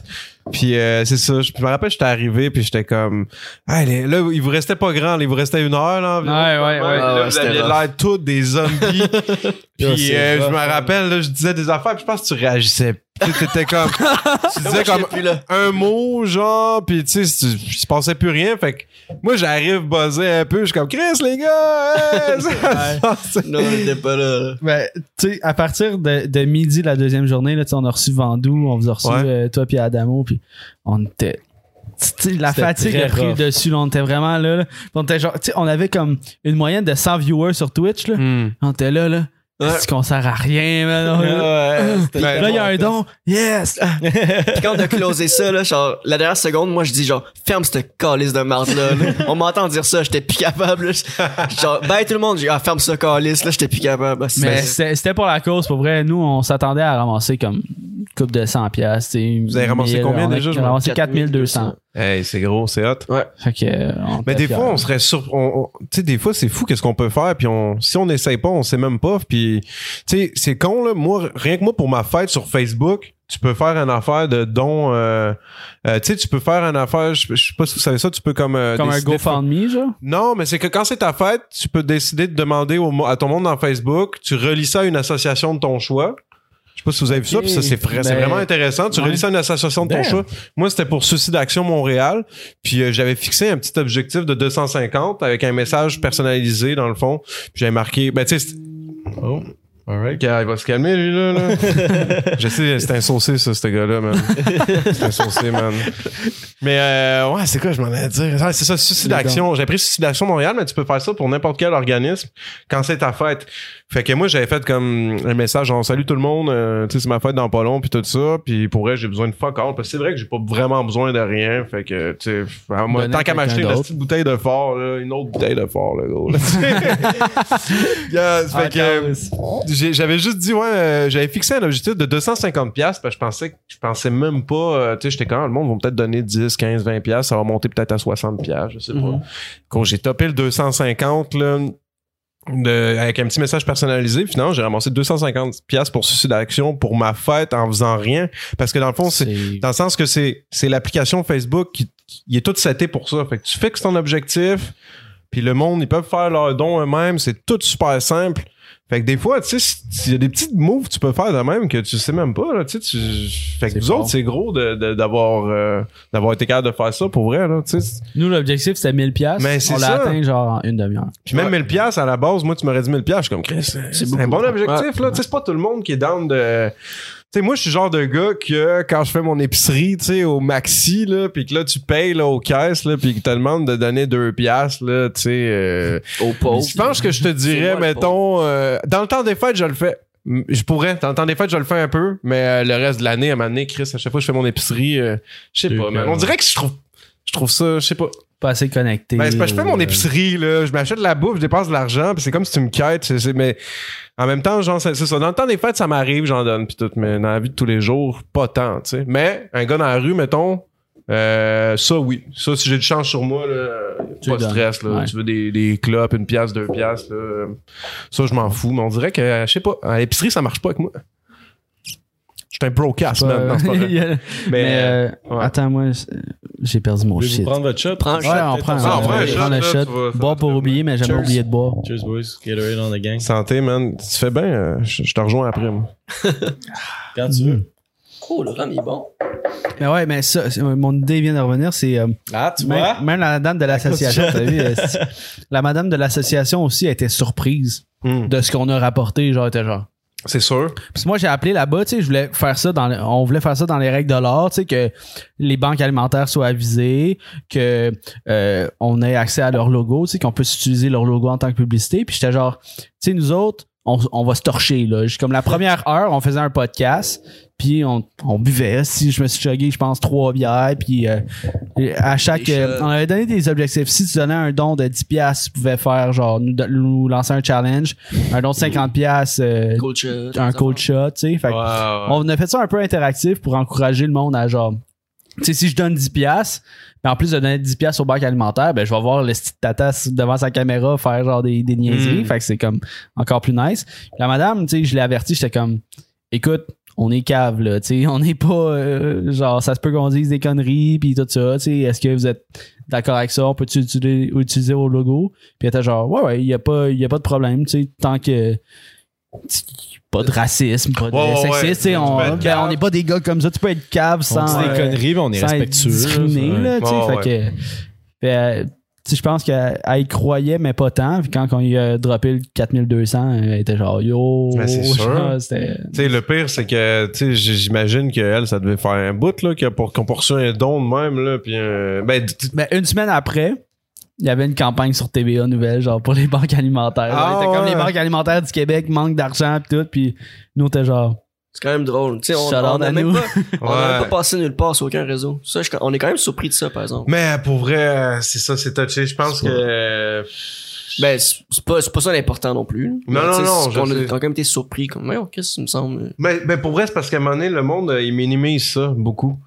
Puis euh, c'est ça, je je me rappelle, j'étais arrivé puis j'étais comme ah, les- là il vous restait pas grand, là, il vous restait une heure là. environ. Ouais, ouais, ouais. Là, Ah ouais, vous aviez l'air tous des zombies. Puis c'est euh, je me hein. rappelle, là, je disais des affaires, puis je pense que tu réagissais. T'étais comme tu disais Moi, comme un mot genre puis tu sais tu- il se passait plus rien fait que moi j'arrive buzzer un peu je suis comme Chris les gars hey! Ça- ça- Non, on était pas là. Ben, tu sais, à partir de, de midi, la deuxième journée, là, on a reçu Vandou, on vous a reçu Ouais. euh, toi puis Adamo, puis on était. tu sais, la fatigue a pris rough. dessus, là, on était vraiment là. On, était genre, tu sais, on avait comme une moyenne de 100 viewers sur Twitch. Là. Hmm. On était là, là. Ouais. Est-ce qu'on sert à rien, man? Ouais, Ben, Là, il y a un don. Yes! Puis quand on a closé ça, là, genre, la dernière seconde, moi, je dis, genre, ferme cette calice de marde là. On m'entend dire ça, j'étais plus capable, là. Genre, bye tout le monde, j'ai dit, ah, ferme ce calice, là, j'étais plus capable. C'est- Mais c'était c'était pour la cause, pour vrai. Nous, on s'attendait à ramasser comme une coupe de 100 piastres. tu sais, Vous avez ramassé 1000, combien déjà, je me- ramassé 4200. Hey, c'est gros, c'est hot. Fait que, euh, on Mais des fois, on serait sur. on- on- Tu sais, des fois, c'est fou qu'est-ce qu'on peut faire. Puis on, si on n'essaye pas, on sait même pas. Puis, tu sais, c'est con, là. Moi, rien que moi, pour ma fête sur Facebook, tu peux faire une affaire de don. euh, euh, tu sais, tu peux faire une affaire. Je je sais pas si vous savez ça. Tu peux comme. euh, Comme un GoFundMe, genre? Non, mais c'est que quand c'est ta fête, tu peux décider de demander au à ton monde dans Facebook. Tu relis ça à une association de ton choix. Je sais pas si vous avez vu ça, puis ça c'est vrai- c'est Ben, vraiment intéressant. Tu ouais. relis ça à une association de ton Damn. choix. Moi, c'était pour Suicide Action Montréal. Puis euh, j'avais fixé un petit objectif de 250 avec un message personnalisé dans le fond. Puis j'avais marqué, ben tu sais, Oh. Alright. il va se calmer lui là. là. Je sais, c'est un saucé ça, ce gars-là, man. C'est un saucé, man. Mais euh, ouais, c'est quoi, je m'en allais dire? Ah, c'est ça, Suicide Action. J'ai pris Suicide Action Montréal, mais tu peux faire ça pour n'importe quel organisme quand c'est ta fête. Fait que moi, j'avais fait comme un message genre salut tout le monde, euh, tu sais, c'est ma fête dans pas long, puis tout ça. Puis pour vrai, j'ai besoin de fuck all. Parce que c'est vrai que j'ai pas vraiment besoin de rien. Fait que, tu sais, à moi, Donner tant qu'à m'acheter une petite bouteille de fort, là, une autre bouteille de fort, là, gros. là. Yeah, fait que, j'ai- j'avais juste dit ouais euh, j'avais fixé un objectif de 250 pièces parce que je pensais que je pensais même pas euh, tu sais j'étais quand le monde va peut-être donner 10 15 20 pièces ça va monter peut-être à 60 pièces je sais pas Mhm. quand j'ai topé le 250 là de- avec un petit message personnalisé finalement j'ai ramassé 250 pièces pour suicide d'action pour ma fête en faisant rien parce que dans le fond c'est dans le sens que c'est c'est l'application Facebook qui, qui est toute setée pour ça. Fait que tu fixes ton objectif, puis le monde, ils peuvent faire leurs dons eux-mêmes. C'est tout super simple. Fait que des fois, tu sais, il y a des petites moves que tu peux faire de même que tu sais même pas. Là, tu sais, tu- Fait que fort. autres, c'est gros de- de- d'avoir euh, d'avoir été capable de faire ça pour vrai. Là, tu sais. Nous, l'objectif, c'était 1000 pièces. Mais c'est On l'a atteint, genre, en une demi-heure. Puis même 1000 pièces à la base, moi, tu m'aurais dit 1000 pièces. Je suis comme, Chris, c'est c'est un bon objectif. là. Tu sais, c'est pas tout le monde qui est down de... Tu sais, moi, je suis le genre de gars que quand je fais mon épicerie, tu sais, au maxi, là, puis que là, tu payes, là, aux caisses, là, puis que te demande de donner 2 piastres, là, tu sais... euh, Au pauvre. je pense que je te dirais, moi mettons, euh, dans le temps des fêtes, je le fais. Je pourrais. Dans le temps des fêtes, je le fais un peu, mais euh, le reste de l'année, à un moment donné, Chris, à chaque fois que je fais mon épicerie, euh, je sais Deux pas, man. On dirait que je trouve... Je trouve ça, je sais pas. Pas assez connecté. Ben, c'est parce que je fais mon euh, épicerie, là. Je m'achète de la bouffe, je dépense de l'argent, puis c'est comme si tu me quêtes. mais en même temps, genre, c'est ça. Dans le temps des fêtes, ça m'arrive, j'en donne, puis tout. Mais dans la vie de tous les jours, pas tant, tu sais. Mais un gars dans la rue, mettons, euh, ça, oui. Ça, si j'ai du chance sur moi, là, Tu pas de stress, là. donnes. Ouais. Tu veux des, des clopes, une pièce, deux pièces, là. Ça, je m'en fous. Mais on dirait que, euh, je sais pas, à l'épicerie, ça marche pas avec moi. Je suis un broadcast, man. Non, c'est pas vrai. Il y a- Mais, euh, ouais. attends, moi, j'ai perdu mon Voulez-vous shit. prendre votre shot? Prends un Ouais, shot, on peut-être, prend, on Ah, on prend un shot, prend le là, shot. tu vas- ça Boire va pour te- oublier, mais jamais Cheers. oublier de boire. Cheers, boys. Gatorade on the gang. Santé, man. Tu fais bien. euh, je je te rejoins après, moi. Quand tu veux. Oh, le rhum il est bon. Mais ouais, mais ça, c'est- mon idée vient de revenir, c'est euh, Ah, tu vois? même, même la madame de l'association, t'as vu, euh, c'est- la madame de l'association aussi a été surprise Hmm. de ce qu'on a rapporté, genre, elle était genre. C'est sûr. Que moi, j'ai appelé là-bas, tu sais, je voulais faire ça dans, on voulait faire ça dans les règles de l'art, tu sais, que les banques alimentaires soient avisées, que euh, on ait accès à leur logo, tu sais, qu'on puisse utiliser leur logo en tant que publicité. Puis j'étais genre, tu sais, nous autres, on, on va se torcher, là. J'ai- Comme la première heure, on faisait un podcast, puis on, on buvait. Si je me suis chugué, je pense, trois bières, puis euh, à chaque... Euh, on avait donné des objectifs. Si tu donnais un don de 10 piastres, tu pouvais faire, genre, nous, nous lancer un challenge. Un don de 50 piastres, euh, Cold shot. un cold shot, tu sais. Fait que on a fait ça un peu interactif pour encourager le monde à genre. Tu sais, si je donne 10 piastres, mais en plus de donner 10 piastres au banque alimentaire, ben je vais voir le petit tata devant sa caméra faire genre des, des niaiseries. Mm. Fait que c'est comme encore plus nice. Puis la madame, tu sais, je l'ai averti, j'étais comme écoute, on est cave là, tu sais, on n'est pas euh, genre ça se peut qu'on dise des conneries puis tout ça, tu sais, est-ce que vous êtes d'accord avec ça, on peut utiliser, utiliser vos logos Puis elle était genre ouais ouais, il y a pas il y a pas de problème, tu sais, tant que pas de racisme, pas de Ouais, ouais, ouais. sexisme, on être ben, n'est pas des gars comme ça, tu peux être cave On sans dit des euh, conneries, mais on est respectueux. discriminé, là. là, tu sais, Ouais, fait que fait, tu sais, je pense qu'elle croyait, mais pas tant. Puis quand on lui a droppé le 4200, elle était genre, yo. Mais c'est sûr. le pire, c'est que, tu sais, j- j'imagine qu'elle, ça devait faire un bout, là, qu'on poursuit un don de même, là, puis euh, ben, Ben, une semaine après, il y avait une campagne sur TVA Nouvelles, genre pour les banques alimentaires. Ah, C'était comme ouais. les banques alimentaires du Québec manquent d'argent pis tout, puis nous, t'es genre. C'est quand même drôle. Tu sais, on Shout out on a à même pas, on Ouais. pas passé nulle part sur aucun réseau. Ça, je- on est quand même surpris de ça, par exemple. mais pour vrai, c'est ça, c'est touché. Je pense que. Ben, c'est pas, c'est pas ça l'important non plus. Non, Mais, non, non, on a quand même été surpris. Comme, ouais, qu'est-ce que ça me semble. Mais, mais pour vrai, c'est parce qu'à un moment donné, le monde, euh, il minimise ça beaucoup.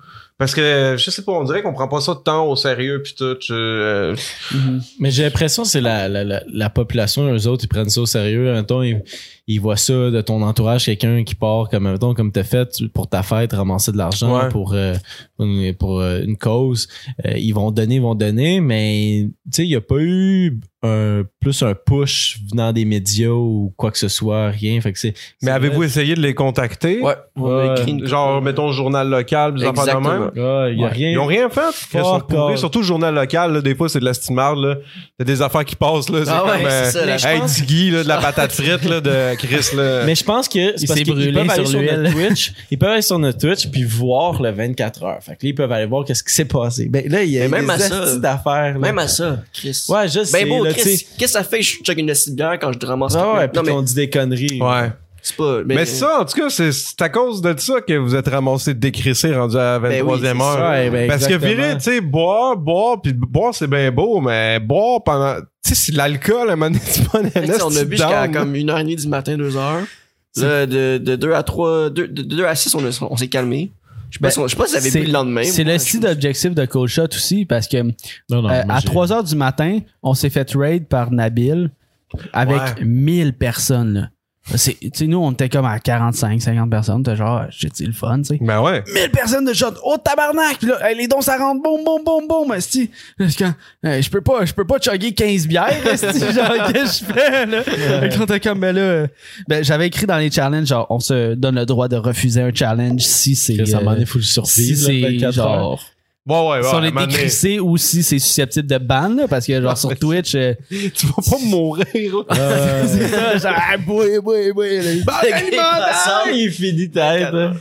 Parce que, je sais pas, on dirait qu'on prend pas ça de temps au sérieux, puis tout. euh, Mais j'ai l'impression que c'est la, la, la, la population, eux autres, ils prennent ça au sérieux. Mettons, ils, ils voient ça de ton entourage, quelqu'un qui part comme, mettons, comme t'as fait pour ta fête, ramasser de l'argent Ouais. pour, euh, pour, une, pour, euh, une cause. Euh, ils vont donner, ils vont donner, mais tu sais, il n'y a pas eu un, plus un push venant des médias ou quoi que ce soit, rien. Fait que c'est. Mais avez-vous essayé de les contacter? Ouais. Une- Genre, mettons, journal local, des affaires de Exactement. même. Ouais, il y a Ouais. rien. Ils ont rien fait? Ils sont. Surtout le journal local, là, des fois, c'est de la stimarde, là. T'as des affaires qui passent, là. C'est Ah ouais, comme, euh, c'est ça, là, hey, Tiggy, là, de la patate frite, là, de Chris, là. Mais je pense que c'est parce qu'ils peuvent aller sur notre Twitch. Ils peuvent aller sur notre Twitch puis voir le 24 heures. Fait que là, ils peuvent aller voir qu'est-ce qui s'est passé. Ben là, il y a Mais même des à ça, astis d'affaires. là. Même à ça, Chris. Ouais, je sais. Ben beau, là, Chris, qu'est-ce que ça fait que je check une bière quand je te ramasse Ah ouais, puis Non, mais qu'on dit des conneries. Ouais. c'est pas. Mais, ça, en tout cas, c'est- à cause de ça que vous êtes ramassé décrissé rendu à la Ben oui, 23e c'est heure. ça. Ouais, ben Parce que virer, tu sais, boire, boire, puis boire, c'est bien beau, mais boire pendant. Tu sais, c'est de l'alcool, à un moment donné, c'est pas un tu on a bu jusqu'à comme 1h30 du matin, 2h. Là, de, de 2 à 3, de, de 2 à 6, on, a- on s'est calmé. Je sais pas, Ben, si on- je sais pas si vous avez c'est- bu le lendemain. C'est moi, le je- style d'objectif de Cold Shot aussi parce que Non, non. euh, moi, à j'ai- 3 heures du matin, on s'est fait raid par Nabil avec Ouais. 1000 personnes. Là. C'est- Tu sais, nous, on était comme à 45, 50 personnes. T'es genre, j'ai le fun, tu sais. Ben ouais. 1000 personnes de shot. Oh, tabarnak! Puis là, hey, les dons, ça rentre. Boum, boum, boum, boum. esti. Je quand, hey, je peux pas, je peux pas chugger 15 bières, esti. genre, qu'est-ce que je fais, là? Quand t'es comme, ben là, euh, ben, j'avais écrit dans les challenges, genre, on se donne le droit de refuser un challenge si c'est, donné, euh, faut le si survivre. là, c'est 24 heures. Genre, Ouais, ouais, ouais. si on est décrissé ou si c'est susceptible de ban, là, parce que genre sur Twitch, euh, Tu vas pas mourir. Euh, c'est ça, genre, ah. Ah, il finit tête. là.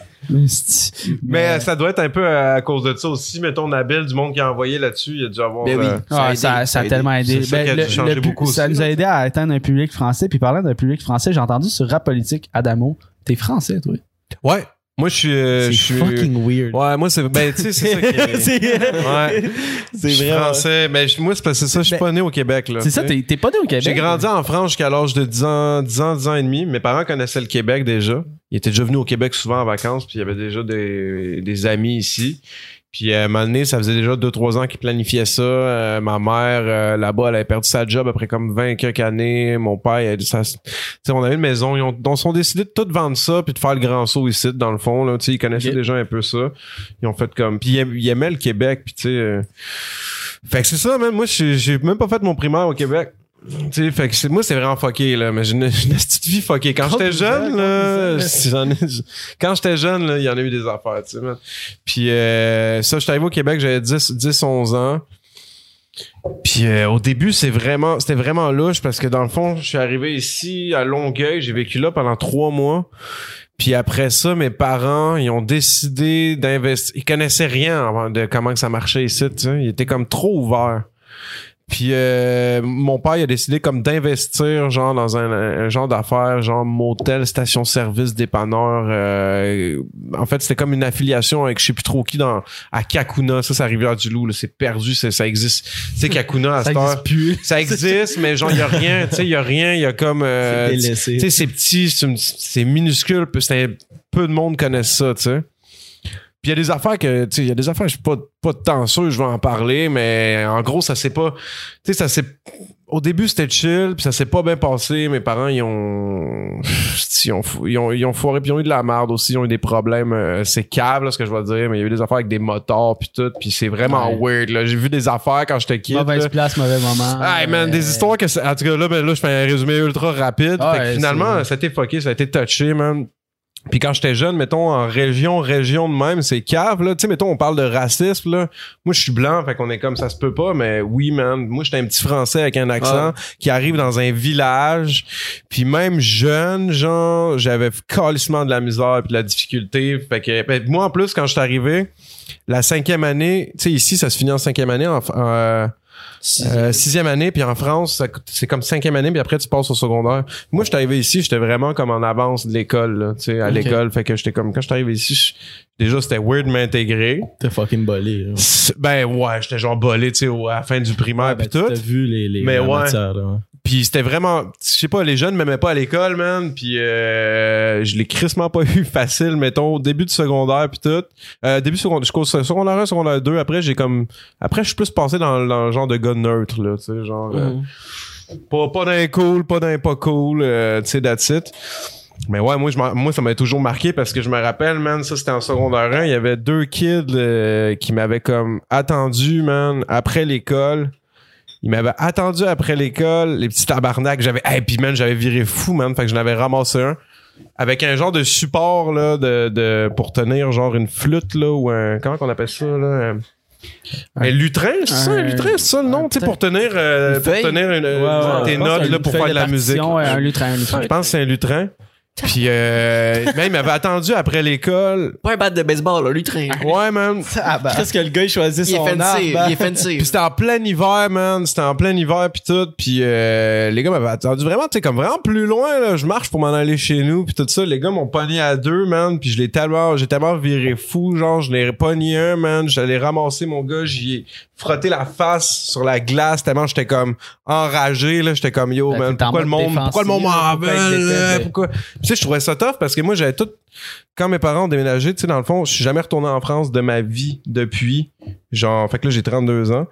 Esti. Mais euh, ça doit être un peu à cause de ça aussi. Mettons, Nabil, du monde qui a envoyé là-dessus, il a dû avoir. Ben oui. euh, Ça a Ouais, aidé, ça, ça ça a a aidé. tellement aidé. Ça Ben, qui a le- dû changer le pu- beaucoup ça aussi, nous a aidé à atteindre un public français. Puis parlant d'un public français, j'ai entendu sur Rap Politique, Adamo, t'es français, toi. Ouais. Moi, je suis. euh, C'est je suis. fucking weird. Ouais, moi, c'est. Ben, tu sais, c'est ça qui est. c'est Ouais. c'est Je suis vraiment. français. Mais je- moi, c'est parce que c'est ça, je suis Ben, pas né au Québec, là. C'est ça, tu sais. t'es t'es pas né au Québec. J'ai grandi en France jusqu'à l'âge de 10 ans, 10 ans, 10 ans et demi. Mes parents connaissaient le Québec déjà. Ils étaient déjà venus au Québec souvent en vacances, puis il y avait déjà des, des amis ici. Puis à un moment donné, ça faisait déjà 2-3 ans qu'ils planifiaient ça. Euh, ma mère, euh, là-bas, elle avait perdu sa job après comme 20 quelques années. Mon père, dit ça. Tu sais, on avait une maison. Ils ont, ils sont décidé de tout vendre ça puis de faire le grand saut ici, dans le fond. Là. Tu sais, ils connaissaient déjà un peu ça. Ils ont fait comme... Puis ils, aim- ils aimaient le Québec, puis tu sais... euh, Fait que c'est ça, même. Moi, j'ai même pas fait mon primaire au Québec. Tu sais, fait que moi, c'est vraiment fucké, là. Mais j'ai une, une petite vie fuckée. Quand j'étais jeune, là, quand j'étais jeune, là, il y en a eu des affaires, tu sais. Puis euh, ça, j'étais arrivé au Québec, j'avais 10, 10, 11 ans. Puis euh, au début, c'est vraiment, c'était vraiment louche parce que dans le fond, je suis arrivé ici à Longueuil, j'ai vécu là pendant trois mois. Puis après ça, mes parents, ils ont décidé d'investir. Ils connaissaient rien avant de comment que ça marchait ici, tu sais. Ils étaient comme trop ouverts. Puis euh, mon père il a décidé comme d'investir genre dans un, un genre d'affaires genre motel station service dépanneur euh, en fait c'était comme une affiliation avec je sais plus trop qui dans à Kakuna. Ça c'est à Rivière-du-Loup là, c'est perdu ça existe. Tu sais Kakuna à Ça cette heure existe plus. ça existe mais genre il y a rien. Tu sais il y a rien. Il y a comme euh, C'est tu sais c'est petit c'est minuscule c'est peu de monde connaissent ça tu sais puis il y a des affaires que, tu sais, il y a des affaires, je suis pas, pas de temps sûr, je vais en parler, mais en gros, ça s'est pas, tu sais, ça s'est, au début, c'était chill, puis ça s'est pas bien passé. Mes parents, ils ont, ils ont, ils ont, ils ont foiré, puis ils ont eu de la merde aussi, ils ont eu des problèmes, euh, c'est cave, là, ce que je vais dire, mais il y a eu des affaires avec des motards, puis tout, puis c'est vraiment weird, là. J'ai vu des affaires quand j'étais kid, Mauvaise là. place, mauvais moment. Hey man, Euh, des histoires que c'est- en tout cas là ben là je fais un résumé ultra rapide. Ah Fait que finalement ça a été fucké, ça a été touché man. Puis quand j'étais jeune, mettons en région, région de même, c'est cave là. Tu sais, mettons on parle de racisme là. Moi je suis blanc, fait qu'on est comme ça se peut pas, mais oui man. Moi j'étais un petit français avec un accent qui arrive dans un village. Puis même jeune, genre j'avais calissement de la misère puis de la difficulté. Fait que ben, moi en plus quand je suis arrivé, la cinquième année, tu sais ici ça se finit en cinquième année en, en, euh, sixième année, puis en France, c'est comme cinquième année, puis après tu passes au secondaire. Moi, j'étais arrivé ici, j'étais vraiment comme en avance de l'école, tu sais, à l'école. Fait que j'étais comme, quand j'étais arrivé ici, je- déjà, c'était weird de m'intégrer. T'es fucking bolé. là. Ben ouais, j'étais genre bolé, tu sais, à la fin du primaire, Ouais, ben, puis tout. T'as vu les, les Mais la ouais. matière, là, ouais. Puis c'était vraiment, je sais pas, les jeunes m'aimaient pas à l'école, man. Puis euh, je l'ai crissement pas eu facile, mettons, au début du secondaire, puis tout. Euh, début secondaire, jusqu'au secondaire 1, secondaire 2. Après, j'ai comme, après, je suis plus passé dans, dans le genre de gars neutre, là, tu sais, genre. euh, Mhm. Pas, pas d'un cool, pas d'un pas cool, euh, tu sais, that's it. Mais ouais, moi, je moi ça m'a toujours marqué parce que je me rappelle, man, ça c'était en secondaire 1, il y avait deux kids euh, qui m'avaient comme attendu, man, après l'école. Ils m'avaient attendu après l'école, les petits tabarnaks. J'avais, hey, puis man, j'avais viré fou, man. Fait que j'en avais ramassé un. Avec un genre de support, là, de, de, pour tenir genre une flûte, là, ou un, comment qu'on appelle ça, là? Un, un lutrin, c'est ça, un lutrin, c'est ça le nom, tu sais, pour tenir, euh, pour tenir une, ouais, tes je notes, là, pour faire de la musique. un lutrin, un lutrin. Je pense que c'est un lutrin. Puis, euh, man, il m'avait attendu après l'école. Pas un bat de baseball, là, lui, train. Ouais, man. Qu'est-ce que le gars il choisit Il est son fancy, arbre? il est fancy. Puis c'était en plein hiver, man. C'était en plein hiver, puis tout. Puis euh, les gars m'avaient attendu vraiment, tu sais, comme vraiment plus loin, là. Je marche pour m'en aller chez nous, puis tout ça. Les gars m'ont pogné à deux, man. Puis je l'ai tellement, j'ai tellement viré fou, genre, je l'ai pogné un, man. J'allais ramasser mon gars, j'y ai frotté la face sur la glace tellement j'étais comme enragé, là. J'étais comme, yo, Ben, man, pourquoi le monde, pourquoi le monde m'en veut, ben. Pourquoi? Sais, je trouvais ça tough parce que moi, j'avais tout, quand mes parents ont déménagé, tu sais, dans le fond, je suis jamais retourné en France de ma vie depuis. Genre, fait que là, j'ai 32 ans.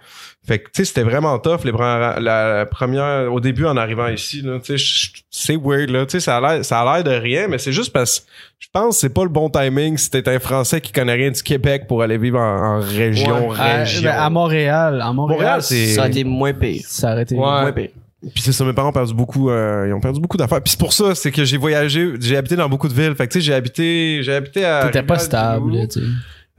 Fait que, tu sais, c'était vraiment tough, les premières, la, la première, au début, en arrivant ici, là, tu sais, c'est weird, là, tu sais, ça a l'air, ça a l'air de rien, mais c'est juste parce que je pense que c'est pas le bon timing si t'es un Français qui connaît rien du Québec pour aller vivre en, en région, À, région. ben, à Montréal, à Montréal, Montréal, c'est- Ça a été moins pire. ça aurait été. Ouais. Moins pire. Puis c'est ça, mes parents ont perdu beaucoup, euh, ils ont perdu beaucoup d'affaires. Puis c'est pour ça, c'est que j'ai voyagé, j'ai habité dans beaucoup de villes. Fait que tu sais, j'ai habité, j'ai habité à. T'étais pas stable, tu sais.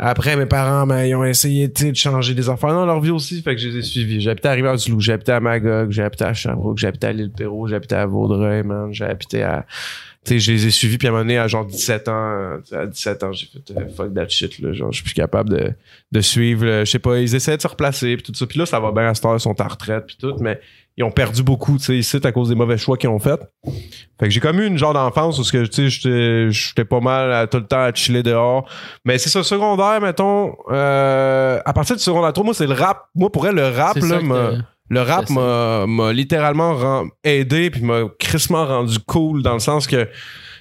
Après, mes parents, ben, ils ont essayé tu sais, de changer des affaires dans leur vie aussi, fait que je les ai suivis. J'ai habité à Rivière-du-Loup, j'ai habité à Magog, j'ai habité à Sherbrooke, j'ai habité à l'île-Perrot, j'ai habité à Vaudreuil, man, j'ai habité à... Tu sais, je les ai suivis, puis à un moment donné, à genre 17 ans, euh, à 17 ans, j'ai fait euh, fuck that shit, là. Genre, je suis plus capable de, de suivre, là. je sais pas, ils essaient de se replacer, puis tout ça. Puis là, ça va bien à cette heure, ils sont en retraite, puis tout, mais ils ont perdu beaucoup, tu sais, ici, à cause des mauvais choix qu'ils ont fait. Fait que j'ai comme eu une genre d'enfance où tu sais, j'étais- pas mal à, tout le temps à chiller dehors. Mais c'est ça, secondaire, mettons, euh, à partir du secondaire 3, moi, c'est le rap. Moi, pour elle, le rap, là, le rap m'a m'a littéralement aidé puis m'a crissement rendu cool dans le sens que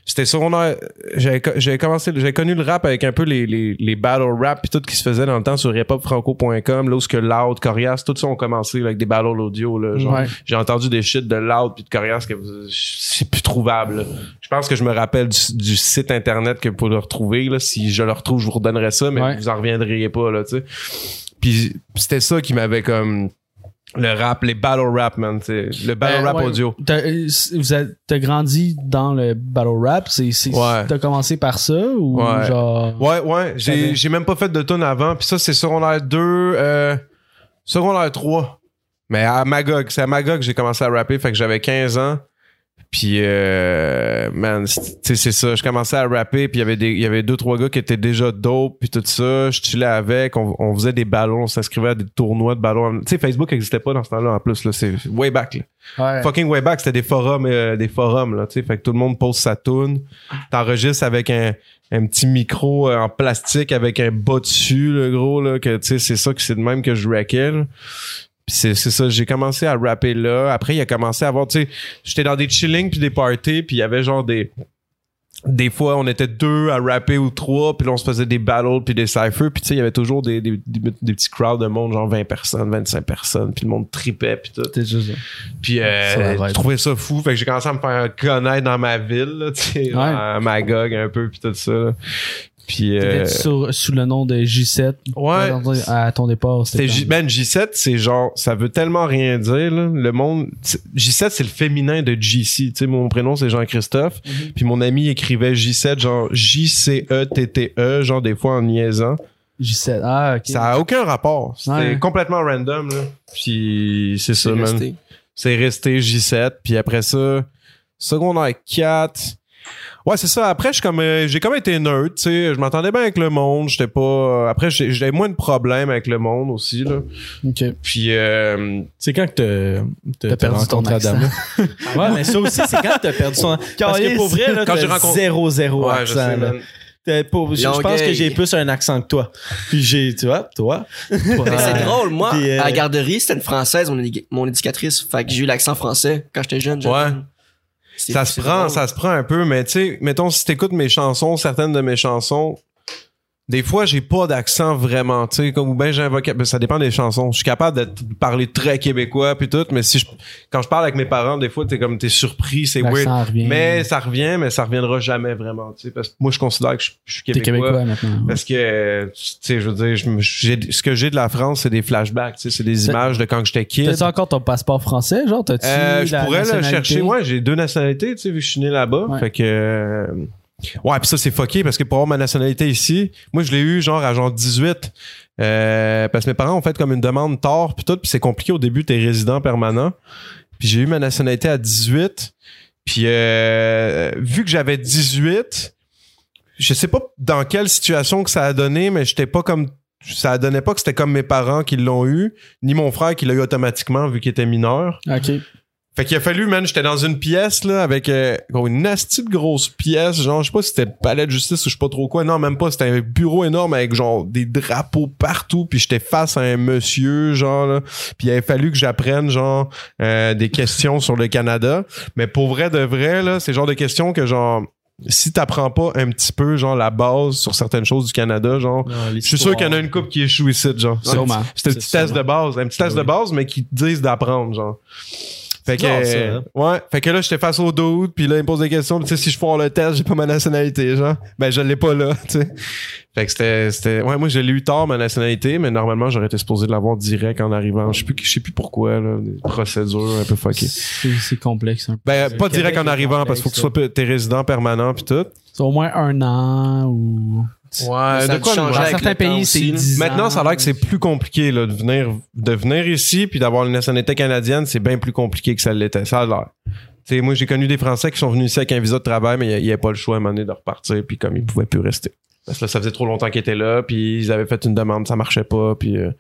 c'était secondaire j'avais co- j'avais commencé j'avais connu le rap avec un peu les, les, les battle rap puis tout qui se faisait dans le temps sur hiphopfranco.com là où ce que Loud, Corias, tout ça ont commencé là, avec des battles audio là, genre Ouais. j'ai entendu des shit de Loud puis de Corias que c'est plus trouvable là. je pense que je me rappelle du, du site internet que pour le retrouver là, si je le retrouve je vous redonnerai ça mais Ouais. vous en reviendriez pas là tu sais puis c'était ça qui m'avait comme le rap, les battle rap, man. Le battle Ben, rap ouais. audio. T'as, euh, c- vous êtes- t'as grandi dans le battle rap, c'est, Ouais. t'as commencé par ça ou Ouais. genre. Ouais, ouais. J'ai même pas fait de tune avant. Puis ça, c'est secondaire 2, euh, secondaire 3. Mais à Magog. C'est à Magog que j'ai commencé à rapper. Fait que j'avais 15 ans. Puis, euh, man, c'est- tu sais, c'est ça. Je commençais à rapper. Puis il y avait des, il y avait deux, trois gars qui étaient déjà dope. Puis tout ça. Je chillais avec. On, on faisait des ballons. On s'inscrivait à des tournois de ballons. Tu sais, Facebook existait pas dans ce temps-là en plus. Là, c'est way back. Là. Ouais. fucking way back, c'était des forums, euh, des forums, là, tu sais. Fait que tout le monde pose sa tune. T'enregistres avec un, un petit micro euh, en plastique avec un bas dessus, le gros, là, que, tu sais, c'est ça que c'est de même que je rackais. Puis c'est, c'est ça, j'ai commencé à rapper là. Après, il a commencé à avoir, tu sais, j'étais dans des chillings puis des parties, puis il y avait genre des... Des fois, on était deux à rapper ou trois, puis là, on se faisait des battles puis des cyphers, puis tu sais, il y avait toujours des, des, des, des petits crowds de monde, genre 20 personnes, 25 personnes, puis le monde tripait, puis tout. C'était juste ça. Puis euh, je trouvais ça fou. Fait que j'ai commencé à me faire connaître dans ma ville, tu sais, Ouais. à Magog un peu, puis tout ça. là. Puis euh, sur, sous le nom de J7. Ouais. À ton départ, c'était. J- ben, J7, c'est genre, ça veut tellement rien dire, là. Le monde, c'est- J7, c'est le féminin de JC. Tu sais, mon prénom, c'est Jean-Christophe. Mhm. Puis mon ami écrivait J7, genre J-C-E-T-T-E, E, genre des fois en niaisant. J7. Ah, ok. Ça a aucun rapport. C'était Ouais. complètement random, là. Puis c'est ça, C'est man. resté. c'est resté J7 puis après ça secondaire 4 ouais c'est ça après comme euh, j'ai comme été neutre tu sais je m'entendais bien avec le monde j'étais pas après j'ai- j'avais moins de problèmes avec le monde aussi là Ok. puis euh, C'est quand que t'as, perdu ton. Adamo? ouais, mais ça aussi, c'est quand t'as perdu son Parce que pour vrai, là, Quand j'ai rencontré- 0-0 ouais je accent. sais là. pas- je, je pense que j'ai plus un accent que toi. Puis j'ai, tu vois, toi. C'est drôle, moi, Puis, euh, à la garderie, c'était une française, mon, éducatrice. Fait que j'ai eu l'accent français quand j'étais jeune. jeune. Ouais. Ça se prend drôle. ça se prend un peu mais tu sais mettons si t'écoutes mes chansons certaines de mes chansons des fois, j'ai pas d'accent vraiment, tu sais, comme ou ben j'ai un ben, ça dépend des chansons. Je suis capable de parler très québécois puis tout, mais si je, quand je parle avec mes parents, des fois, t'es comme t'es surpris, c'est weird. Revient. Mais ça revient, mais ça reviendra jamais vraiment, tu sais, parce que moi, je considère que je, je suis T'es québécois. québécois maintenant. Parce que, tu sais, je veux dire, je ce que j'ai de la France, c'est des flashbacks, tu sais, c'est des images de quand j'étais kid. T'as-tu encore ton passeport français, genre? T'as-tu Euh, je pourrais le chercher. Ouais, j'ai deux nationalités, tu sais, vu que je suis né là-bas. Ouais. Fait que. euh, Ouais, puis ça, c'est fucké parce que pour avoir ma nationalité ici, moi, je l'ai eu genre à genre 18. Euh, parce que mes parents ont fait comme une demande tard, puis tout, puis c'est compliqué au début, t'es résident permanent. Puis j'ai eu ma nationalité à 18. Puis euh, vu que j'avais 18, je sais pas dans quelle situation que ça a donné, mais j'étais pas comme ça donnait pas que c'était comme mes parents qui l'ont eu, ni mon frère qui l'a eu automatiquement vu qu'il était mineur. Ok. Fait qu'il a fallu, man, j'étais dans une pièce, là, avec euh, une nasty de grosse pièce, genre, je sais pas si c'était le palais de justice ou je sais pas trop quoi. Non, même pas, c'était un bureau énorme avec, genre, des drapeaux partout, puis j'étais face à un monsieur, genre, là, puis il avait fallu que j'apprenne, genre, euh, des questions sur le Canada. Mais pour vrai de vrai, là, c'est le genre de questions que, genre, si t'apprends pas un petit peu, genre, la base sur certaines choses du Canada, genre, je suis sûr qu'il y en a une couple qui échoue ici, genre. Sûrement. C'était un C'est petit test sûrement. de base, un petit test de base, mais qui te disent d'apprendre, genre. Fait que, ça, hein? ouais, fait que là, j'étais face au dude, puis là, il me pose des questions, tu sais, si je foire le test, j'ai pas ma nationalité, genre. Ben, je l'ai pas là, tu sais. Fait que c'était, c'était, ouais, moi, je l'ai eu tard, ma nationalité, mais normalement, j'aurais été supposé de l'avoir direct en arrivant. Je sais plus, je sais plus pourquoi, là, des procédures un peu fuckées. C'est complexe un peu. Ben, pas direct en arrivant, parce qu'il faut que tu sois t'es résident permanent, puis tout. C'est au moins un an ou. Ouais, de quoi Dans certains pays, c'est aussi, là. 10 Maintenant, ça a l'air que c'est plus compliqué là, de venir de venir ici puis d'avoir une nationalité canadienne, c'est bien plus compliqué que ça l'était. Ça a l'air. Tu sais, moi, j'ai connu des Français qui sont venus ici avec un visa de travail, mais il n'y avait pas le choix à un moment donné de repartir, puis comme ils pouvaient plus rester. Parce que là, ça faisait trop longtemps qu'ils étaient là, puis ils avaient fait une demande, ça marchait pas, puis... euh,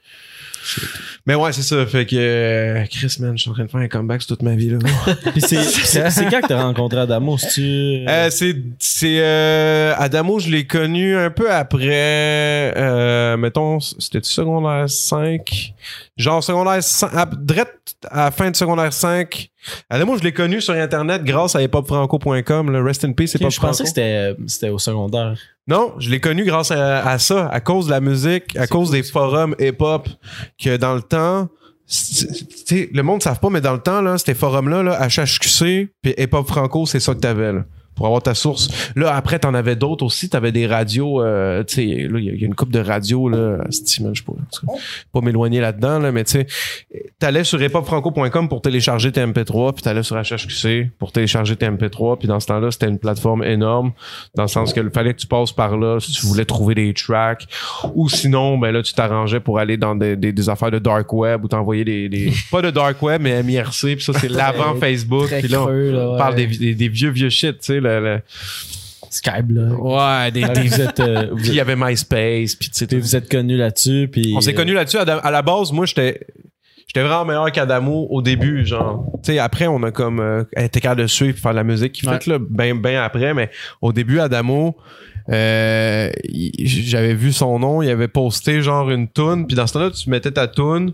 Mais ouais, c'est ça. Fait que... euh, Chris, man, je suis en train de faire un comeback sur toute ma vie, là. Puis c'est, c'est, c'est quand que t'as rencontré Adamo? C'est-tu... Euh, c'est c'est euh, Adamo, je l'ai connu un peu après euh, mettons c'était secondaire 5 genre secondaire 5 à, direct à la fin de secondaire 5 Adamo, je l'ai connu sur internet grâce à hiphopfranco.com le rest in peace Ok, hip je pensais que c'était, c'était au secondaire. Non, je l'ai connu grâce à, à ça, à cause de la musique, à cause des forums hip-hop, que dans le temps, le monde ne savent pas, mais dans le temps, là, ces forums-là, là, HHQC, puis hip-hop franco, c'est ça que t'avais, là. Pour avoir ta source. Là, après, t'en avais d'autres aussi. T'avais des radios, euh, tu sais, là, il y, a- il y a une coupe de radios, là. Je sais pas, pas m'éloigner là-dedans, là, mais tu sais, t'allais sur hiphopfranco.com pour télécharger tes MP3, puis t'allais sur HHQC pour télécharger tes MP3, puis dans ce temps-là, c'était une plateforme énorme, dans le sens que fallait que tu passes par là si tu voulais trouver des tracks, ou sinon, ben là, tu t'arrangeais pour aller dans des, des, des affaires de dark web, ou t'envoyer des, des pas de dark web, mais MIRC, puis ça, c'est l'avant Facebook, puis là, on creux, là, ouais. parle des, des, des vieux, vieux shit, tu sais, le- le- Skype, là. ouais, des, des- vous êtes, euh, puis il y avait MySpace, puis tu sais, vous êtes connus là-dessus, puis... on s'est connus là-dessus. À, la base, moi, j'étais. J'étais vraiment meilleur qu'Adamo au début, genre. Tu sais, après, on a comme euh, été capable de suivre et faire de la musique qui fait là, ben, ben après, mais au début, Adamo, euh, j'avais vu son nom, il avait posté genre une toune, puis dans ce temps-là, tu mettais ta toune,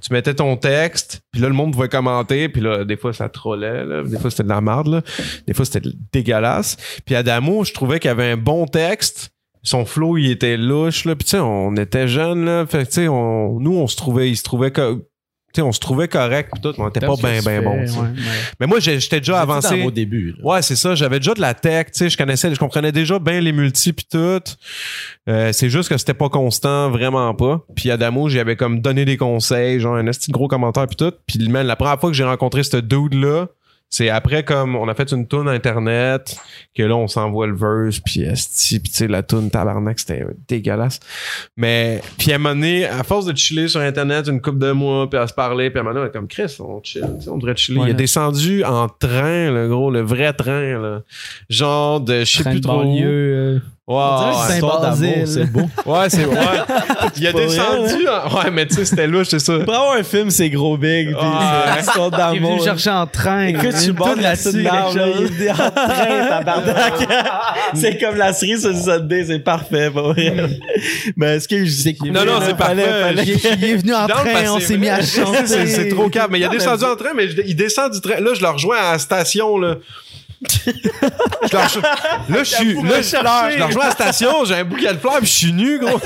tu mettais ton texte, puis là, le monde pouvait commenter, puis là, des fois, ça trollait, là, des fois, c'était de la merde, là, des fois, c'était dégueulasse. Puis Adamo, je trouvais qu'il avait un bon texte, son flow, il était louche, là, puis tu sais, on était jeunes, là, fait tu sais, on, nous, on se trouvait, il se trouvait que... Tu sais, on se trouvait correct pis tout, mais on était pas bien bien bon. Mais moi j'étais déjà avancé. débuts. là. Ouais, c'est ça. J'avais déjà de la tech, tu sais, je connaissais, je comprenais déjà bien les multis pis tout. Euh, c'est juste que c'était pas constant, vraiment pas. Puis Adamo, j'y avais comme donné des conseils, genre un petit gros commentaire pis tout. Puis man, la première fois que j'ai rencontré ce dude là, c'est après comme on a fait une tune internet que là on s'envoie le verse puis esti puis tu sais la tune tabarnak c'était dégueulasse. Mais puis à un moment donné, à force de chiller sur internet une couple de mois puis à se parler puis à un moment donné on est comme Chris, on chill, on devrait chiller. Ouais. Il est descendu en train le gros, le vrai train là. Genre de je sais plus trop. où. Que c'est d'amour, Saint-Basile. c'est beau. Ouais, c'est ouais. Il a descendu. en- Ouais, mais tu sais, c'était louche, c'est ça. Pour avoir un film, c'est gros big. puis Ah, c'est histoire Il est venu d'amour. me chercher en train. Écoute, là-dessus, là-dessus, quelque chose. Il est en train, tabarnak. c'est comme la cerise sur le Sunday, c'est parfait, vrai. Mais est-ce que je sais qu'il Non, non, c'est parfait. Il est- venu en train, on s'est mis à chanter. C'est trop calme. Mais il a descendu en train, mais il descend du train. Là, je le rejoins à la station, là. Je reçois- là, je suis, là, je, rejoins à la station, j'ai un bouquet de fleurs, puis je suis nu, gros.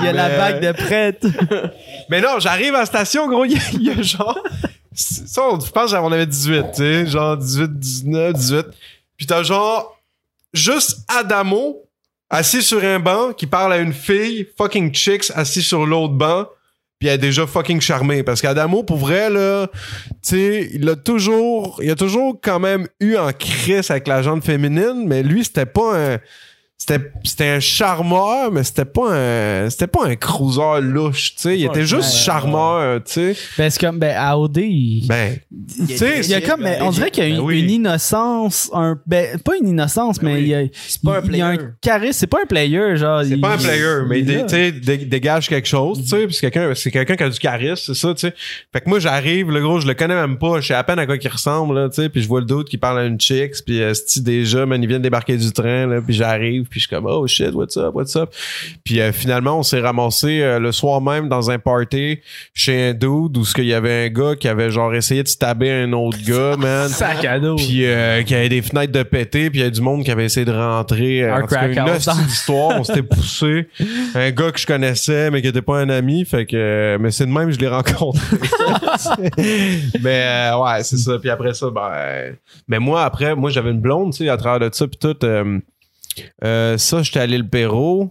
Il y a la bague de prête. Mais non, j'arrive à la station, gros, il y, a- il y a genre. Ça, on, je pense qu'on avait 18, tu sais, genre 18, 19, 18. Puis t'as genre juste Adamo assis sur un banc qui parle à une fille, fucking chicks, assis sur l'autre banc. Puis elle est déjà fucking charmée. Parce qu'Adamo, pour vrai, là, tu sais, il a toujours, il a toujours quand même eu en crise avec la jante féminine, mais lui, c'était pas un, c'était, c'était un charmeur, mais c'était pas un, c'était pas un cruiser louche, tu sais. Il était un- juste ouais, charmeur, tu sais. Ben, c'est comme, ben, à OD, il, Ben, tu sais, il y a comme, mais on dirait qu'il y a une, Ben oui. une innocence, un, ben, pas une innocence, mais oui. il y a, C'est pas un il y a un player. charisme, c'est pas un player, genre. C'est il- pas un player, mais il dé- dégage quelque chose, tu sais, puis c'est quelqu'un, c'est quelqu'un qui a du charisme, c'est ça, tu sais. Fait que moi, j'arrive, le gros, je le connais même pas, je sais à peine à quoi il ressemble, là, tu sais, puis je vois le doute qui parle à une chicks, puis euh, déjà, man, il vient de débarquer du train, là, puis j'arrive, puis je suis comme, oh shit, what's up, what's up? Puis euh, finalement, on s'est ramassé euh, le soir même dans un party chez un dude où ce qu'il y avait un gars qui avait genre essayé de stabber un autre gars, man. Sac à dos. Puis euh, qu'il y avait des fenêtres de péter, puis il y a du monde qui avait essayé de rentrer. euh, Un en tout cas, crack une hostie d'histoire, on s'était poussé. Un gars que je connaissais, mais qui était pas un ami, fait que... euh, mais c'est de même, je l'ai rencontré. mais euh, ouais, c'est ça. Puis après ça, ben... Mais moi, après, moi, j'avais une blonde, tu sais, à travers de ça, puis tout. euh, euh, ça, j'étais allé le Perrault.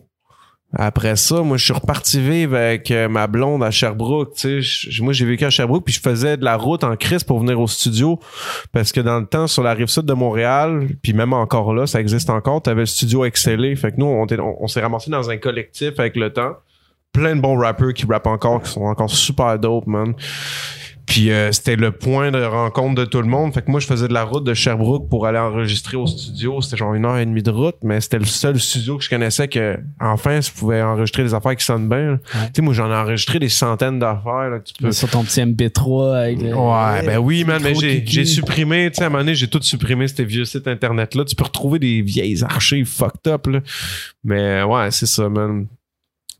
Après ça, moi, je suis reparti vivre avec euh, ma blonde à Sherbrooke. Tu sais, moi, j'ai vécu à Sherbrooke, puis je faisais de la route en crise pour venir au studio. Parce que dans le temps, sur la rive sud de Montréal, puis même encore là, ça existe encore, t'avais le studio Excellé. Fait que nous, on, on s'est ramassé dans un collectif avec le temps. Plein de bons rappeurs qui rappent encore, qui sont encore super dope, man. Puis euh, c'était le point de rencontre de tout le monde. Fait que moi, je faisais de la route de Sherbrooke pour aller enregistrer au studio. C'était genre une heure et demie de route, mais c'était le seul studio que je connaissais que, enfin, je pouvais enregistrer des affaires qui sonnent bien. Tu sais, moi, j'en ai enregistré des centaines d'affaires là, que tu peux. Sur ton petit MP3 avec le- Ouais, ben oui, man, mais j'ai, j'ai supprimé, tu sais, à un moment donné, j'ai tout supprimé ces vieux sites internet-là. Tu peux retrouver des vieilles archives fucked up, là. Mais ouais, c'est ça, man.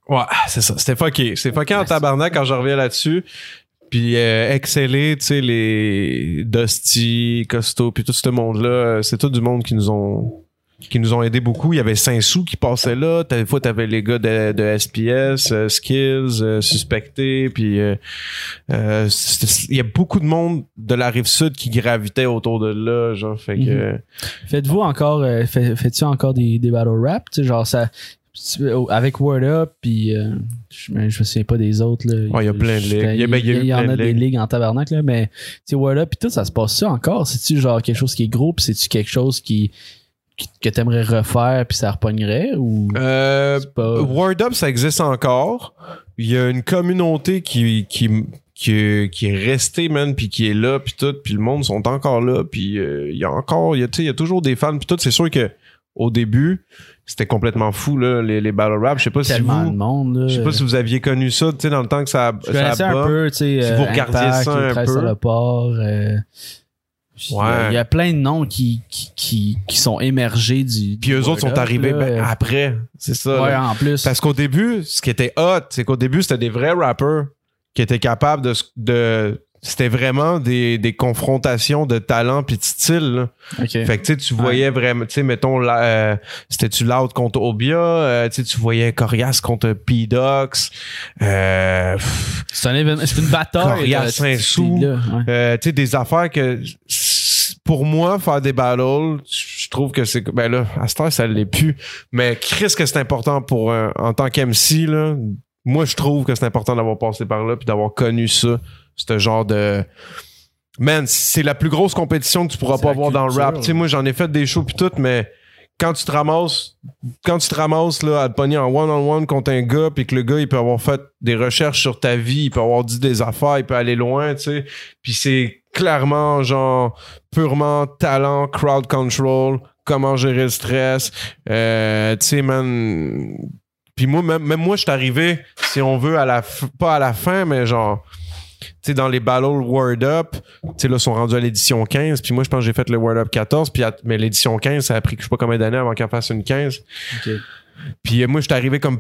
Ouais, c'est ça. C'était fucké. C'était fucké en tabarnak quand je reviens là-dessus. Puis euh, exceller, tu sais, les Dusty, Costo, puis tout ce monde-là, euh, c'est tout du monde qui nous ont qui nous ont aidé beaucoup. Il y avait Saint-Sou qui passait là. Des fois, t'avais les gars de, de SPS, euh, Skills, euh, Suspecté, puis euh, euh, il y a beaucoup de monde de la rive sud qui gravitait autour de là, genre, fait que... Mhm. Faites-vous encore, fait- fais-tu encore des, des battle rap? Genre ça, avec Word Up, puis euh, je, je me souviens pas des autres. Là. Ouais, il y a plein de ligues. Il y a- ben, il y a eu il y en a de des ligues. en tabarnak, là, mais Word Up, puis tout, ça se passe ça encore? C'est-tu genre quelque chose qui est gros, puis c'est-tu quelque chose qui, qui- que t'aimerais refaire, puis ça repognerait? Ou Euh, pas... Word Up, ça existe encore. Il y a une communauté qui, qui, qui, qui est restée, man, puis qui est là, puis tout, puis le monde sont encore là, puis euh, il y a encore, il y a, tu sais, il y a toujours des fans, puis tout. C'est sûr que au début, c'était complètement fou, là, les, les battle rap. Je sais pas si tellement de vous... monde. Je sais pas si vous aviez connu ça, tu sais, dans le temps que ça, Je ça connaissais un bombe. peu, tu sais, Si euh, vous regardiez Impact, ça un 13 peu. sur le port. euh, a- Ouais. Il y a plein de noms qui, qui, qui, qui sont émergés du. Puis du eux autres sont arrivés là. ben, après. C'est ça. Ouais, là. en plus. Parce qu'au début, ce qui était hot, c'est qu'au début, c'était des vrais rappers qui étaient capables de c'était vraiment des, des confrontations de talent puis de style. là. Ok. Fait que tu voyais vraiment, tu sais, mettons, là, euh, c'était-tu Loud contre Obia, euh, tu voyais Corias contre P-Dox, euh, C'est un événement, c'est une bataille. Corias Saint-Sou. ouais. euh, tu sais, des affaires que, pour moi, faire des battles, je trouve que c'est, ben là, à cette heure, ça l'est plus. Mais Chris, que c'est important pour, un- en tant qu'MC, là, moi, je trouve que c'est important d'avoir passé par là puis d'avoir connu ça, ce genre de, man, c'est la plus grosse compétition que tu pourras pas avoir dans le rap. Tu sais, moi, j'en ai fait des shows puis tout, mais quand tu te ramasses, quand tu te ramasses là, à te pogner en one-on-one contre un gars, puis que le gars, il peut avoir fait des recherches sur ta vie, il peut avoir dit des affaires, il peut aller loin, tu sais. Puis c'est clairement, genre, purement talent, crowd control, comment gérer le stress. Euh, tu sais, man. Puis moi, même, même moi, je suis arrivé, si on veut, à la f- pas à la fin, mais genre, sais, dans les battles Word Up, tu sais, là, ils sont rendus à l'édition 15. Puis moi, je pense que j'ai fait le Word Up 14. Puis mais l'édition 15, ça a pris, je sais pas combien d'années avant qu'elle fasse une 15. Ok. Puis euh, moi, je suis arrivé comme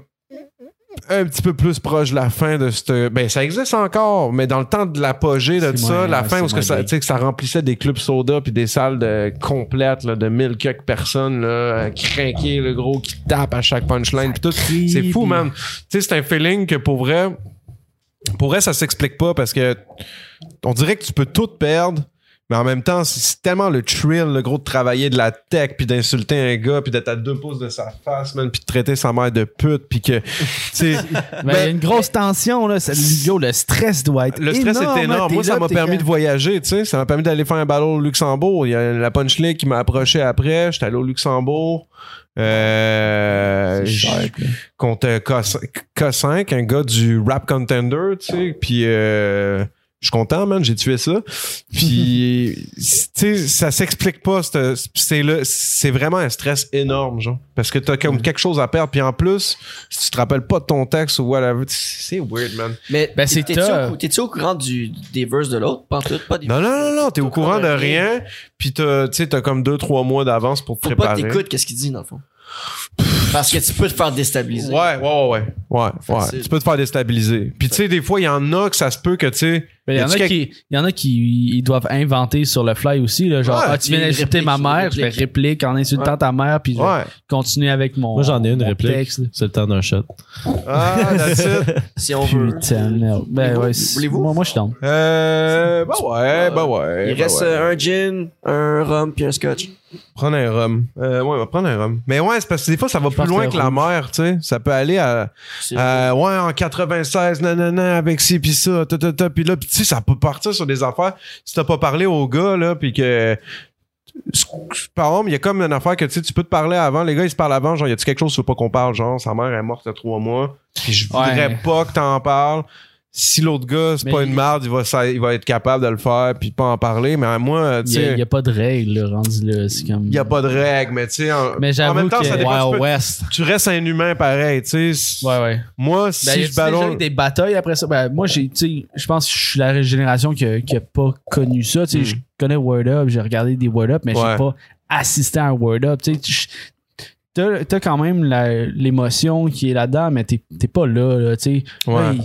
un petit peu plus proche de la fin de ce ben ça existe encore mais dans le temps de l'apogée de ça la ouais, fin où que ça que ça remplissait des clubs soda puis des salles de complètes là, de mille quelques personnes là le gros qui tape à chaque punchline puis tout c'est fou man tu sais c'est un feeling que pour vrai pour vrai ça s'explique pas parce que on dirait que tu peux tout perdre mais en même temps, c'est- tellement le thrill, le gros de travailler de la tech, puis d'insulter un gars, puis d'être à deux pouces de sa face, man, puis de traiter sa mère de pute, puis que, Ben, il y a une grosse tension, là. Yo, le stress doit être le stress énorme. est énorme. T'es Moi, ça m'a permis de voyager, tu sais. Ça m'a permis d'aller faire un ballon au Luxembourg. Il y a la punch league qui m'a approché après. J'étais allé au Luxembourg. Euh, contre K5, K5, un gars du rap contender, tu sais. Puis euh, je suis content, man, j'ai tué ça. Puis, tu sais, ça s'explique pas. c'est- vraiment un stress énorme, genre. Parce que t'as comme quelque chose à perdre. Puis en plus, si tu te rappelles pas de ton texte ou whatever, c'est weird, man. Mais Ben, c'est t'es-tu au, courant du, des verses de l'autre? Pas en tout, pas des Non, non, non, non, t'es au courant de rien. Puis t'as, tu sais, t'as comme deux, trois mois d'avance pour te Faut pas que préparer. t'écoutes qu'est-ce qu'il dit, dans le fond. Parce que tu peux te faire déstabiliser. Ouais, ouais, ouais, ouais. Ouais. Tu peux te faire déstabiliser. Puis tu sais, des fois, il y en a que ça se peut que, tu sais. Ben, il y en y a quelque- qui, y en a qui ils doivent inventer sur le fly aussi, là. Genre, Ouais, ah, tu viens d'insulter ma mère, je fais réplique en insultant ta mère, puis je vais Ouais. continuer avec mon. Moi, j'en ai une réplique. C'est le temps d'un shot. Ah, that's it. Si on veut. Putain, de merde. Ben, ouais, moi, moi, je suis down. Euh, bah ouais, bah ouais. Il bah reste ouais. euh, un gin, un rhum puis un scotch. Prendre un rhum. Euh, ouais, on va prendre un rhum. Mais ouais, c'est parce que des fois, ça va plus loin que que la mer, tu sais. Ça peut aller à, À, ouais, en 96, nanana, avec ci pis ça, ta, ta, ta, pis là, pis tu sais, ça peut partir sur des affaires. Si t'as pas parlé au gars, là, pis que, par exemple, il y a comme une affaire que, tu sais, tu peux te parler avant. Les gars, ils se parlent avant, genre, y a-tu quelque chose sur pas qu'on parle, genre, sa mère est morte il y a trois mois, pis je voudrais Ouais. pas que t'en parles. Si l'autre gars, c'est Mais pas il- une merde, il va, sa- il va être capable de le faire puis pas en parler. Mais moi, tu Il y a, sais, il y a pas de règle, là, rendu là. C'est comme. il y a pas de règles, mais tu sais, en, Mais en même temps, que ça dépend. tu Wild peux- West. tu restes un humain pareil, tu sais. Ouais, ouais. Moi, Ben, si a-tu je déjà ballonne. eu des batailles après ça? Ben, moi, j'ai, tu sais, je pense que je suis la génération qui a, qui a pas connu ça. Tu sais, Mm. je connais Word Up, j'ai regardé des Word Up, mais Ouais. j'ai pas assisté à un Word Up. Tu sais, t'as, t'as quand même la- l'émotion qui est là-dedans, mais t'es, t'es pas là, là, tu sais. Ouais.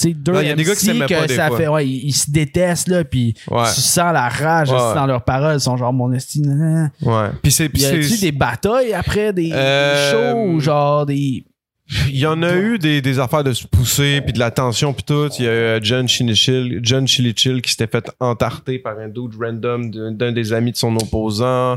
Tu deux Non, y a des gars qui que pas des ça fois. fait, ouais, ils, ils se détestent, là, puis Ouais. tu sens la rage Ouais. dans leurs paroles. Ils sont genre, mon esti, nan, nan. Ouais. Puis c'est. puis Y a-tu des batailles après, des, des Euh, shows, ou genre des. Il y en a eu des, des affaires de se pousser puis de la tension puis tout. Il y a eu John Chilichill, John Chilichill qui s'était fait entarter par un dude random d'un des amis de son opposant.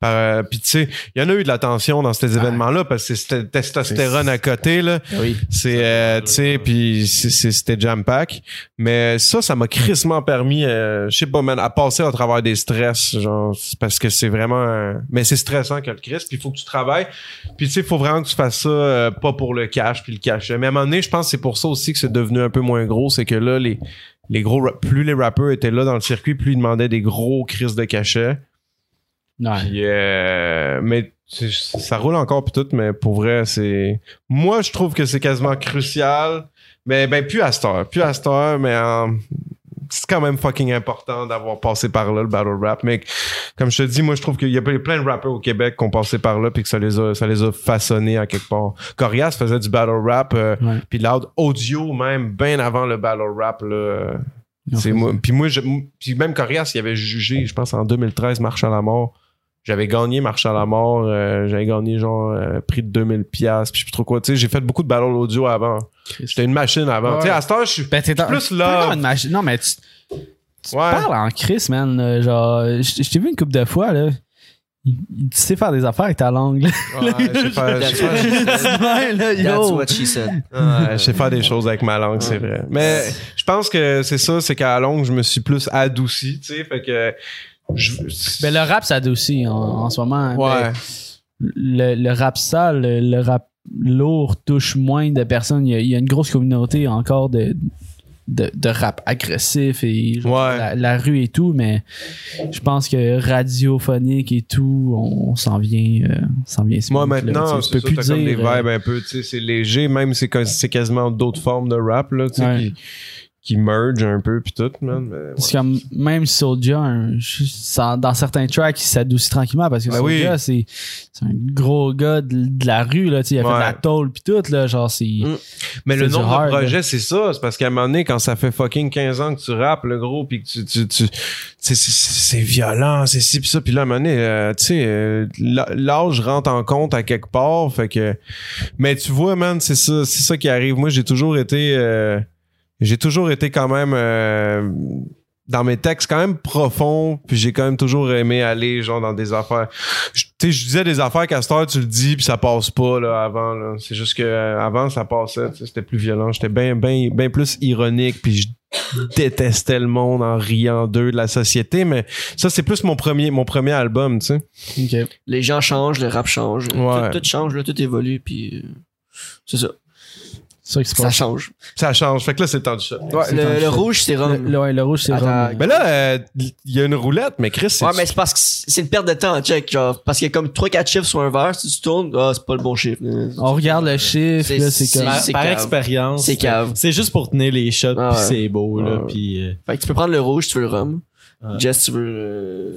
Par, euh, puis tu sais, il y en a eu de la tension dans ces événements-là parce que c'était testostérone à côté là. Oui. C'est euh, tu sais puis c'était jam pack. Mais ça, ça m'a crissement permis, euh, je sais pas man, à passer à travers des stress genre parce que c'est vraiment. euh, mais c'est stressant que le Chris. Puis il faut que tu travailles. Puis tu sais, il faut vraiment que tu fasses ça euh, pas pour le cash puis le cachet. Mais à un moment donné, je pense que c'est pour ça aussi que c'est devenu un peu moins gros, c'est que là les les gros ra- plus les rappeurs étaient là dans le circuit, plus ils demandaient des gros crises de cachet. Ouais. Puis, euh, mais ça roule encore puis tout, mais pour vrai, c'est. Moi, je trouve que c'est quasiment crucial. Mais ben, plus à cette heure. Plus à cette heure, mais euh, c'est quand même fucking important d'avoir passé par là, le battle rap. Mais comme je te dis, moi, je trouve qu'il y a plein de rappeurs au Québec qui ont passé par là puis que ça les a, ça les a façonnés à quelque part. Corias faisait du battle rap, euh, Ouais. puis loud audio même, bien avant le battle rap, là. C'est moi. Puis moi, je, puis même Corias, il avait jugé, je pense, en 2013, Marche à la mort. J'avais gagné Marche à la mort. euh, J'avais gagné genre euh, prix de 2000 pièces puis je sais plus trop quoi. Tu sais, j'ai fait beaucoup de battle audio avant. J'étais une machine avant. Ouais. Tu sais, à cette heure, je suis Ben, plus là. comme une machine. Non, mais tu, tu Ouais. parles en Chris, man. là, genre, je t'ai vu une couple de fois, là. Tu sais faire des affaires avec ta langue, là. Ouais, je sais faire, je sais faire des choses avec ma langue, c'est vrai. Mais je pense que c'est ça, c'est qu'à la longue, je me suis plus adouci, tu sais, fait que je, Ben, le rap s'adoucit en, en ce moment. ouais. Ben, le, le rap sale, le, le rap lourd touche moins de personnes. Il y a, il y a une grosse communauté encore de, de, de rap agressif et Ouais. la, la rue et tout, mais je pense que radiophonique et tout, on, s'en vient, euh, s'en vient. Moi maintenant, c'est ça, plus t'as comme des dire, euh, vibes un peu, tu sais, c'est léger, même c'est c'est quasiment d'autres formes de rap là, Ouais. qui, qui merge un peu puis tout, man. ouais. C'est comme, même Soulja, un- ça- dans certains tracks, il s'adoucit tranquillement parce que Ben Soulja, oui. c'est c'est un gros gars de, de la rue, là, tu sais, il a fait de Ouais. la tôle pis tout, là, genre, c'est... Mm. Mais le du nombre hard, de projets, c'est ça. C'est parce qu'à un moment donné, quand ça fait fucking 15 ans que tu rappes, le gros, puis que tu... tu, tu c'est, violent, c'est ci, pis ça. Puis là, à un moment donné, euh, tu sais, euh, l'âge rentre en compte à quelque part. Fait que... Mais tu vois, man, c'est ça, c'est ça qui arrive. Moi, j'ai toujours été... euh, j'ai toujours été quand même... euh, dans mes textes quand même profonds, puis j'ai quand même toujours aimé aller genre dans des affaires. Je- Tu sais, je disais des affaires qu'à cette heure, tu le dis, puis ça passe pas là avant. Là. C'est juste que euh, avant ça passait, c'était plus violent. J'étais bien, bien, bien plus ironique, puis je détestais le monde en riant d'eux de la société. Mais ça, c'est plus mon premier, mon premier album, tu sais. Les gens changent, le rap change. Ouais. Tout, tout change, là, tout évolue, puis euh, c'est ça. Ça qui se Ça passe. change. Ça change. Fait que là, c'est le temps du shot. Ouais, le, le rouge, c'est rhum. le- ouais, le rouge, c'est rhum. Mais là, euh, il y a une roulette, mais Chris, c'est Ouais, mais c'est parce que c'est une perte de temps, check, genre, parce qu'il y a comme 3-4 chiffres sur un verre, si tu tournes, ah, c'est pas le bon chiffre. On regarde le chiffre, C'est- là, c'est comme... Par, c'est par expérience. C'est cave. C'est juste pour tenir les shots, Ah puis c'est beau, là. Ah ouais. Puis, euh, Fait que tu peux prendre le rouge, tu veux le rhum. Ouais. Jess, tu veux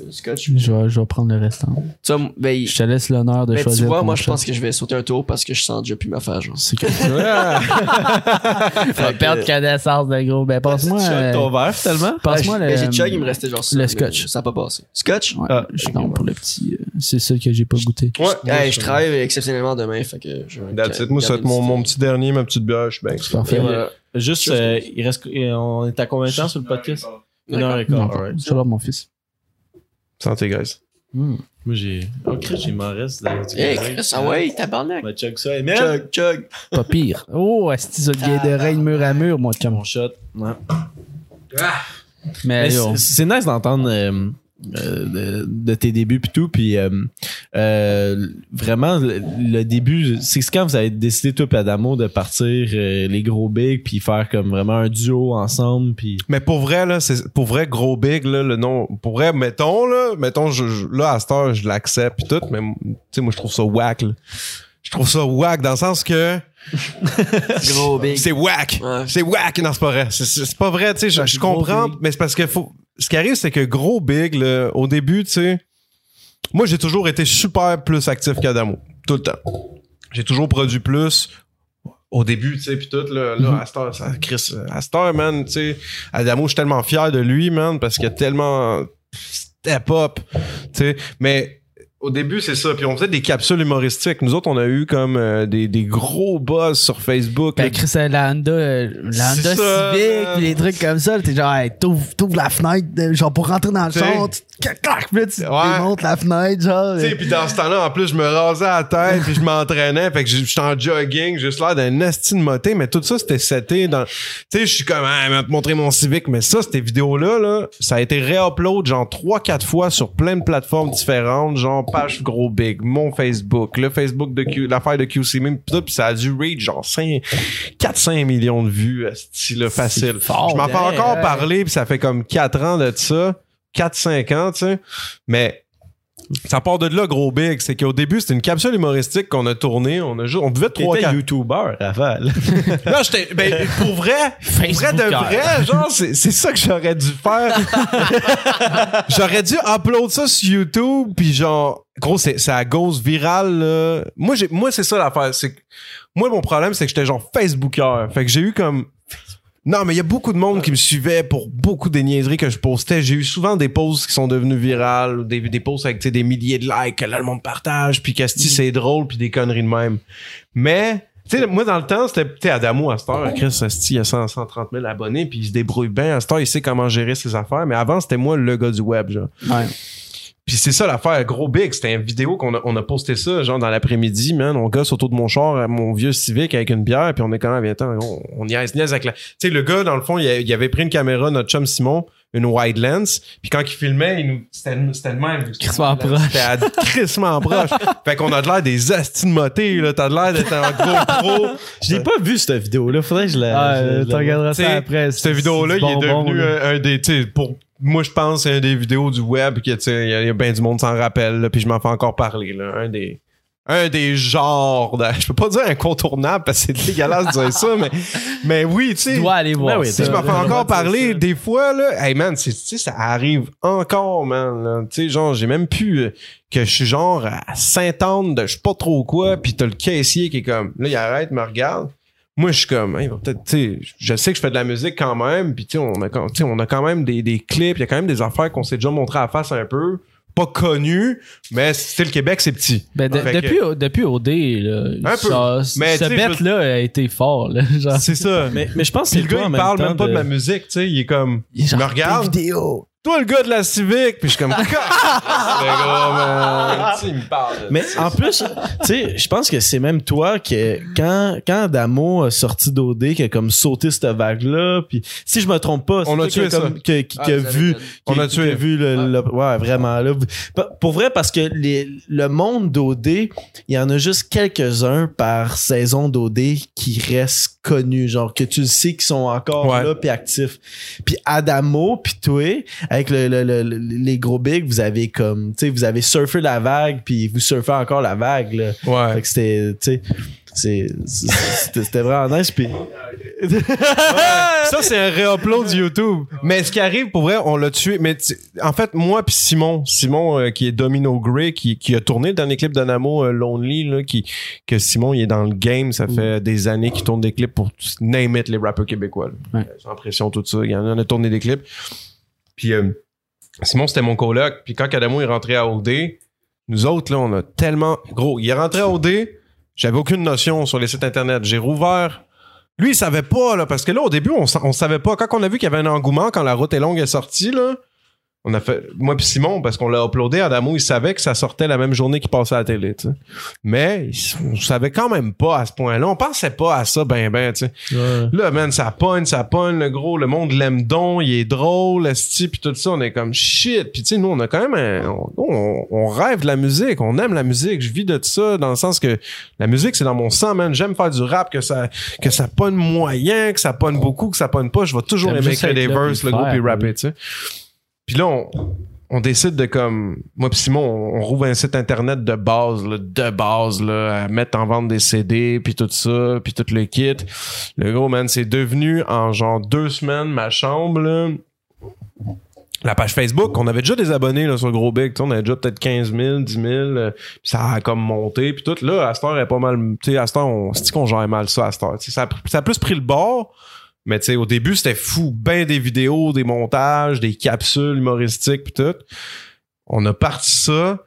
le scotch? Je vais, je vais prendre le restant. Tu vois, ben, Je te laisse l'honneur de ben, tu choisir. vois, ton moi, je pense que je vais sauter un tour parce que je sens déjà plus ma face, genre. C'est que tu vas perdre connaissance de gros. Ben, passe-moi. tu euh, ton verre, finalement? Passe-moi Ben, le. j'ai chug, il me restait genre ça, le scotch. Ça a pas passé. Scotch? Ouais, Ah, je suis down pour le petit. euh, c'est ça que j'ai pas goûté. Ouais. Hey, je travaille exceptionnellement demain, fait que je vais That's it. Moi, ça va être mon, mon petit dernier, ma petite bière, je suis bien. C'est parfait. Juste, euh, il reste, euh, on est à combien de temps sur le podcast? Non, quart, alright. je vais mon fils. Santé, guys. Hmm. Moi, j'ai. Oh, Chris, il m'en reste. Là, du Hey. Chris, ah ouais, tabarnak. Va chug ça. Et même, Chug, chug. Pas pire. Oh, esti, ça le de reine mur à mur, moi, chum. mon shot. Ouais. Mais Mais yo, c'est c'est nice d'entendre euh, de, de tes débuts puis tout puis euh, euh, vraiment le, le début c'est quand vous avez décidé toi et Adamo de partir euh, les gros bigs puis faire comme vraiment un duo ensemble puis Mais pour vrai, là, c'est pour vrai, gros big, là, le nom. Pour vrai, mettons, là, mettons, je, je- là, à cette heure, je l'accepte pis tout, mais tu sais, moi, je trouve ça whack, là. Je trouve ça whack dans le sens que Gros big. c'est whack. Ouais. C'est whack. Non, c'est pas vrai. C'est- pas vrai, tu sais. Je, comprends, big. mais c'est parce que faut. Ce qui arrive, c'est que gros big, là, au début, tu sais, moi, j'ai toujours été super plus actif qu'Adamo. Tout le temps. J'ai toujours produit plus. Au début, tu sais, puis tout, là, là heure, ça, Chris, heure, man, tu sais, Adamo, je suis tellement fier de lui, man, parce qu'il a tellement step up, tu sais, mais au début, c'est ça, puis on faisait des capsules humoristiques. Nous autres, on a eu comme euh, des, des gros buzz sur Facebook. ben. Chris, euh, la Honda, euh, la Honda Civic, pis des trucs comme ça, t'es genre, hey, t'ouvres, t'ouvres la fenêtre, de- genre, pour rentrer dans le char, tu, clac, puis tu démontes la fenêtre, genre. Tu sais, puis dans ce temps-là, en plus, je me rasais à la tête, puis je m'entraînais, fait que j'étais en jogging, juste l'air d'un asti de moté, mais tout ça, c'était seté dans... Tu sais, je suis comme, ah, te montrer mon Civic, mais ça, ces vidéos-là, là, ça a été réupload genre 3-4 fois sur plein de plateformes différentes, genre page gros big, mon Facebook, le Facebook de Q, l'affaire de QC pis ça a dû reach genre 5, 4-5 millions de vues, asti, là, facile. fort, je m'en fais hein, encore parler, puis ça fait comme 4 ans de ça, 4-5 ans, tu sais, mais ça part de là, gros big. C'est qu'au début, c'était une capsule humoristique qu'on a tournée. On a juste, on buvait trois, quatre. YouTuber Raval Non, j'étais, ben, pour vrai, pour vrai de vrai, genre, c'est, c'est ça que j'aurais dû faire. j'aurais dû upload ça sur YouTube, puis genre, gros, c'est, c'est à gauche virale, là. Moi, j'ai, moi, c'est ça l'affaire. C'est que, moi, mon problème, c'est que j'étais genre Facebooker. Fait que j'ai eu comme, non, mais il y a beaucoup de monde qui me suivait pour beaucoup des niaiseries que je postais. J'ai eu souvent des posts qui sont devenus virales, des, des posts avec des milliers de likes que là, le monde partage, puis que si c'est drôle, puis des conneries de même. Mais, tu sais, moi, dans le temps, c'était, Adamo, à cette heure, Chris, esti, il a 100, 130 000 abonnés, puis il se débrouille bien. À cette heure, il sait comment gérer ses affaires. Mais avant, c'était moi le gars du web, genre. Ouais. Puis c'est ça l'affaire, gros big, c'était une vidéo qu'on a, on a posté ça, genre dans l'après-midi, man, on gosse autour de mon char, à mon vieux Civic avec une bière, puis on est quand même, viens on, on niaise, niaise avec la... Tu sais, le gars, dans le fond, il, a- il avait pris une caméra, notre chum Simon, une wide lens, puis quand il filmait, il nous, c'était, c'était le même. Crissement proche. C'était crissement proche. fait qu'on a de l'air des astis de motés, là, t'as de l'air d'être un gros pro. je l'ai pas vu cette vidéo là faudrait que je la Ah, je- euh, je tu la- regarderas ça après. Cette vidéo-là, il est devenu un, un des, tu sais, pour moi, je pense, c'est un des vidéos du web que, tu sais, il y a, il y a bien du monde s'en rappelle, là, puis je m'en fais encore parler, là. Un des, un des genres de, je peux pas dire incontournable parce que c'est dégueulasse de dire ça mais mais oui tu sais Tu dois aller voir Ben oui, ça. je m'en fais encore parler ça. des fois là hey man c'est tu sais ça arrive encore man là. tu sais genre j'ai même pu euh, que je suis genre à Saint-Anne de je sais pas trop quoi puis t'as le caissier qui est comme là il arrête me regarde moi je suis comme hey, peut-être tu sais je sais que je fais de la musique quand même puis tu sais on a quand- tu sais, on a quand même des, des clips il y a quand même des affaires qu'on s'est déjà montré à la face un peu pas connues mais c'est le Québec c'est petit Ben, de- Fait que- depuis, depuis OD, là, Un peu. Mais ce bête-là a été fort. Là, genre. c'est ça Mais, mais je pense que le gars il parle même pas de... de ma musique tu sais il est comme Il il me regarde vidéo. Toi le gars de la Civic puis je suis comme c'est gros man tu sais il me parle de- Mais en plus, tu sais, je pense que c'est même toi que quand quand Adamo a sorti d'OD qui a comme sauté cette vague là, puis si je me trompe pas, c'est On a toi qui tué ça. comme- qui, qui- Ah, qui a vu On a qui tué. vu le, le- ouais vraiment là. Pour vrai parce que les, le monde d'OD, il y en a juste quelques-uns par saison d'OD qui restent connus, genre que tu le sais qui sont encore Ouais. là puis actifs. Puis Adamo puis toi avec le, le- le- le- les gros bigs, vous avez comme tu sais vous avez surfé la vague puis vous surfez encore la vague là. ouais Fait que c'était, tu sais, c'était c'était vraiment nice. Puis, ça c'est un réupload du YouTube mais ce qui arrive pour vrai on l'a tué mais tu- en fait moi puis Simon Simon euh, qui est Domino Grey qui, qui a tourné le dernier clip d'Anamo euh, Lonely là, qui que Simon il est dans le game ça fait des années qu'il tourne des clips pour name it les rappeurs québécois là. Ouais. J'ai l'impression tout ça il en a tourné des clips puis euh, Simon c'était mon coloc. Puis quand Adamo est rentré à OD nous autres là on a tellement gros il est rentré à OD j'avais aucune notion sur les sites internet. J'ai rouvert. Lui, il savait pas, là, parce que là, au début, on, on savait pas. Quand on a vu qu'il y avait un engouement, quand la route est longue est sortie, là, on a fait, moi puis Simon, parce qu'on l'a uploadé, Adamo, il savait que ça sortait la même journée qu'il passait à la télé, tu sais. Mais, on savait quand même pas à ce point-là. On pensait pas à ça, ben, ben, tu sais. Là, man, ça pogne, ça pogne, le gros, le monde l'aime donc, il est drôle, esti, puis tout ça, on est comme shit. Puis tu sais, nous, on a quand même un- on, on- on rêve de la musique, on aime la musique, je vis de ça, dans le sens que la musique, c'est dans mon sang, man. J'aime faire du rap, que ça, que ça pogne moyen, que ça pogne beaucoup, que ça pogne pas. Je vais toujours aimer écrire des verses, le groupe, puis rapper, tu sais. Puis là, on, on décide de comme moi puis Simon on, rouvre un site internet de base là, de base là à mettre en vente des CD puis tout ça puis tout le kit. Le gros man c'est devenu en genre deux semaines ma chambre là, la page Facebook on avait déjà des abonnés là, sur le gros big on avait déjà peut-être 15 000 10 000 euh, puis ça a comme monté puis tout. Là heure est pas mal tu sais heure on se dit qu'on gère mal ça sais, ça, ça a plus pris le bord mais tu sais, au début, c'était fou. Ben des vidéos, des montages, des capsules humoristiques pis tout. On a parti ça.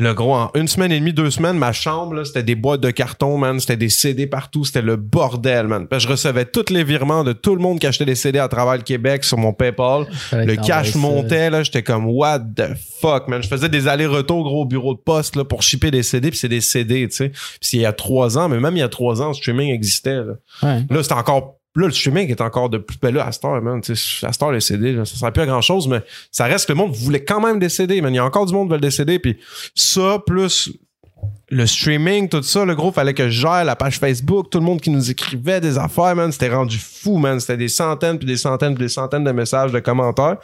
Le gros, en une semaine et demie, deux semaines, ma chambre, là, c'était des boîtes de carton, man. C'était des CD partout. C'était le bordel, man. Parce que je recevais tous les virements de tout le monde qui achetait des CD à travers le Québec sur mon PayPal. Le cash montait, là. J'étais comme, what the fuck, man? Je faisais des allers-retours, gros, au bureau de poste, là, pour shipper des CD, puis c'est des CD, tu sais. Puis c'est il y a trois ans, mais même il y a trois ans, le streaming existait, là. Ouais. Là, c'est encore. Là, le streaming est encore de plus. Ben là, à heure, man. À heure, les CD, là, ça sert plus à grand chose, mais ça reste le monde voulait quand même CD, man. Il y a encore du monde qui veut des CD. Puis ça, plus le streaming, tout ça, le gros, fallait que je gère la page Facebook, tout le monde qui nous écrivait des affaires, man. C'était rendu fou, man. C'était des centaines, puis des centaines, puis des centaines de messages, de commentaires.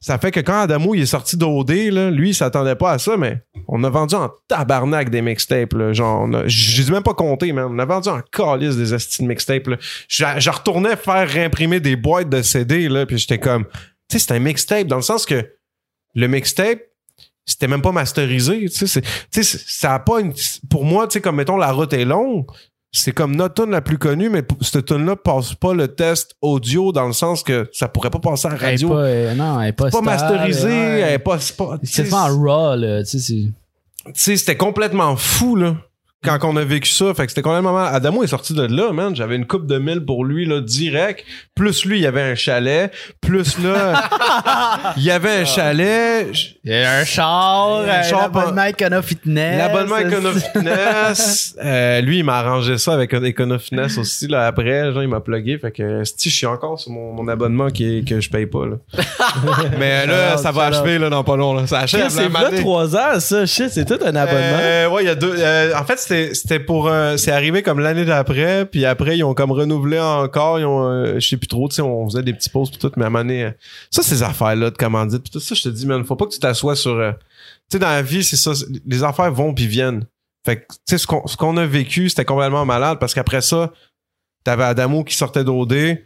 Ça fait que quand Adamo il est sorti d'OD, là, lui, il s'attendait pas à ça, mais on a vendu en tabarnak des mixtapes. Là, genre, je les même pas compté, man. On a vendu en calice des astis de mixtapes. je retournais faire réimprimer des boîtes de CD, là, puis j'étais comme... Tu sais, c'est un mixtape, dans le sens que le mixtape, c'était même pas masterisé. Tu sais, ça a pas une... Pour moi, tu sais, comme, mettons, La route est longue, c'est comme notre tune la plus connue, mais cette tune-là passe pas le test audio dans le sens que ça pourrait pas passer à la Elle est radio. pas, euh, non, elle est pas, pas stable, masterisé, ouais. elle est pas... c'est pas- raw, là. Tu sais, c'était complètement fou, là. Quand on a vécu ça, fait que c'était complètement mal. Adamo est sorti de là, man. J'avais une coupe de mille pour lui, là, direct. Plus lui, il y avait un chalet. Plus là, il y avait un chalet. Il y a un char, Un char, l'abonnement Econo Fitness. L'abonnement Econo Fitness. euh, lui, il m'a arrangé ça avec un Econo Fitness aussi, là, après. Genre, il m'a plugué. Fait que, si je suis encore sur mon, mon abonnement qui est- que je paye pas, là. Mais là, ça va achever, là, dans pas long, là. Ça achève, c'est là, là matin. trois ans, ça. Shit, c'est tout un abonnement. Euh, ouais, il y a deux. euh, en fait, c'était c'était pour. euh, c'est arrivé comme l'année d'après, puis après ils ont comme renouvelé encore. Ils ont, euh, je sais plus trop. Tu sais, on faisait des petits pauses puis tout, mais à un moment donné, euh, ça ces affaires là de commandite puis tout ça, je te dis, man, faut pas que tu t'assoies sur. tu sais, dans la vie, c'est ça. Les affaires vont puis viennent. Fait que, tu sais, ce qu'on, ce qu'on a vécu, c'était complètement malade parce qu'après ça, t'avais Adamo qui sortait d'OD.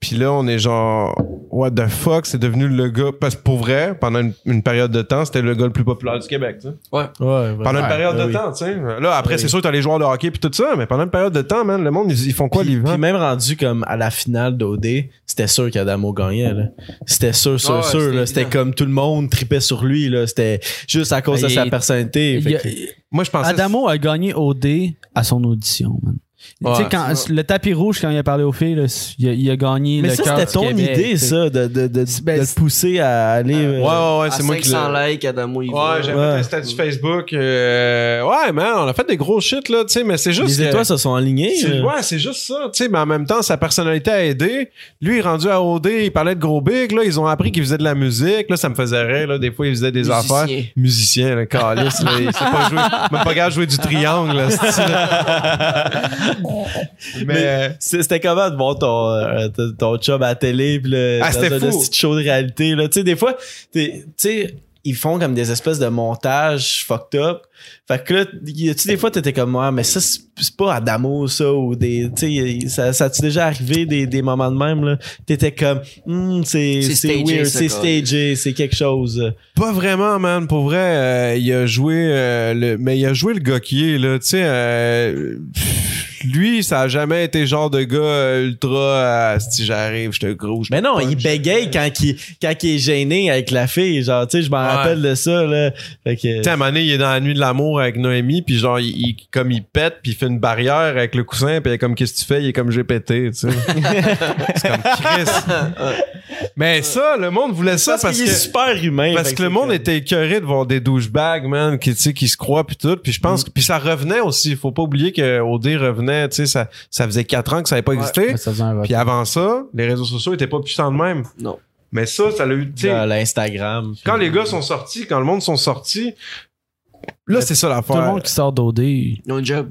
Puis là, on est genre, what the fuck, c'est devenu le gars. Parce que pour vrai, pendant une, une période de temps, c'était le gars le plus populaire du Québec, tu sais. Ouais, Pendant une période de temps, tu sais. Là, après, Oui. c'est sûr, t'as les joueurs de hockey puis tout ça, mais pendant une période de temps, man, le monde, ils, ils font quoi, Puis, l'hiver? puis même rendu comme à la finale d'OD, c'était sûr qu'Adamo gagnait. là. C'était sûr, sûr, Ouais, sûr. c'était là. C'était comme tout le monde tripait sur lui. là. C'était juste à cause Ah, de il sa personnalité. Il Fait a- que- Moi, je pensais. Adamo a gagné OD à son audition, man. Ouais, tu sais, quand le tapis rouge, quand il a parlé aux filles, là, il, a, il a gagné Mais le c'était ton Québec, idée, ça, de, de, de, Ben, de le pousser à aller. Ouais, euh, ouais, ouais, à c'est moi qui l'ai. 500 likes, Adamo, Ouais, va. j'avais Ouais. statut Facebook. euh, ouais, man, on a fait des gros shit, là, tu sais, mais c'est juste. Les étoiles se sont alignées. ouais, c'est juste ça, tu sais, mais en même temps, sa personnalité a aidé. Lui, il est rendu à OD, il parlait de gros big, là, ils ont appris qu'il faisait de la musique, là, ça me faisait rire, là, des fois, il faisait des Musicien. affaires. Musicien, le calice, là, il sait pas jouer, même pas capable de jouer du triangle, là. mais, c'était comment de voir ton, euh, ton- chum à la télé pis le, Ah, dans c'était un petit show de réalité là. Tu sais des fois t'es- tu sais ils font comme des espèces de montages fucked up fait que là y a-tu des fois t'étais comme moi mais ça c'est pas Adamo ça ou des tu sais ça ça t'est déjà arrivé des, des moments de même là? T'étais comme Hmm, c'est C'est weird c'est stagé c'est quelque chose Pas vraiment, man. Pour vrai, euh, il a joué euh, le, mais il a joué le gars qui est là. Tu sais, euh, lui, ça a jamais été genre de gars ultra. euh, si j'arrive, je te gros. Mais non, punch. il bégaye quand il, quand il est gêné avec la fille. Genre, tu sais, je m'en Ouais. rappelle de ça, là. Fait que, Tu sais, à un moment donné, il est dans la nuit de l'amour avec Noémie, puis genre, il, il- comme il pète, puis il fait une barrière avec le coussin, puis il est comme, qu'est-ce que tu fais? Il est comme, j'ai pété, tu sais. c'est comme Chris. Mais ça, le monde voulait ça parce, parce, qu'il que... est super humain. Parce fait que le c'est monde était écœuré de voir des douchebags, man, qui, tu sais, qui se croient puis tout. Puis je pense que puis ça revenait aussi. Faut pas oublier que OD revenait, tu sais, ça, ça faisait quatre ans que ça avait pas existé. Ouais, ça faisait un vote. Puis avant ça, les réseaux sociaux étaient pas puissants de même. Non. Mais ça, ça l'a eu, tu sais, Genre, l'Instagram. quand les gars sont sortis, quand le monde sont sortis, là, c'est ça Tout le l'affaire. monde qui sort d'OD. Ils ont un job.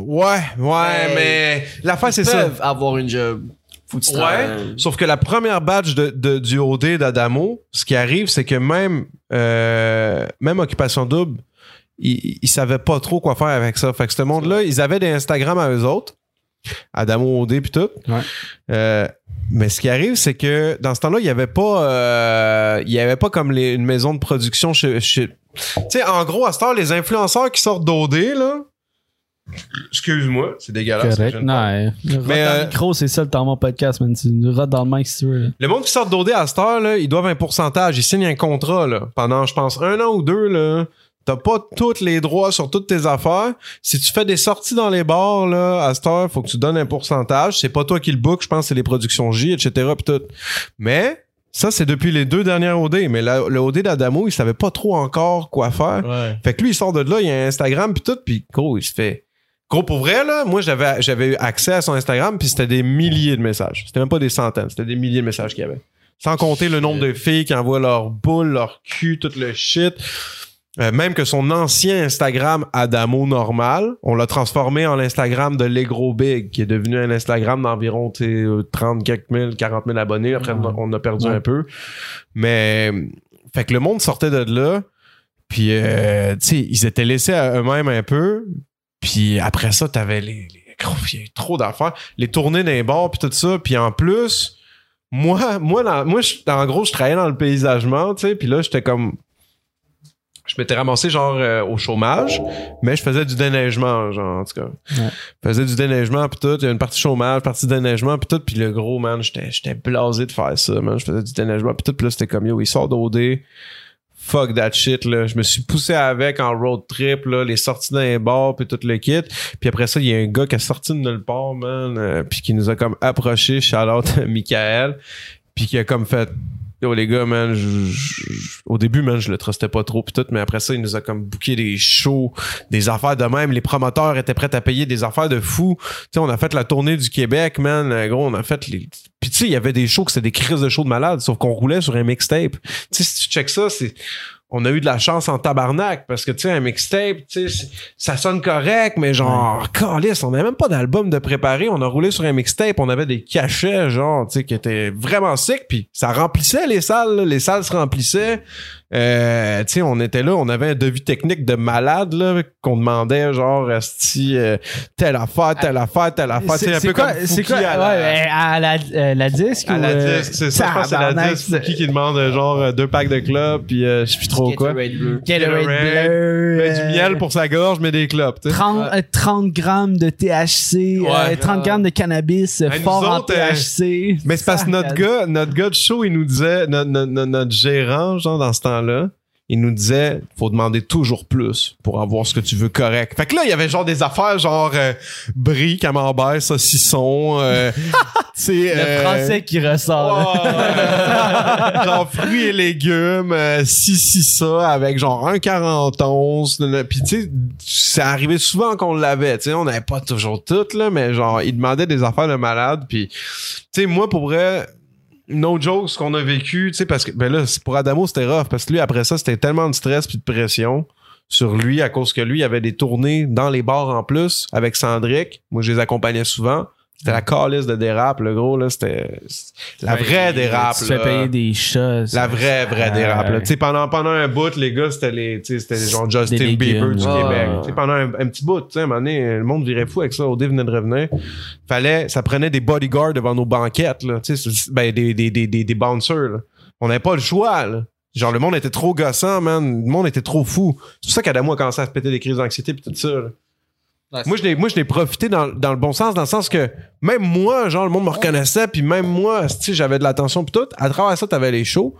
Ouais, ouais, mais l'affaire, c'est Ils ça. peuvent avoir une job. Faut que tu Ouais. travailles. Sauf que la première badge de, de- du OD d'Adamo, ce qui arrive, c'est que même, euh, même Occupation Double, ils, ils savaient pas trop quoi faire avec ça. Fait que ce monde-là, ils avaient des Instagram à eux autres. Adamo OD puis tout. Ouais. Euh, mais ce qui arrive, c'est que dans ce temps-là, il y avait pas, euh, il y avait pas comme les- une maison de production chez, chez- tu sais, en gros, à cette heure, les influenceurs qui sortent d'OD, là, excuse-moi, c'est dégueulasse. ce Correct. Non, mais dans euh, le micro, c'est ça le temps de mon podcast, man. Tu nous rotes dans le mic si tu veux. là. Le monde qui sort d'OD à cette heure, là, ils doivent un pourcentage. Ils signent un contrat là, pendant, je pense, un an ou deux. Là, t'as pas tous les droits sur toutes tes affaires. Si tu fais des sorties dans les bars, là, à cette heure, faut que tu donnes un pourcentage. C'est pas toi qui le book, je pense que c'est les productions J, etc. Pis tout. Mais ça, c'est depuis les deux dernières OD. Mais la- le OD d'Adamo, il savait pas trop encore quoi faire. Ouais. Fait que lui, il sort de là, il y a un Instagram puis tout, puis gros, il se fait. Gros, pour vrai, là, moi, j'avais, j'avais eu accès à son Instagram, puis c'était des milliers de messages. C'était même pas des centaines, c'était des milliers de messages qu'il y avait. Sans compter le nombre de filles qui envoient leur boule, leur cul, tout le shit. Euh, même que son ancien Instagram Adamo normal, on l'a transformé en l'Instagram de Legro Big, qui est devenu un Instagram d'environ tu sais, euh, 30 quelques mille, 40 000 abonnés. Après, on a perdu un peu. Mais, fait que le monde sortait de là. Puis, euh, tu sais, ils étaient laissés à eux-mêmes un peu. Puis après ça, t'avais les, les il y avait trop d'affaires. Les tournées d'un bars puis tout ça. Puis en plus, moi, moi, dans- moi, je- en gros, je travaillais dans le paysagement, tu sais. Puis là, j'étais comme, je m'étais ramassé genre euh, au chômage, mais je faisais du déneigement, genre en tout cas. Ouais. Je faisais du déneigement puis tout. Il y a une partie chômage, partie déneigement puis tout. Puis le gros man, j'étais, j'étais blasé de faire ça, man. Je faisais du déneigement puis tout. Puis là, c'était comme yo, il sort d'OD. Fuck that shit là. Je me suis poussé avec en road trip là, les sorties d'un bar puis tout le kit. Puis après ça, il y a un gars qui a sorti de nulle part, man, euh, puis qui nous a comme approché, shout out Michael, puis qui a comme fait Yo les gars, man, au début, man, je le trustais pas trop pis tout, mais après ça, il nous a comme booké des shows, des affaires de même. Les promoteurs étaient prêts à payer des affaires de fou. Tu on a fait la tournée du Québec, man. Euh, Gros, on a fait les. Puis tu sais, il y avait des shows que c'était des crises de shows de malade, sauf qu'on roulait sur un mixtape. Tu sais, si tu check ça, c'est. On a eu de la chance en tabarnak parce que tu sais un mixtape, tu sais c'est- ça sonne correct mais genre calice, on n'avait même pas d'album de préparer, on a roulé sur un mixtape, on avait des cachets genre tu sais qui étaient vraiment sick puis ça remplissait les salles, là. les salles se remplissaient. Euh, tu sais, on était là, on avait un devis technique de malade, là, qu'on demandait, genre, esti, euh, telle affaire, telle affaire, telle affaire. Tu sais, un peu quoi, comme c'est Fouki quoi, à la- ouais, ben, à la, euh, la disque à ou, la euh, disque, c'est ça, je pense que c'est la disque. Fouki qui demande, euh, genre, euh, deux packs de clubs, puis euh, je sais plus trop quoi. Gatorade bleu. Ben, du miel pour sa gorge, mais des clopes, tu sais. 30, euh, 30 grammes de THC, Ouais. euh, 30 grammes de cannabis Hey, nous fort en autres, THC. Mais c'est parce que notre gars, notre gars de show, il nous disait, notre, notre, gérant, genre, dans ce temps-là, il nous disait, faut demander toujours plus pour avoir ce que tu veux correct. Fait que là, il y avait genre des affaires genre euh, brie, camembert, saucisson, euh, Le euh, français qui ressort. genre fruits et légumes, euh, si, si, ça, avec genre un 41. Puis tu sais, c'est arrivé souvent qu'on l'avait. Tu sais, on n'avait pas toujours tout, là, mais genre, il demandait des affaires de malade. Puis, tu sais, moi, pour vrai, no joke, ce qu'on a vécu, tu sais, parce que, ben là, pour Adamo, c'était rough, parce que lui, après ça, c'était tellement de stress puis de pression sur lui, à cause que lui, il avait des tournées dans les bars en plus, avec Sandrick. Moi, je les accompagnais souvent. C'était la calice de dérape, le gros, là. C'était la vraie dérape, Tu te fais là. payer des chats. ça. La vraie, vraie Ouais. dérape. là. Tu sais, pendant, pendant un bout, les gars, c'était les, tu sais, c'était genre Justin Bieber du. Québec. Tu sais, pendant un, un petit bout, tu sais, à un moment donné, le monde virait fou avec ça. Odé venait de revenir. Fallait, ça prenait des bodyguards devant nos banquettes, là. Tu sais, ben, des, des, des, des, des bouncers, là. On n'avait pas le choix, là. Genre, le monde était trop gossant, man. Le monde était trop fou. C'est pour ça qu'Adamo a commencé à se péter des crises d'anxiété pis tout ça, là. Moi, je l'ai, moi, je l'ai profité dans, dans le bon sens, dans le sens que même moi, genre, le monde me reconnaissait, puis même moi, j'avais de l'attention pis tout. À travers ça, t'avais les shows.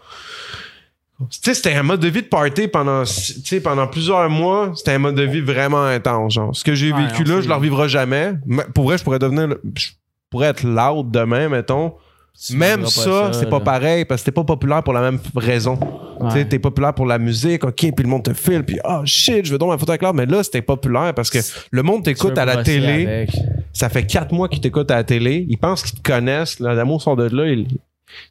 Tu sais, c'était un mode de vie de party pendant, tu sais, pendant plusieurs mois. C'était un mode de vie vraiment intense, genre. Ce que j'ai Ouais, vécu là, je le revivrai jamais. Mais Pour vrai, je pourrais devenir, je pourrais être loud demain, mettons. Tu Même ça, c'est pas pareil parce que t'es pas populaire pour la même raison. Ouais. Tu sais, t'es populaire pour la musique, ok, puis le monde te file, puis oh shit, je veux donc ma photo avec l'art. Mais là, c'était populaire parce que le monde t'écoute à la télé. avec. Ça fait quatre mois qu'ils t'écoutent à la télé. Ils pensent qu'ils te connaissent. Là, L'amour sort de là. Ils, tu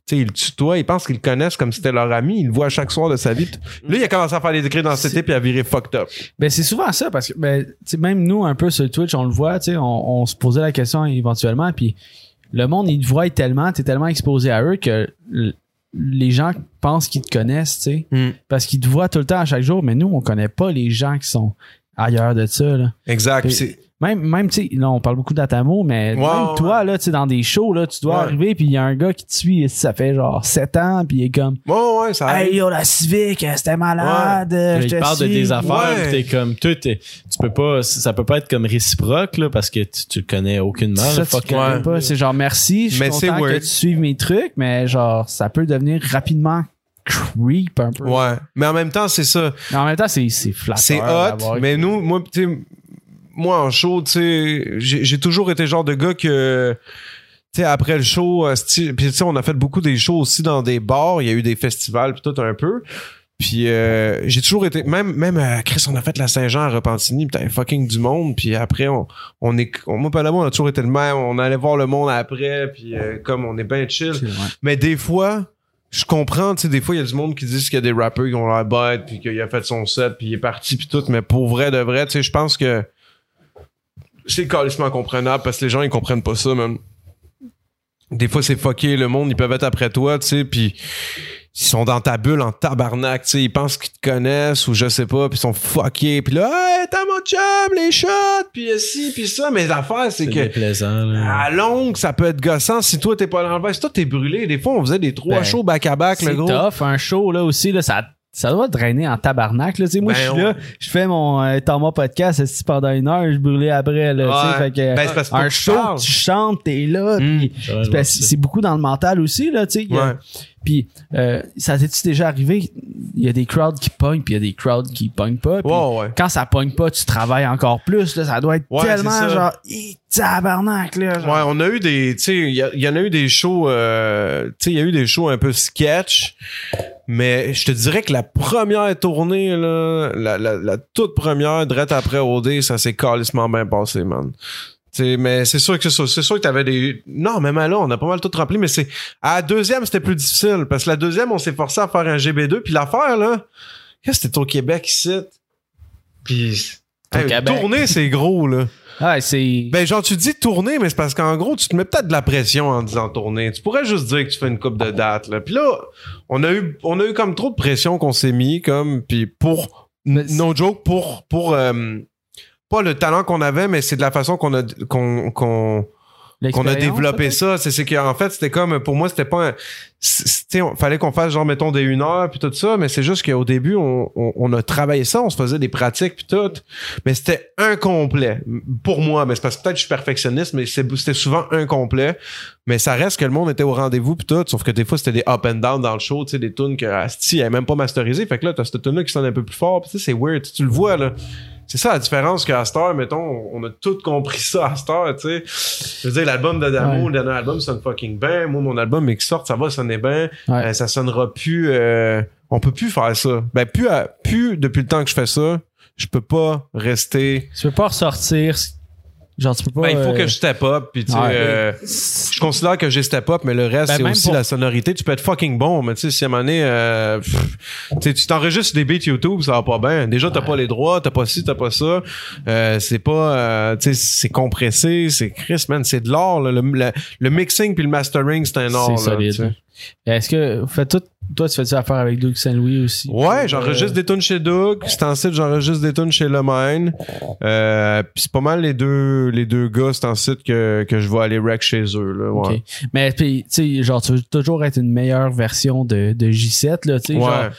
sais, ils le tutoient. Ils pensent qu'ils le connaissent comme si c'était leur ami. Ils le voient chaque soir de sa vie. Là, il a commencé à faire des écrits dans CT puis à virer fucked up. Ben, c'est souvent ça parce que, ben, même nous, un peu sur Twitch, on le voit, on se posait la question éventuellement, puis le monde, il te voit tellement, t'es tellement exposé à eux que les gens pensent qu'ils te connaissent, tu sais, Mm. parce qu'ils te voient tout le temps à chaque jour, mais nous, on connaît pas les gens qui sont ailleurs de ça, là. Exact. Puis Même, même tu sais, là, on parle beaucoup d'Atamo, mais Ouais, même ouais. toi, là, tu sais, dans des shows, là, tu dois Ouais. arriver, puis il y a un gars qui te suit, ça fait genre 7 ans, puis il est comme, Ouais, ouais, ça arrive. Hey, yo, la Civic, c'était malade, euh, je Il te parle de tes affaires, Ouais. pis t'es comme, toi, t'es- tu peux pas, ça peut pas être comme réciproque, là, parce que tu, tu le connais aucunement, Ça, là, tu fuck. connais ouais. pas. C'est genre merci, je suis Mais content que tu suives mes trucs, mais genre ça peut devenir rapidement creep un peu. Ouais. Mais en même temps, c'est ça. Mais en même temps, c'est c'est flatteur. C'est hot, mais nous, moi, tu sais, moi en show, tu sais, j'ai toujours été le genre de gars que, tu sais, après le show, euh, puis tu sais, on a fait beaucoup des shows aussi dans des bars, il y a eu des festivals, puis tout un peu. Puis euh, j'ai toujours été, même même à Chris, on a fait la Saint-Jean à Repentigny, putain, fucking du monde, puis après on, on est, on, moi pas là, on a toujours été le même, on allait voir le monde après, puis euh, comme on est bien chill. Mais des fois, je comprends, tu sais, des fois, il y a du monde qui disent qu'il y a des rappeurs qui ont l'air bêtes, puis qu'il a fait son set, puis il est parti, puis tout. Mais pour vrai de vrai, tu sais, je pense que c'est carrément comprenable parce que les gens, ils comprennent pas ça, même. Des fois, c'est fucké, le monde, ils peuvent être après toi, tu sais, puis ils sont dans ta bulle en tabarnak, tu sais, ils pensent qu'ils te connaissent ou je sais pas, puis ils sont fuckés, puis là, hey, t'as mon chum, les shots, puis ci, puis ça, mais l'affaire, c'est C'est que déplaisant, là. à longue, ça peut être gossant si toi t'es pas dans le. Si toi t'es brûlé, des fois on faisait des trois Ben, shows back à back, le C'est gros. tough, un show là aussi, là, ça, ça doit drainer en tabarnak. Là. Tu sais, Moi, Ben, je suis là, je fais mon euh, Thomas podcast pendant une heure, je brûlais après. Là, tu sais, Ouais. fait que, Ben, parce un show, tu chantes, t'es là, Ouais, c'est beaucoup dans le mental aussi. Là, Ouais. Puis, euh, ça t'est-tu déjà arrivé? Il y a des crowds qui pognent, puis il y a des crowds qui pognent pas. puis Ouais, ouais. Quand ça pogne pas, tu travailles encore plus. Là, ça doit être Ouais, tellement genre, tabarnak, là. genre. Ouais, on a eu des, tu sais, il y, en a eu des shows, euh, tu sais, il y a eu des shows un peu sketch, mais je te dirais que la première tournée, là, la, la, la toute première, direct après OD, ça s'est calissement bien passé, man. T'sais, mais c'est sûr que c'est sûr, que t'avais des non même là on a pas mal tout rempli mais c'est à la deuxième c'était plus difficile parce que la deuxième on s'est forcé à faire un GB2 puis l'affaire là qu'est-ce que c'était au Québec ici? Puis Hey, tourner c'est gros là Ouais, c'est. Ben, genre, tu dis tourner, mais c'est parce qu'en gros, tu te mets peut-être de la pression en disant tourner. Tu pourrais juste dire que tu fais une coupe de date, là. Puis là, on a eu, on a eu comme trop de pression qu'on s'est mis, comme, puis pour, no joke, pour, pour, euh, pas le talent qu'on avait, mais c'est de la façon qu'on a, qu'on, qu'on, qu'on a développé ça. C'est, c'est qu'en fait, c'était comme, pour moi, c'était pas un, fallait qu'on fasse genre, mettons, des une heure puis tout ça, mais c'est juste qu'au début, on, on, on a travaillé ça, on se faisait des pratiques puis tout, mais c'était incomplet. Pour moi, mais c'est parce que peut-être que je suis perfectionniste, mais c'était souvent incomplet. Mais ça reste que le monde était au rendez-vous puis tout, sauf que des fois, c'était des up and down dans le show, tu sais, des tunes que Asti avait même pas masterisé. Fait que là, t'as cette tune là qui sonne un peu plus fort, puis c'est weird, tu le vois, là. C'est ça la différence qu'à Star, mettons, on a tout compris ça à Star, tu sais. Je veux dire, l'album de Damo, Ouais. le dernier album sonne fucking bien. Moi, mon album, qui sort, ça va sonner bien. Ouais. Euh, ça sonnera plus. euh, on peut plus faire ça. Ben, plus, à- plus depuis le temps que je fais ça, je peux pas rester. Tu peux pas ressortir. Genre, tu peux pas. Ben, il faut euh, que je step up. Puis, tu sais, euh, je considère que j'ai step up, mais le reste, Ben, c'est aussi pour- la sonorité. Tu peux être fucking bon, mais tu sais, si à un moment donné, euh, pff, tu sais, tu t'enregistres des beats YouTube, ça va pas bien. Déjà, t'as pas les droits, t'as pas ci, t'as pas ça. Euh, c'est pas, euh, tu sais, c'est compressé, c'est Chris, man, c'est de l'art. là. Le, le, le mixing puis le mastering, c'est un art. C'est solide. Est-ce que vous faites tout. Toi, tu fais-tu affaire avec Doug Saint-Louis aussi? Ouais, j'enregistre des tunes chez Doug. C'est ensuite j'enregistre des tunes chez Le Mine. Euh, puis c'est pas mal les deux les deux gars, c'est ensuite que, que je vais aller rec chez eux. Là, ouais. Mais tu sais, genre, tu veux toujours être une meilleure version de, de J7, là, tu sais. Ouais. Genre,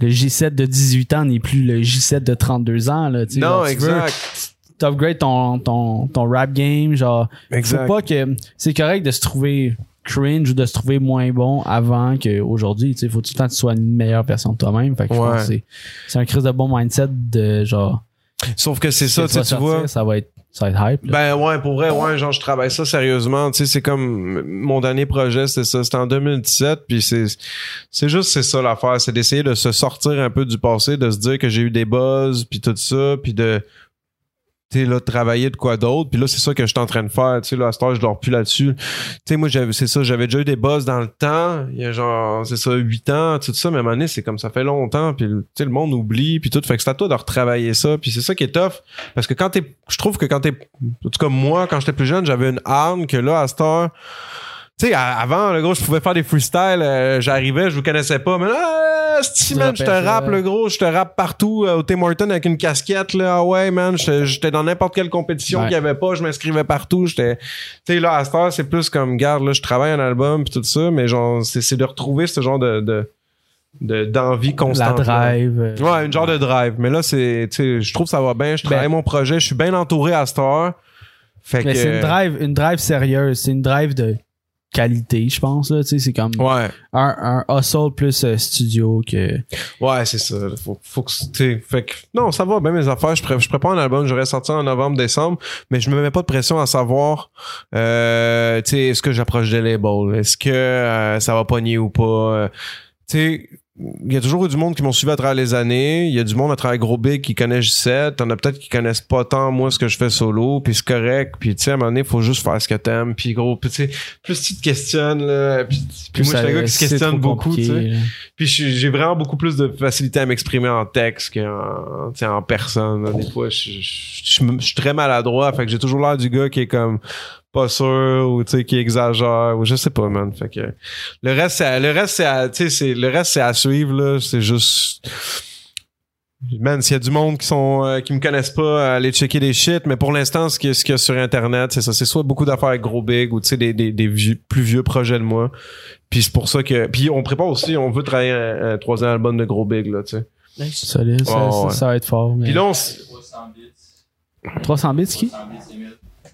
le J7 de 18 ans n'est plus le J7 de 32 ans, là, tu. Non, genre, tu exact. T'upgrades ton, ton, ton rap game, genre. Exact. Faut pas que. C'est correct de se trouver cringe ou de se trouver moins bon avant qu'aujourd'hui, tu sais. Faut tout le temps que tu sois une meilleure version de toi-même. Fait que je pense que c'est, c'est un crise de bon mindset de genre. Sauf que c'est ça, tu sortir, vois. Ça va être, ça va être hype, là. Ben ouais, pour vrai, ouais, genre je travaille ça sérieusement. Tu sais, c'est comme mon dernier projet, c'était ça, c'était en 2017, puis c'est c'est juste c'est ça l'affaire, c'est d'essayer de se sortir un peu du passé, de se dire que j'ai eu des buzz, puis tout ça, puis de tu là travailler de quoi d'autre, puis là c'est ça que je suis en train de faire, tu sais là à cette heure je dors plus là-dessus. Tu sais moi c'est ça, j'avais déjà eu des buzz dans le temps, il y a genre c'est ça 8 ans, tout ça, mais à un moment donné, c'est comme ça fait longtemps, puis tu sais le monde oublie, puis tout, fait que c'est à toi de retravailler ça, puis c'est ça qui est tough. Parce que quand t'es je trouve que quand t'es en tout cas moi quand j'étais plus jeune j'avais une arme que là à cette heure tu sais avant le gros je pouvais faire des freestyles euh, j'arrivais je vous connaissais pas mais là Tu man je te rappe le gros je te rappe partout euh, au Tim Horton avec une casquette là ah ouais man j'étais dans n'importe quelle compétition Ouais. qu'il y avait pas je m'inscrivais partout j'étais tu sais là à cette heure c'est plus comme garde là je travaille un album puis tout ça mais genre c'est c'est de retrouver ce genre de de de- d'envie La constante là. drive. euh, Ouais, une genre de drive. Mais là, c'est, tu sais, je trouve que ça va bien. Je travaille Ben- mon projet. Je suis bien entouré à cette heure. Fait Mais c'est une drive, une drive sérieuse. C'est une drive de qualité, je pense. Là. Tu sais, C'est comme Ouais, un, un hustle plus euh, studio que. ouais, c'est ça. Faut, faut que, fait que, non, ça va bien mes affaires. Je, pré- je prépare un album. J'aurais sorti en novembre, décembre. Mais je me mets pas de pression à savoir, euh, tu sais, est-ce que j'approche des labels? Est-ce que euh, ça va pogner ou pas? Euh, tu sais, il y a toujours eu du monde qui m'ont suivi à travers les années. Il y a du monde à travers Gros Big qui connaît J7. T'en as peut-être qui connaissent pas tant moi ce que je fais solo. Puis c'est correct. Puis tu sais, à un moment donné, il faut juste faire ce que t'aimes. Puis gros, puis tu sais, plus tu te questionnes, là. Puis, puis moi, je suis un gars qui se questionne beaucoup, tu sais. Puis j'ai vraiment beaucoup plus de facilité à m'exprimer en texte qu'en en personne. là. Des fois, je suis très maladroit. Fait que j'ai toujours l'air du gars qui est comme pas sûr ou tu sais qui exagère ou je sais pas man. Fait que le reste c'est à- le reste c'est tu sais c'est le reste c'est à suivre là. C'est juste man s'il y a du monde qui sont euh, qui me connaissent pas aller checker des shit. Mais pour l'instant ce qu'il y qu'il y a sur internet c'est ça. C'est soit beaucoup d'affaires avec gros big ou tu sais des, des, des vieux- plus vieux projets de moi. Puis c'est pour ça que puis on prépare aussi on veut travailler un, un troisième album de gros big là tu sais. Solide, ça, Ouais, ça, ouais. ça va être fort. mais- puis là on s- 300 bits. 300 bits, qui? 300 bits,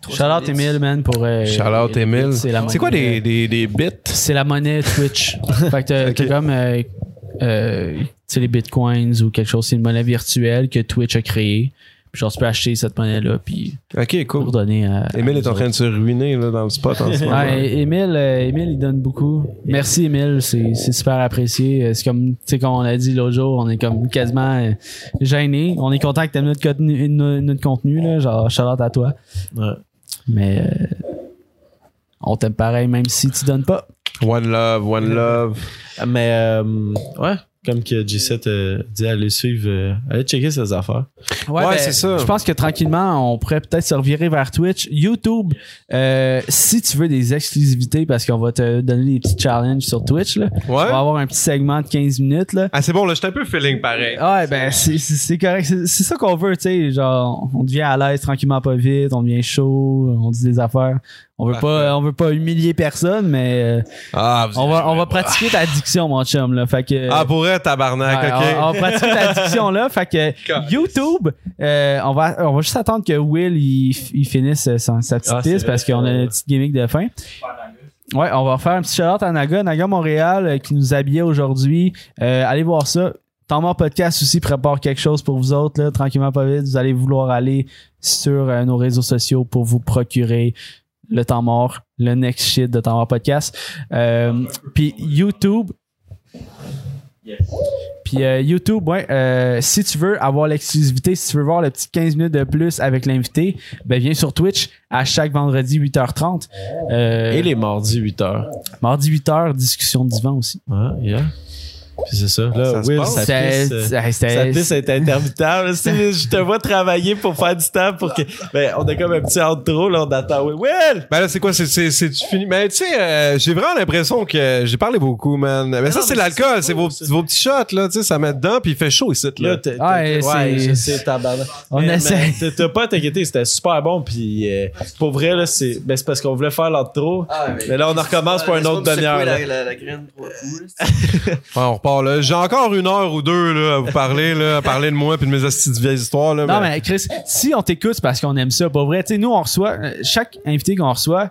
c'est 1000. Shout out Emile, man, pour. euh, shout out Emile C'est la c'est quoi monnaie- des, des, des bits? C'est la monnaie Twitch. fait que t'as Ok. t'as comme. euh, euh, tu sais, les bitcoins ou quelque chose, c'est une monnaie virtuelle que Twitch a créée. Puis genre, tu peux acheter cette monnaie-là, puis ok cool pour donner à. Emile est en train de se ruiner là, dans le spot en ce moment. Ouais, Emile, euh, Emile, il donne beaucoup. Merci, Emile. C'est, c'est super apprécié. Euh, C'est comme, tu sais, comme on a dit l'autre jour, on est comme quasiment euh, gêné. On est content que t'aimes notre contenu, no- notre contenu, là. Genre, shout out à toi. Ouais. Mais, euh, on t'aime pareil, même si tu donnes pas. One love, one love. Mais, euh, ouais. Comme que G7 euh, dit, allez suivre, euh, allez checker ses affaires. Ouais, Ouais, ben, c'est ça. Je pense que tranquillement, on pourrait peut-être se revirer vers Twitch. YouTube, euh, si tu veux des exclusivités, parce qu'on va te donner des petits challenges sur Twitch, là. Ouais. on va avoir un petit segment de 15 minutes. Là. Ah, c'est bon, là, j'étais un peu feeling pareil. Ouais, ben c'est c'est- c'est correct. C'est c'est ça qu'on veut, tu sais. Genre, on devient à l'aise tranquillement, pas vite. On devient chaud. On dit des affaires. On veut Parfait. pas, on veut pas humilier personne, mais euh, Ah, on va, on va pratiquer ta diction, mon chum. Là. Fait que, Ah, pour être tabarnak, Ouais, ok. on, on pratique la diction là. Fait que. YouTube, euh, on, va, on va juste attendre que Will il, il finisse sa, sa petite Ah, piste parce qu'on a une petite gimmick de fin. Ouais, on va faire un petit shout à Naga. Naga Montréal euh, qui nous habillait aujourd'hui. Euh, allez voir ça. Temps mort podcast aussi prépare quelque chose pour vous autres, là, tranquillement pas vite. Vous allez vouloir aller sur euh, nos réseaux sociaux pour vous procurer le temps mort, le next shit de temps mort podcast. Euh, Puis YouTube, Yes. puis euh, YouTube, ouais, euh, si tu veux avoir l'exclusivité, si tu veux voir le petit 15 minutes de plus avec l'invité, ben viens sur Twitch à chaque vendredi 8h30. Euh, Et les mardis 8h. Mardi 8h, discussion de divan aussi. Yeah. Puis c'est ça. Là, Ça Will, sa C'est- piste, c'est- c'est- sa piste est intermittable. Je te vois travailler pour faire du temps pour que. Ben, on a comme un petit outro, là, on attend. Will! Will! Ben là, c'est quoi? C'est, c'est, c'est tu fini? Mais tu sais, euh, j'ai vraiment l'impression que j'ai parlé beaucoup, man. Mais ça, c'est mais l'alcool, c'est c'est ça, vos, c'est- vos petits shots, là. Tu sais, ça met dedans, puis il fait chaud ici, là. Là, t'es- Ouais, ouais, c'est- je sais, tabarnak. On Mais- essaie. mais T'as pas à t'inquiéter, c'était super bon. Puis euh, pour vrai, là, c'est ben, c'est parce qu'on voulait faire l'intro. Mais là, on en recommence pour une autre demi-heure. repart, là. J'ai encore une heure ou deux, là, à vous parler, là, à parler de moi puis de mes astuces de vieilles histoires, là. Non, mais Chris, si on t'écoute, c'est parce qu'on aime ça. Pas vrai. Tu sais, nous, on reçoit, euh, chaque invité qu'on reçoit,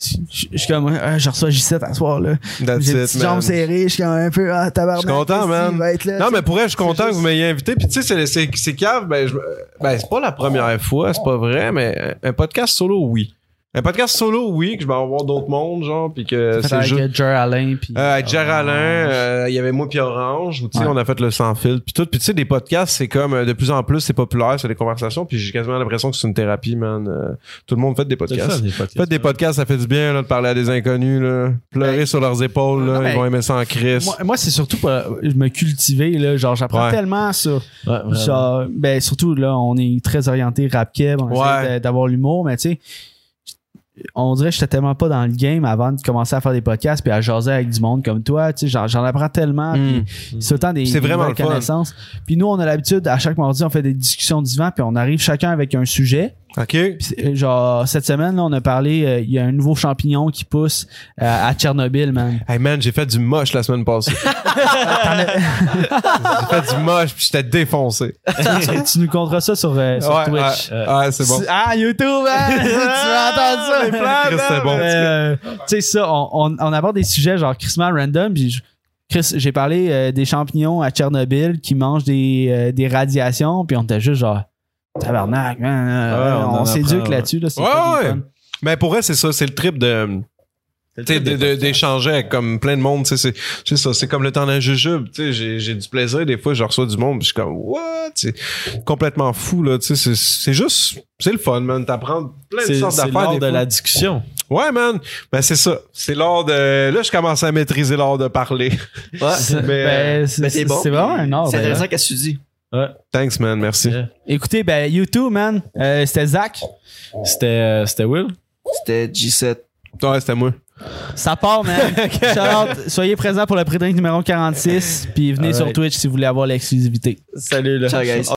je suis comme, euh, je reçois J7 à soir, là. J'ai jambes serrées, je suis un peu, ah, tabarnak. Je suis content, man. là, Non, mais pour elle, je suis content que vous m'ayez invité. Puis tu sais, c'est, c'est, c'est cave, ben, je, ben, c'est pas la première fois, c'est pas vrai, mais un podcast solo, oui. Un podcast solo, oui, que je vais avoir d'autres mondes, genre, puis que c'est avec juste... euh, Jer Alain, puis. Euh, avec Jer Alain, Orange. euh, il y avait moi puis Orange, où, tu sais, Ouais. on a fait le sans fil puis tout. Puis tu sais, des podcasts, c'est comme euh, de plus en plus, c'est populaire, c'est des conversations, puis j'ai quasiment l'impression que c'est une thérapie, man. Euh, tout le monde fait des podcasts. les podcasts. Faites des podcasts, ça fait du bien là, de parler à des inconnus, là. pleurer Ben, sur leurs épaules, là, ils vont aimer ça en crise. Moi, moi, c'est surtout pour euh, me cultiver, là. Genre, j'apprends Ouais. tellement sur. Ouais. Genre, ben, surtout, là, on est très orienté rap-keb, on Ouais. essaie d'avoir l'humour, mais tu sais, on dirait que j'étais tellement pas dans le game avant de commencer à faire des podcasts puis à jaser avec du monde comme toi, tu sais, j'en, apprends tellement, Mm. puis c'est autant des, vraiment fun. connaissances. Puis nous, on a l'habitude, à chaque mardi, on fait des discussions divan, puis on arrive chacun avec un sujet. OK? Euh, genre, cette semaine, là, on a parlé, euh, il y a un nouveau champignon qui pousse euh, à Tchernobyl, man. Hey man, j'ai fait du moche la semaine passée. j'ai fait du moche puis j'étais défoncé. tu, tu nous compteras ça sur, euh, sur ouais, Twitch. ouais, ouais, c'est bon. Ah, YouTube, hein? tu vas entendre ça. les bon. Euh, tu sais ça, on, on, on aborde des sujets genre Christmas random. Puis je- Chris, j'ai parlé euh, des champignons à Tchernobyl qui mangent des, euh, des radiations. Puis on était juste genre tabarnak, man. euh, Ouais, on on s'éduque là-dessus. Là, c'est Ouais, ouais. fun. Mais pour elle, c'est ça, c'est le trip de. D'échanger avec comme plein de monde, tu sais, c'est, c'est ça, c'est comme le temps d'un jujube, tu sais, j'ai, j'ai du plaisir, des fois, je reçois du monde, puis je suis comme, what? C'est complètement fou, là, tu sais, c'est, c'est juste, c'est le fun, man, t'apprends plein de C'est sortes c'est d'affaires. l'art des de fois. la discussion. Ouais, man, ben c'est ça, c'est l'art de, là, je commence à maîtriser l'art de parler. Ouais. Mais, Ben, c'est Ben, c'est bon. c'est vraiment un art. C'est intéressant qu'est-ce que tu dis. Thanks, man, merci. Yeah. Écoutez, ben, YouTube, man, euh, c'était Zach. C'était euh, c'était Will. C'était G7. Ouais, c'était moi. Ça part, man. Shout-out. Soyez présents pour le pré numéro 46. Puis venez sur. Twitch si vous voulez avoir l'exclusivité. Salut là. Ciao, guys.